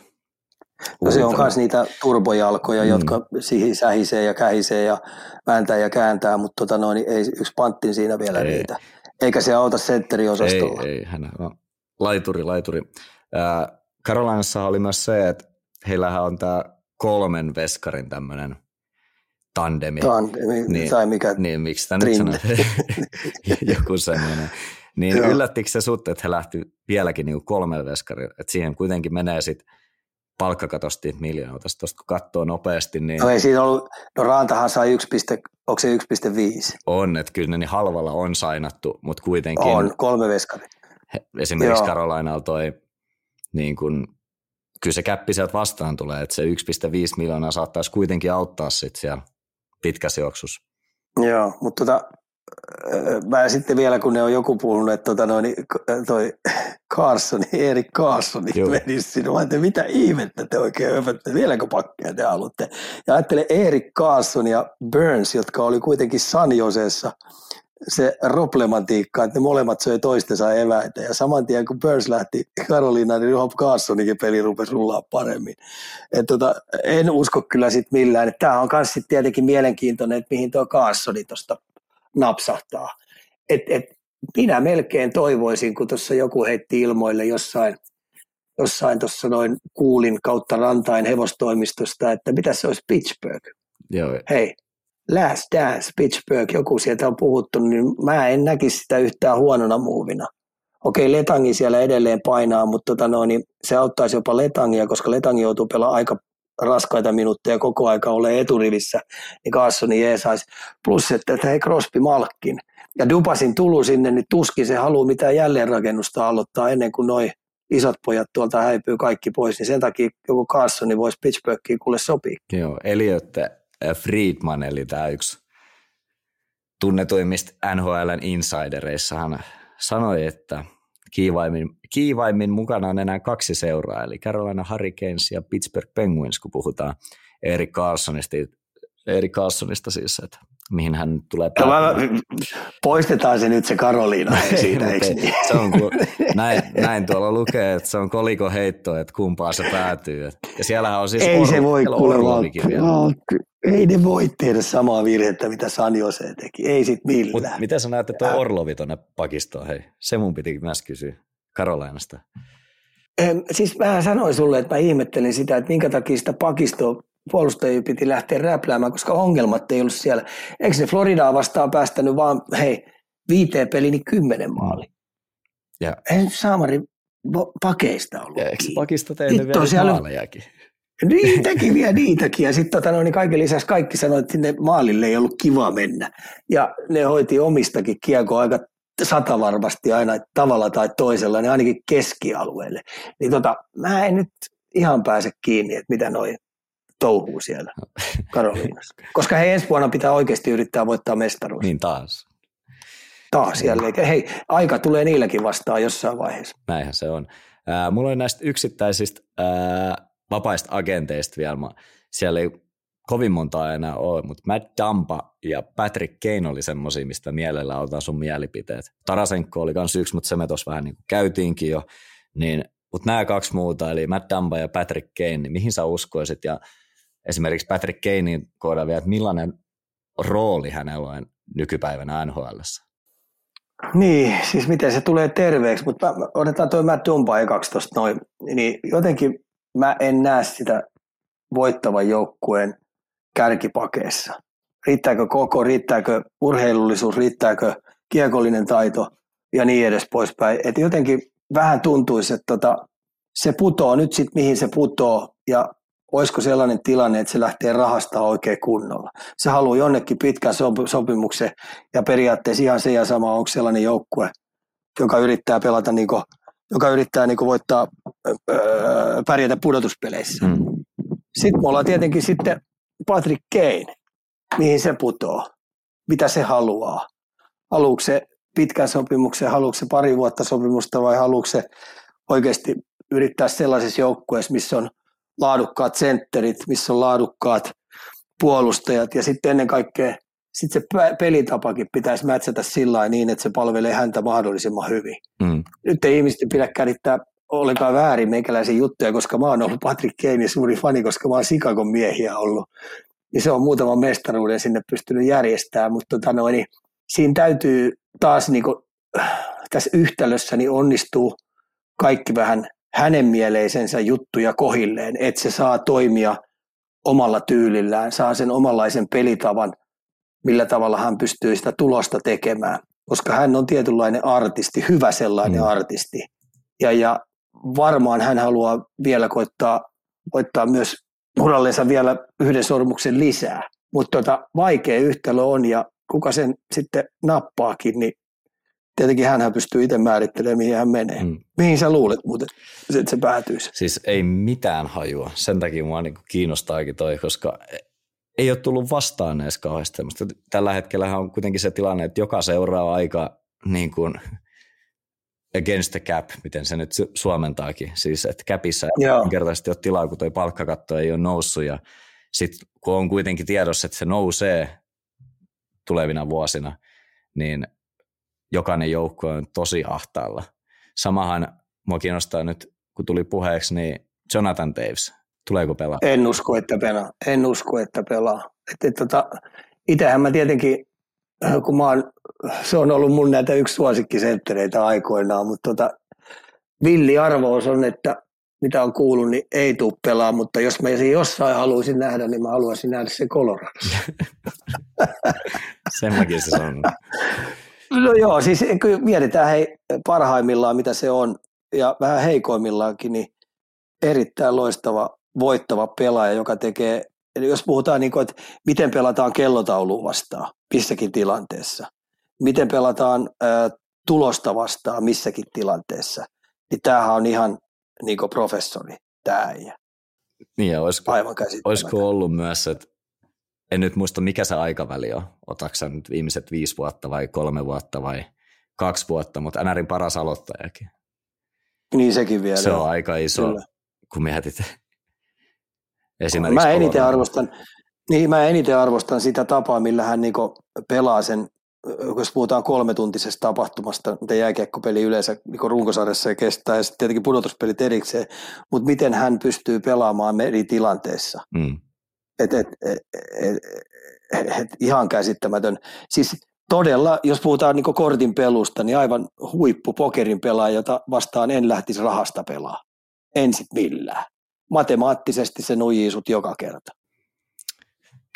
No se on myös niitä turbojalkoja, mm. jotka siihen sähisee ja kähisee ja vääntää ja kääntää, mutta tota noin, ei yksi panttin siinä vielä ei. riitä. Eikä se auta sentteriosastolla. Ei, ei hän on laituri, laituri. Äh, Karolinassa oli myös se, että heillähän on tämä kolmen veskarin tämmöinen tandemi. Tandemi, niin, tai mikä Niin, miksi tämä nyt sanoo? Joku semmoinen. Niin Joo. yllättikö se sut, että he lähti vieläkin niin kolme veskarilla, että siihen kuitenkin menee sitten palkkakatosti miljoonaa. Tuosta kun katsoo nopeasti, niin... No ei siinä ollut, no Rantahan sai 1, onko se 1,5? On, että kyllä ne niin halvalla on sainattu, mutta kuitenkin... On, kolme veskari. Esimerkiksi Karolainalla toi, niin kun, kyllä se käppi sieltä vastaan tulee, että se 1,5 miljoonaa saattaisi kuitenkin auttaa sitten siellä pitkässä juoksussa. Joo, mutta tota, mä sitten vielä, kun ne on joku puhunut, että tota noin, toi Carson, Erik Carson menisi sinne. Mä mitä ihmettä te oikein höpötte, vieläkö pakkeja te haluatte? Ja ajattelen Erik Carson ja Burns, jotka oli kuitenkin San se problematiikka, että ne molemmat söi toistensa eväitä. Ja saman tien kun Burns lähti Karolinaan, niin Rob Carsoninkin peli rupesi rullaa paremmin. Et tota, en usko kyllä sitten millään. Tämä on myös tietenkin mielenkiintoinen, että mihin tuo Carsoni tuosta napsahtaa. Et, et, minä melkein toivoisin, kun tuossa joku heitti ilmoille jossain, jossain tuossa noin kuulin kautta rantain hevostoimistosta, että mitä se olisi Pittsburgh. Joo. Hei, Last Dance, Pittsburgh, joku sieltä on puhuttu, niin mä en näkisi sitä yhtään huonona muuvina. Okei, Letangi siellä edelleen painaa, mutta tota noin, niin se auttaisi jopa Letangia, koska Letangi joutuu pelaamaan aika raskaita minuutteja koko aika ole eturivissä, niin Carssoni jeesaisi. Plus, että, että hei Crosby Malkkin. Ja Dupasin tulu sinne, niin tuskin se haluaa mitään jälleenrakennusta aloittaa ennen kuin noin isot pojat tuolta häipyy kaikki pois, niin sen takia joku Carssoni voisi Pittsburghiin kuule sopii. Joo, Eliot Friedman, eli tämä yksi tunnetuimmista NHLn insidereissa, hän sanoi, että kiivaimmin, kiivaimmin mukana on enää kaksi seuraa, eli Carolina Hurricanes ja Pittsburgh Penguins, kun puhutaan Erik Carlsonista, Erik Carlsonista siis, että mihin hän tulee päättämään. Poistetaan se nyt se Karoliina siitä, eikö niin? se on, kun, näin, näin, tuolla lukee, että se on koliko heitto, että kumpaa se päätyy. Ja siellähän on siis Ei se voi kuulla, ei ne voi tehdä samaa virhettä, mitä San Jose teki. Ei sit millään. Mut miten sä näet, että tuo Orlovi tuonne pakistoon? Hei, se mun piti myös kysyä Karolainasta. Siis mä sanoin sulle, että mä ihmettelin sitä, että minkä takia sitä pakistoa puolustajia piti lähteä räpläämään, koska ongelmat ei ollut siellä. Eikö ne Floridaa vastaan päästänyt vaan, hei, viiteen peliin niin kymmenen maali. Ja. Ei Saamari pakeista ollut. Ja eikö pakista tehnyt vielä siellä... maalejakin? Niitäkin vielä niitäkin. Ja sitten tota, no, niin kaiken lisäksi kaikki sanoivat, että sinne maalille ei ollut kiva mennä. Ja ne hoiti omistakin kiekoa aika satavarmasti aina tavalla tai toisella, niin ainakin keskialueelle. Niin tota, mä en nyt ihan pääse kiinni, että mitä noin touhuu siellä Karoliinassa. Koska he ensi vuonna pitää oikeasti yrittää voittaa mestaruus. Niin taas. Taas jälleen. Hei, aika tulee niilläkin vastaan jossain vaiheessa. Näinhän se on. Ää, mulla on näistä yksittäisistä ää, vapaista agenteista vielä. Mä, siellä ei kovin monta enää ole, mutta Matt Dampa ja Patrick Kane oli semmoisia, mistä mielellä otan sun mielipiteet. Tarasenko oli kans yksi, mutta se me tuossa vähän niin kuin käytiinkin jo. Niin, mutta nämä kaksi muuta, eli Matt Dampa ja Patrick Kane, niin mihin sä uskoisit? Ja esimerkiksi Patrick Kanein kohdalla vielä, että millainen rooli hänellä on nykypäivänä NHL? Niin, siis miten se tulee terveeksi, mutta otetaan tuo Matt Dumba ekaksi tuosta noin, niin jotenkin mä en näe sitä voittavan joukkueen kärkipakeessa. Riittääkö koko, riittääkö urheilullisuus, riittääkö kiekollinen taito ja niin edes poispäin. Et jotenkin vähän tuntuisi, että tota, se putoo nyt sitten mihin se putoo ja olisiko sellainen tilanne, että se lähtee rahasta oikein kunnolla. Se haluaa jonnekin pitkän sopimuksen ja periaatteessa ihan se ja sama, onko sellainen joukkue, joka yrittää pelata, niin kuin, joka yrittää niin voittaa, öö, pärjätä pudotuspeleissä. Mm. Sitten me ollaan tietenkin sitten Patrick Kane, mihin se putoo, mitä se haluaa. Haluatko se pitkän sopimuksen, haluatko se pari vuotta sopimusta vai haluatko se oikeasti yrittää sellaisessa joukkueessa, missä on laadukkaat sentterit, missä on laadukkaat puolustajat ja sitten ennen kaikkea sit se pelitapakin pitäisi mätsätä sillä niin, että se palvelee häntä mahdollisimman hyvin. Mm. Nyt ei ihmisten pidä kärittää ollenkaan väärin meikäläisiä juttuja, koska mä oon ollut Patrick Kane suuri fani, koska mä oon Sikakon miehiä ollut. Ja se on muutaman mestaruuden sinne pystynyt järjestämään, mutta tota noin, niin siinä täytyy taas niin kuin, tässä yhtälössä niin onnistuu kaikki vähän hänen mieleisensä juttuja kohilleen, että se saa toimia omalla tyylillään, saa sen omanlaisen pelitavan, millä tavalla hän pystyy sitä tulosta tekemään, koska hän on tietynlainen artisti, hyvä sellainen mm. artisti. Ja, ja varmaan hän haluaa vielä koittaa, koittaa myös urallensa vielä yhden sormuksen lisää. Mutta tota, vaikea yhtälö on ja kuka sen sitten nappaakin, niin tietenkin hän pystyy itse määrittelemään, mihin hän menee. Mm. Mihin sä luulet muuten, että se päätyisi? Siis ei mitään hajua. Sen takia mua niin kiinnostaakin toi, koska ei ole tullut vastaan edes kauheasti Tällä hetkellä on kuitenkin se tilanne, että joka seuraa aika niin kuin against the cap, miten se nyt suomentaakin. Siis että capissa kertaisesti ole tilaa, kun toi palkkakatto ei ole noussut ja sitten kun on kuitenkin tiedossa, että se nousee tulevina vuosina, niin jokainen joukko on tosi ahtaalla. Samahan mua kiinnostaa nyt, kun tuli puheeksi, niin Jonathan Davis, tuleeko pelaa? En usko, että pelaa. En usko, että pelaa. Et, et, tota, itähän mä tietenkin, kun mä oon, se on ollut mun näitä yksi suosikkisenttereitä aikoinaan, mutta tota, villi arvous on, että mitä on kuullut, niin ei tule pelaa, mutta jos mä sen jossain haluaisin nähdä, niin mä haluaisin nähdä se Coloradossa. Sen mäkin se sanon. No joo, siis kyllä mietitään hei, parhaimmillaan, mitä se on, ja vähän heikoimmillaankin, niin erittäin loistava, voittava pelaaja, joka tekee, eli jos puhutaan niin kuin, että miten pelataan kellotaulu vastaan missäkin tilanteessa, miten pelataan ä, tulosta vastaan missäkin tilanteessa, niin tämähän on ihan niin kuin professori, tämä äijä. Niin ja olisiko, Aivan olisiko ollut myös, että en nyt muista mikä se aikaväli on. Otatko nyt viimeiset viisi vuotta vai kolme vuotta vai kaksi vuotta, mutta NRin paras aloittajakin. Niin sekin vielä. Se on aika iso, Kyllä. kun mietit esimerkiksi. Mä eniten arvostan, niin, mä eniten arvostan sitä tapaa, millä hän niinku pelaa sen, jos puhutaan kolmetuntisesta tapahtumasta, mitä jääkiekkopeli yleensä niinku runkosarjassa kestää, ja sitten tietenkin pudotuspelit erikseen, mutta miten hän pystyy pelaamaan eri tilanteissa. Mm et, et, et, et, et, ihan käsittämätön. Siis todella, jos puhutaan niin kortin pelusta, niin aivan huippu pokerin pelaaja, jota vastaan en lähtisi rahasta pelaa. En sit millään. Matemaattisesti se nujii sut joka kerta.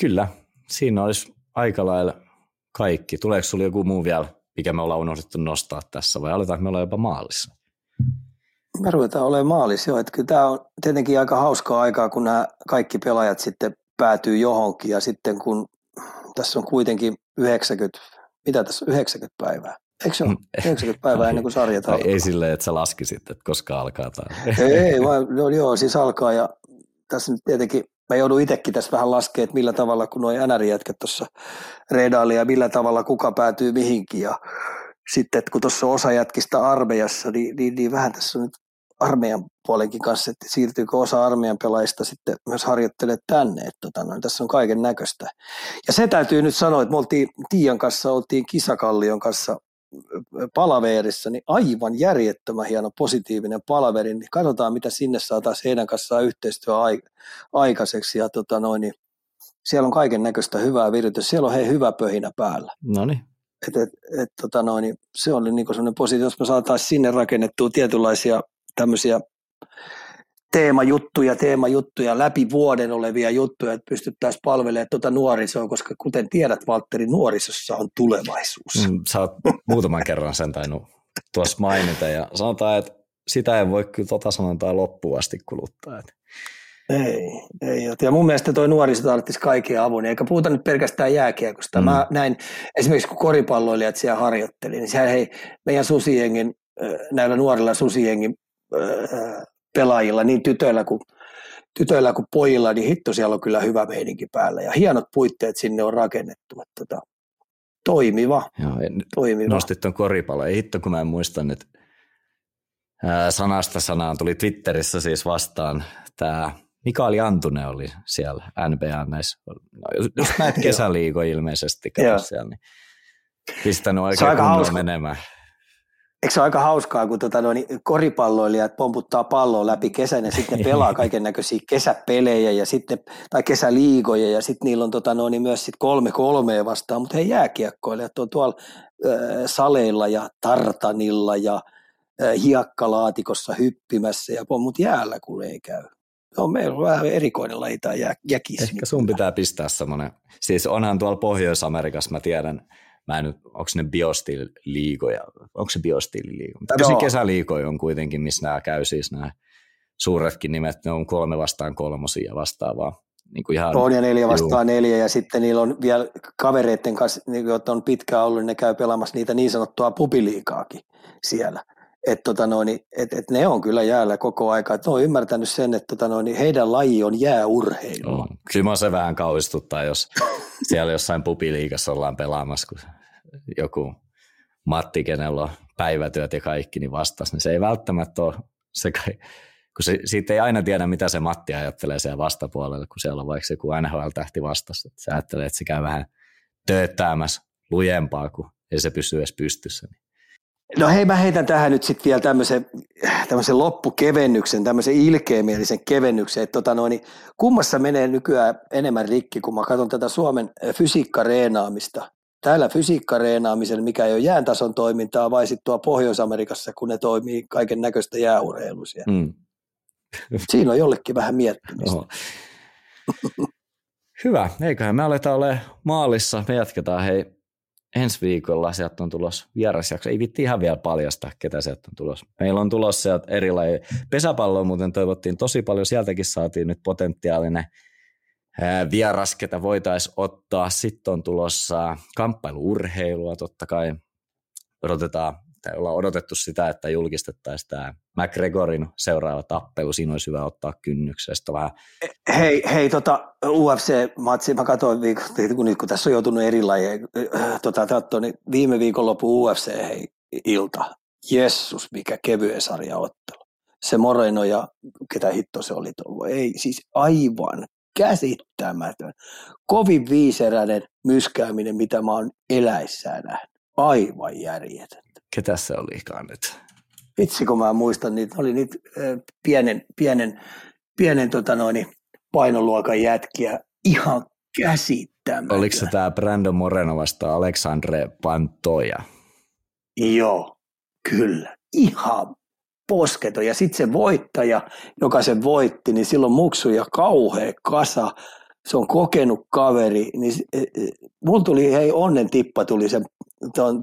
Kyllä, siinä olisi aika lailla kaikki. Tuleeko sinulla joku muu vielä, mikä me ollaan unohdettu nostaa tässä, vai aletaanko me olla jopa maalissa? Me ruvetaan olemaan maalissa, joo. Että kyllä tämä on tietenkin aika hauskaa aikaa, kun nämä kaikki pelaajat sitten päätyy johonkin ja sitten kun tässä on kuitenkin 90, mitä tässä on 90 päivää, Eikö se ole? 90 päivää ennen kuin sarjat alkaa? Ei silleen, että sä laskisit, että koska alkaa tai... Ei, vaan no, joo, siis alkaa ja tässä nyt tietenkin mä joudun itsekin tässä vähän laskemaan, että millä tavalla, kun nuo NR-jätkät tuossa redaali ja millä tavalla kuka päätyy mihinkin. Ja sitten, että kun tuossa osa jätkistä armeijassa, niin, niin, niin vähän tässä on nyt armeijan puolenkin kanssa, että siirtyykö osa armeijan pelaajista sitten myös harjoittelee tänne, että tota, no, tässä on kaiken näköistä. Ja se täytyy nyt sanoa, että me oltiin Tiian kanssa, oltiin Kisakallion kanssa palaverissa, niin aivan järjettömän hieno positiivinen palaveri, niin katsotaan mitä sinne saataisiin heidän kanssaan yhteistyö aikaiseksi ja tota noin, niin siellä on kaiken näköistä hyvää viritystä, siellä on hei hyvä pöhinä päällä. No niin. Et, et, et, tota noin, niin se oli niin sellainen positiivinen, jos me saataisiin sinne rakennettua tietynlaisia tämmöisiä teemajuttuja, teemajuttuja, läpi vuoden olevia juttuja, että pystyttäisiin palvelemaan tuota nuorisoa, koska kuten tiedät, Valtteri, nuorisossa on tulevaisuus. Mm, sä oot muutaman kerran sen tainnut tuossa mainita, ja sanotaan, että sitä ei voi kyllä tota sanontaa loppuun asti kuluttaa. Että. Ei, ei. Ja mun mielestä tuo nuoriso tarvitsisi kaikkia avun, eikä puhuta nyt pelkästään jääkiekosta. Mm. Mä näin esimerkiksi kun koripalloilijat siellä harjoitteli, niin siellä hei, meidän susijengin, näillä nuorilla susijengin pelaajilla, niin tytöillä kuin, tytöillä kuin pojilla, niin hitto siellä on kyllä hyvä meininki päällä ja hienot puitteet sinne on rakennettu. Että tota, toimiva. Joo, toimiva. Nostit tuon koripallon. Ei hitto, kun mä en muista nyt ää, sanasta sanaan. Tuli Twitterissä siis vastaan tämä Mikaeli Antunen oli siellä NBA näissä, no, just näitä kesäliigo ilmeisesti siellä, niin pistänyt oikein aika menemään. Eikö se ole aika hauskaa, kun tota, noin, koripalloilijat pomputtaa palloa läpi kesän ja sitten ne pelaa kaiken näköisiä kesäpelejä ja sitten, tai kesäliigoja ja sitten niillä on tota, noin, myös sit kolme kolmea vastaan, mutta he jääkiekkoilijat on tuolla äh, saleilla ja tartanilla ja äh, hiekkalaatikossa hyppimässä ja pommut jäällä, kun ei käy. No, meillä on vähän erikoinen laji tämä jä, jäkis. Ehkä sun pitää pistää semmoinen, siis onhan tuolla Pohjois-Amerikassa, mä tiedän, mä en nyt, onko ne biostiliigoja, onko se biostiliigo? Tämmöisiä kesäliigoja on kuitenkin, missä nämä käy siis nämä suuretkin nimet, ne on kolme vastaan kolmosia vastaavaa. Niin kuin ihan, on ja neljä vastaan juu. neljä ja sitten niillä on vielä kavereiden kanssa, niin, jotka on pitkään ollut, niin ne käy pelaamassa niitä niin sanottua pupiliikaakin siellä. Et, tota noin, et, et ne on kyllä jäällä koko aika. Et ne on ymmärtänyt sen, että tota noin, heidän laji on jääurheilu. Oh, kyllä se vähän kauhistuttaa, jos siellä jossain pupiliikassa ollaan pelaamassa, kun joku Matti, kenellä on päivätyöt ja kaikki, niin vastas, niin se ei välttämättä ole se, kun se, siitä ei aina tiedä, mitä se Matti ajattelee siellä vastapuolella, kun siellä on vaikka joku NHL-tähti vastassa. Se ajattelee, että se käy vähän tööttäämässä lujempaa, kun ei se pysy edes pystyssä. Niin No hei, mä heitän tähän nyt sitten vielä tämmöisen, tämmöisen loppukevennyksen, tämmöisen ilkeämielisen kevennyksen, että tota noin, kummassa menee nykyään enemmän rikki, kun mä katson tätä Suomen fysiikkareenaamista. Täällä fysiikkareenaamisen, mikä ei ole jääntason toimintaa, vai sitten tuo Pohjois-Amerikassa, kun ne toimii kaiken näköistä jääurheilusia. Mm. Siinä on jollekin vähän miettimistä. Oho. Hyvä, eiköhän me aletaan ole maalissa. Me jatketaan hei ensi viikolla sieltä on tulos vierasjakso. Ei vitti ihan vielä paljasta, ketä sieltä on tulos. Meillä on tulossa sieltä erilaisia. Pesäpalloa muuten toivottiin tosi paljon. Sieltäkin saatiin nyt potentiaalinen vieras, ketä voitaisiin ottaa. Sitten on tulossa kamppailuurheilua totta kai. Odotetaan että ollaan odotettu sitä, että julkistettaisiin tämä McGregorin seuraava tappelu. Siinä olisi hyvä ottaa kynnyksestä vähän. Hei, hei tota, UFC-matsi, mä katsoin, kun, nyt kun tässä on joutunut eri lajeja, tota, tatto, niin viime viikonloppu UFC hei, ilta. Jessus, mikä kevyen sarja ottelu. Se Moreno ja ketä hitto se oli tuo. Ei, siis aivan käsittämätön. Kovin viiseräinen myskääminen, mitä mä oon eläissään nähnyt. Aivan järjetön. Ketä se olikaan nyt? Vitsi, kun mä muistan, niin oli niitä pienen, pienen, pienen tota noin, painoluokan jätkiä ihan käsittämätön. Oliko se tämä Brandon Moreno vasta Alexandre Pantoja? Joo, kyllä. Ihan posketo. Ja sitten se voittaja, joka sen voitti, niin silloin muksu ja kauhea kasa. Se on kokenut kaveri. Niin, e, e, mulla tuli, hei onnen tippa tuli sen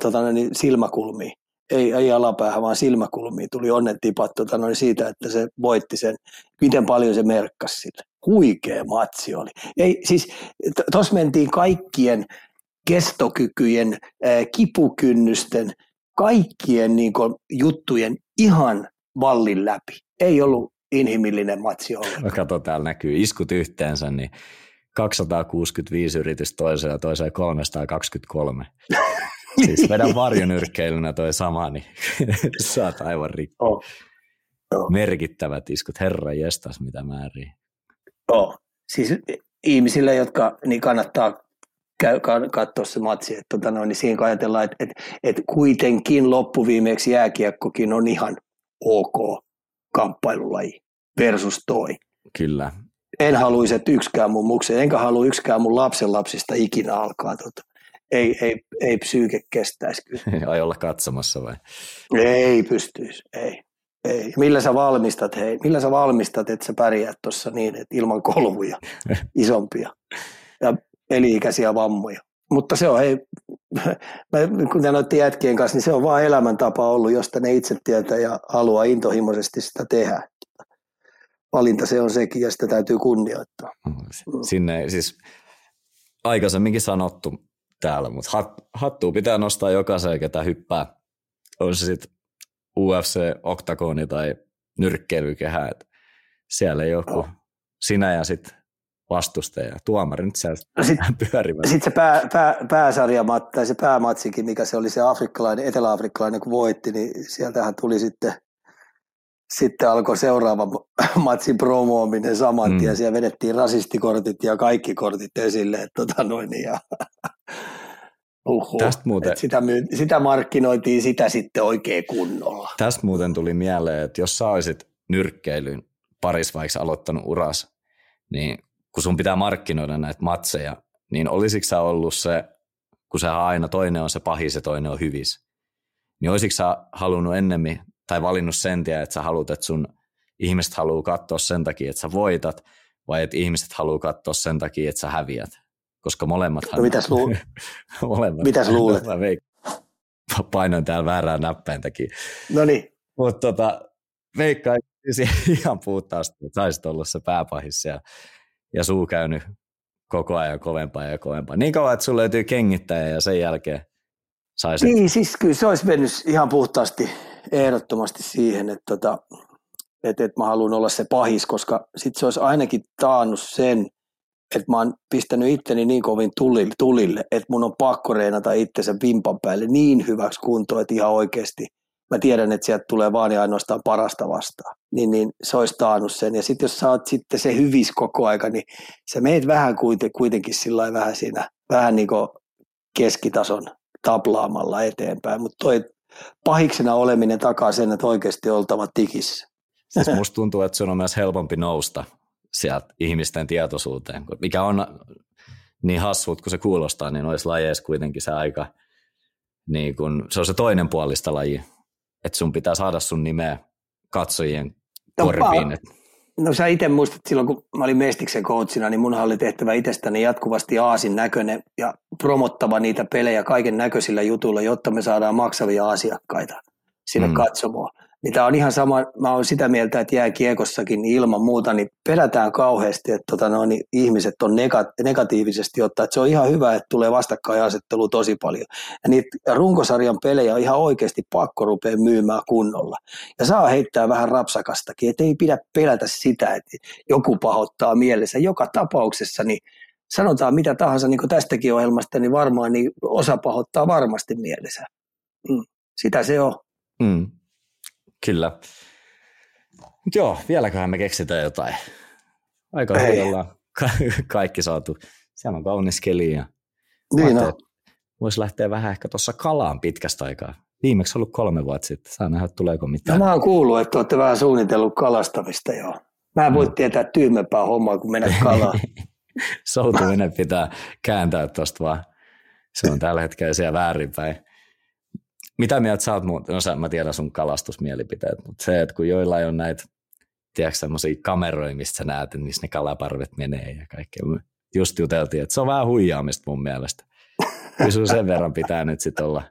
tota, niin silmäkulmiin ei, ei alapäähän, vaan silmäkulmiin tuli onnen tipat tota, noin siitä, että se voitti sen. Miten paljon se merkkasi sille. Huikea matsi oli. Ei, siis tuossa mentiin kaikkien kestokykyjen, kipukynnysten kaikkien niin kuin, juttujen ihan vallin läpi. Ei ollut inhimillinen matsi ollenkaan. No kato, täällä näkyy iskut yhteensä, niin 265 yritystä toiseen ja toiseen 323. siis vedän varjonyrkkeilynä toi sama, niin saat aivan rikki. Oh. Oh. Merkittävät iskut, herra jestas mitä määriä. Oh. Siis ihmisille, jotka niin kannattaa käy, katsoa se matsi, että tota noin, niin siinä ajatellaan, että, että, että kuitenkin loppuviimeksi jääkiekkokin on ihan ok kamppailulaji versus toi. Kyllä. En haluaisi, että yksikään mun muksen, enkä halua yksikään mun lapsen lapsista ikinä alkaa. Tota. Ei, ei, ei psyyke kestäisi kyllä. Ai olla katsomassa vai? Ei pystyisi, ei. Ei. Millä sä valmistat, hei? Millä sä valmistat, että sä pärjäät tuossa niin, että ilman kolvuja isompia ja eli-ikäisiä vammoja. Mutta se on, hei, kun te noitte jätkien kanssa, niin se on vaan elämäntapa ollut, josta ne itse tietää ja haluaa intohimoisesti sitä tehdä. Valinta se on sekin ja sitä täytyy kunnioittaa. Mm. Sinne siis aikaisemminkin sanottu täällä, mutta hat, hattua pitää nostaa jokaiseen, ketä hyppää. On se sitten UFC, oktagoni tai nyrkkeilykehä. Siellä ei joku no. sinä ja sitten vastustaja. Tuomari nyt siellä no sit, pyörimässä. Sitten se pää, pää, pääsarja, tai se päämatsikin, mikä se oli se afrikkalainen, eteläafrikkalainen, kun voitti, niin sieltähän tuli sitten, sitten alkoi seuraava matsin promoominen saman tien. Mm. Siellä vedettiin rasistikortit ja kaikki kortit esille. Että tota noin, ja Uhuh. Tästä muuten, sitä, myy, sitä markkinoitiin sitä sitten oikein kunnolla. Tästä muuten tuli mieleen, että jos sä olisit nyrkkeilyn paris vaikka aloittanut uras, niin kun sun pitää markkinoida näitä matseja, niin olisiko sä ollut se, kun sä aina toinen on se pahis ja toinen on hyvis, niin olisiko sä halunnut ennemmin tai valinnut sen tien, että sä haluat, että sun ihmiset haluaa katsoa sen takia, että sä voitat, vai että ihmiset haluaa katsoa sen takia, että sä häviät? Koska molemmathan... No mitäs, lu- molemmat, mitäs luulet? Mä veik- painoin täällä väärää näppäintäkin. No niin. Mutta tota, veikkaa ihan puhtaasti, että saisit olla se pääpahis ja, ja suu käynyt koko ajan kovempaa ja kovempaa. Niin kauan, että sulle löytyy kengittäjä ja sen jälkeen saisit... Niin, siis kyllä se olisi mennyt ihan puhtaasti ehdottomasti siihen, että, tota, että, että mä haluan olla se pahis, koska sitten se olisi ainakin taannut sen, että mä oon pistänyt itteni niin kovin tulille, tulille että mun on pakko reenata itsensä vimpan päälle niin hyväksi kuntoon, että ihan oikeasti mä tiedän, että sieltä tulee vaan ja ainoastaan parasta vastaan. Niin, niin se olisi taannut sen. Ja sitten jos sä oot sitten se hyvis koko aika, niin sä meet vähän kuitenkin, sillä vähän siinä, vähän niin kuin keskitason taplaamalla eteenpäin. Mutta toi pahiksena oleminen takaa sen, että oikeasti oltava tikissä. Siis musta tuntuu, että se on myös helpompi nousta sieltä ihmisten tietoisuuteen, mikä on niin hassut, kun se kuulostaa, niin olisi lajeissa kuitenkin se aika, niin kun, se on se toinen puolista laji, että sun pitää saada sun nimeä katsojien no, korviin. No, no sä itse muistat silloin, kun mä olin Mestiksen coachina, niin mun oli tehtävä itsestäni jatkuvasti aasin näköinen ja promottava niitä pelejä kaiken näköisillä jutuilla, jotta me saadaan maksavia asiakkaita sinne mm. katsomaan niin tämä on ihan sama, mä oon sitä mieltä, että jääkiekossakin niin ilman muuta, niin pelätään kauheasti, että tota, no, niin ihmiset on nega- negatiivisesti ottaa, että se on ihan hyvä, että tulee vastakkainasettelu tosi paljon. Ja niitä runkosarjan pelejä on ihan oikeasti pakko rupea myymään kunnolla. Ja saa heittää vähän rapsakastakin, että ei pidä pelätä sitä, että joku pahoittaa mielessä. Joka tapauksessa, niin sanotaan mitä tahansa niin tästäkin ohjelmasta, niin varmaan niin osa pahoittaa varmasti mielessä. Mm. Sitä se on. Mm. Kyllä. Mut joo, vieläköhän me keksitään jotain. Aika hyvin ollaan kaikki saatu. Siellä on kaunis keli ja niin on. Voisi lähteä vähän ehkä tuossa kalaan pitkästä aikaa. Viimeksi ollut kolme vuotta sitten. Saa nähdä, tuleeko mitään. No, mä oon kuullut, että olette vähän suunnitellut kalastamista joo. Mä en voi no. tietää tyhmempää hommaa, kun mennä kalaan. Soutuminen pitää kääntää tuosta vaan. Se on tällä hetkellä siellä väärinpäin. Mitä mieltä sä oot muuten? No sä, mä tiedän sun kalastusmielipiteet, mutta se, että kun joillain on näitä, tiedätkö, semmoisia kameroja, mistä sä näet, missä ne kalaparvet menee ja kaikkea. Just juteltiin, että se on vähän huijaamista mun mielestä. Kyllä sen verran pitää nyt sit olla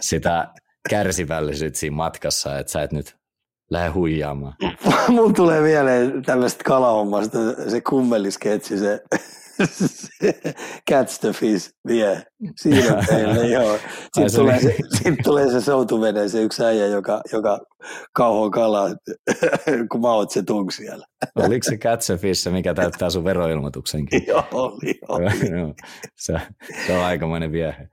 sitä kärsivällisyyttä siinä matkassa, että sä et nyt lähde huijaamaan. Mun tulee mieleen tällaista kalahommasta se kummelisketsi, se Catch the fish vie. Siinä teille, joo. Sitten tulee, se, sit tulee se soutuvene, se yksi äijä, joka, joka kauhoo kalaa, kun maot se tung siellä. Oliko se Catch mikä täyttää sun veroilmoituksenkin? Joo, oli, oli. Joo, se, se on aikamoinen viehe.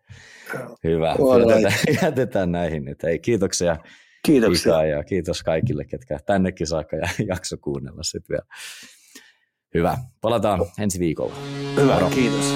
Hyvä. Jätetään, jätetään näihin nyt. Hei, kiitoksia Kiitoksia. Ika ja kiitos kaikille, ketkä tännekin saakka ja jakso kuunnella sitten vielä. Hyvä. Palataan ensi viikolla. Hyvä, Moro. kiitos.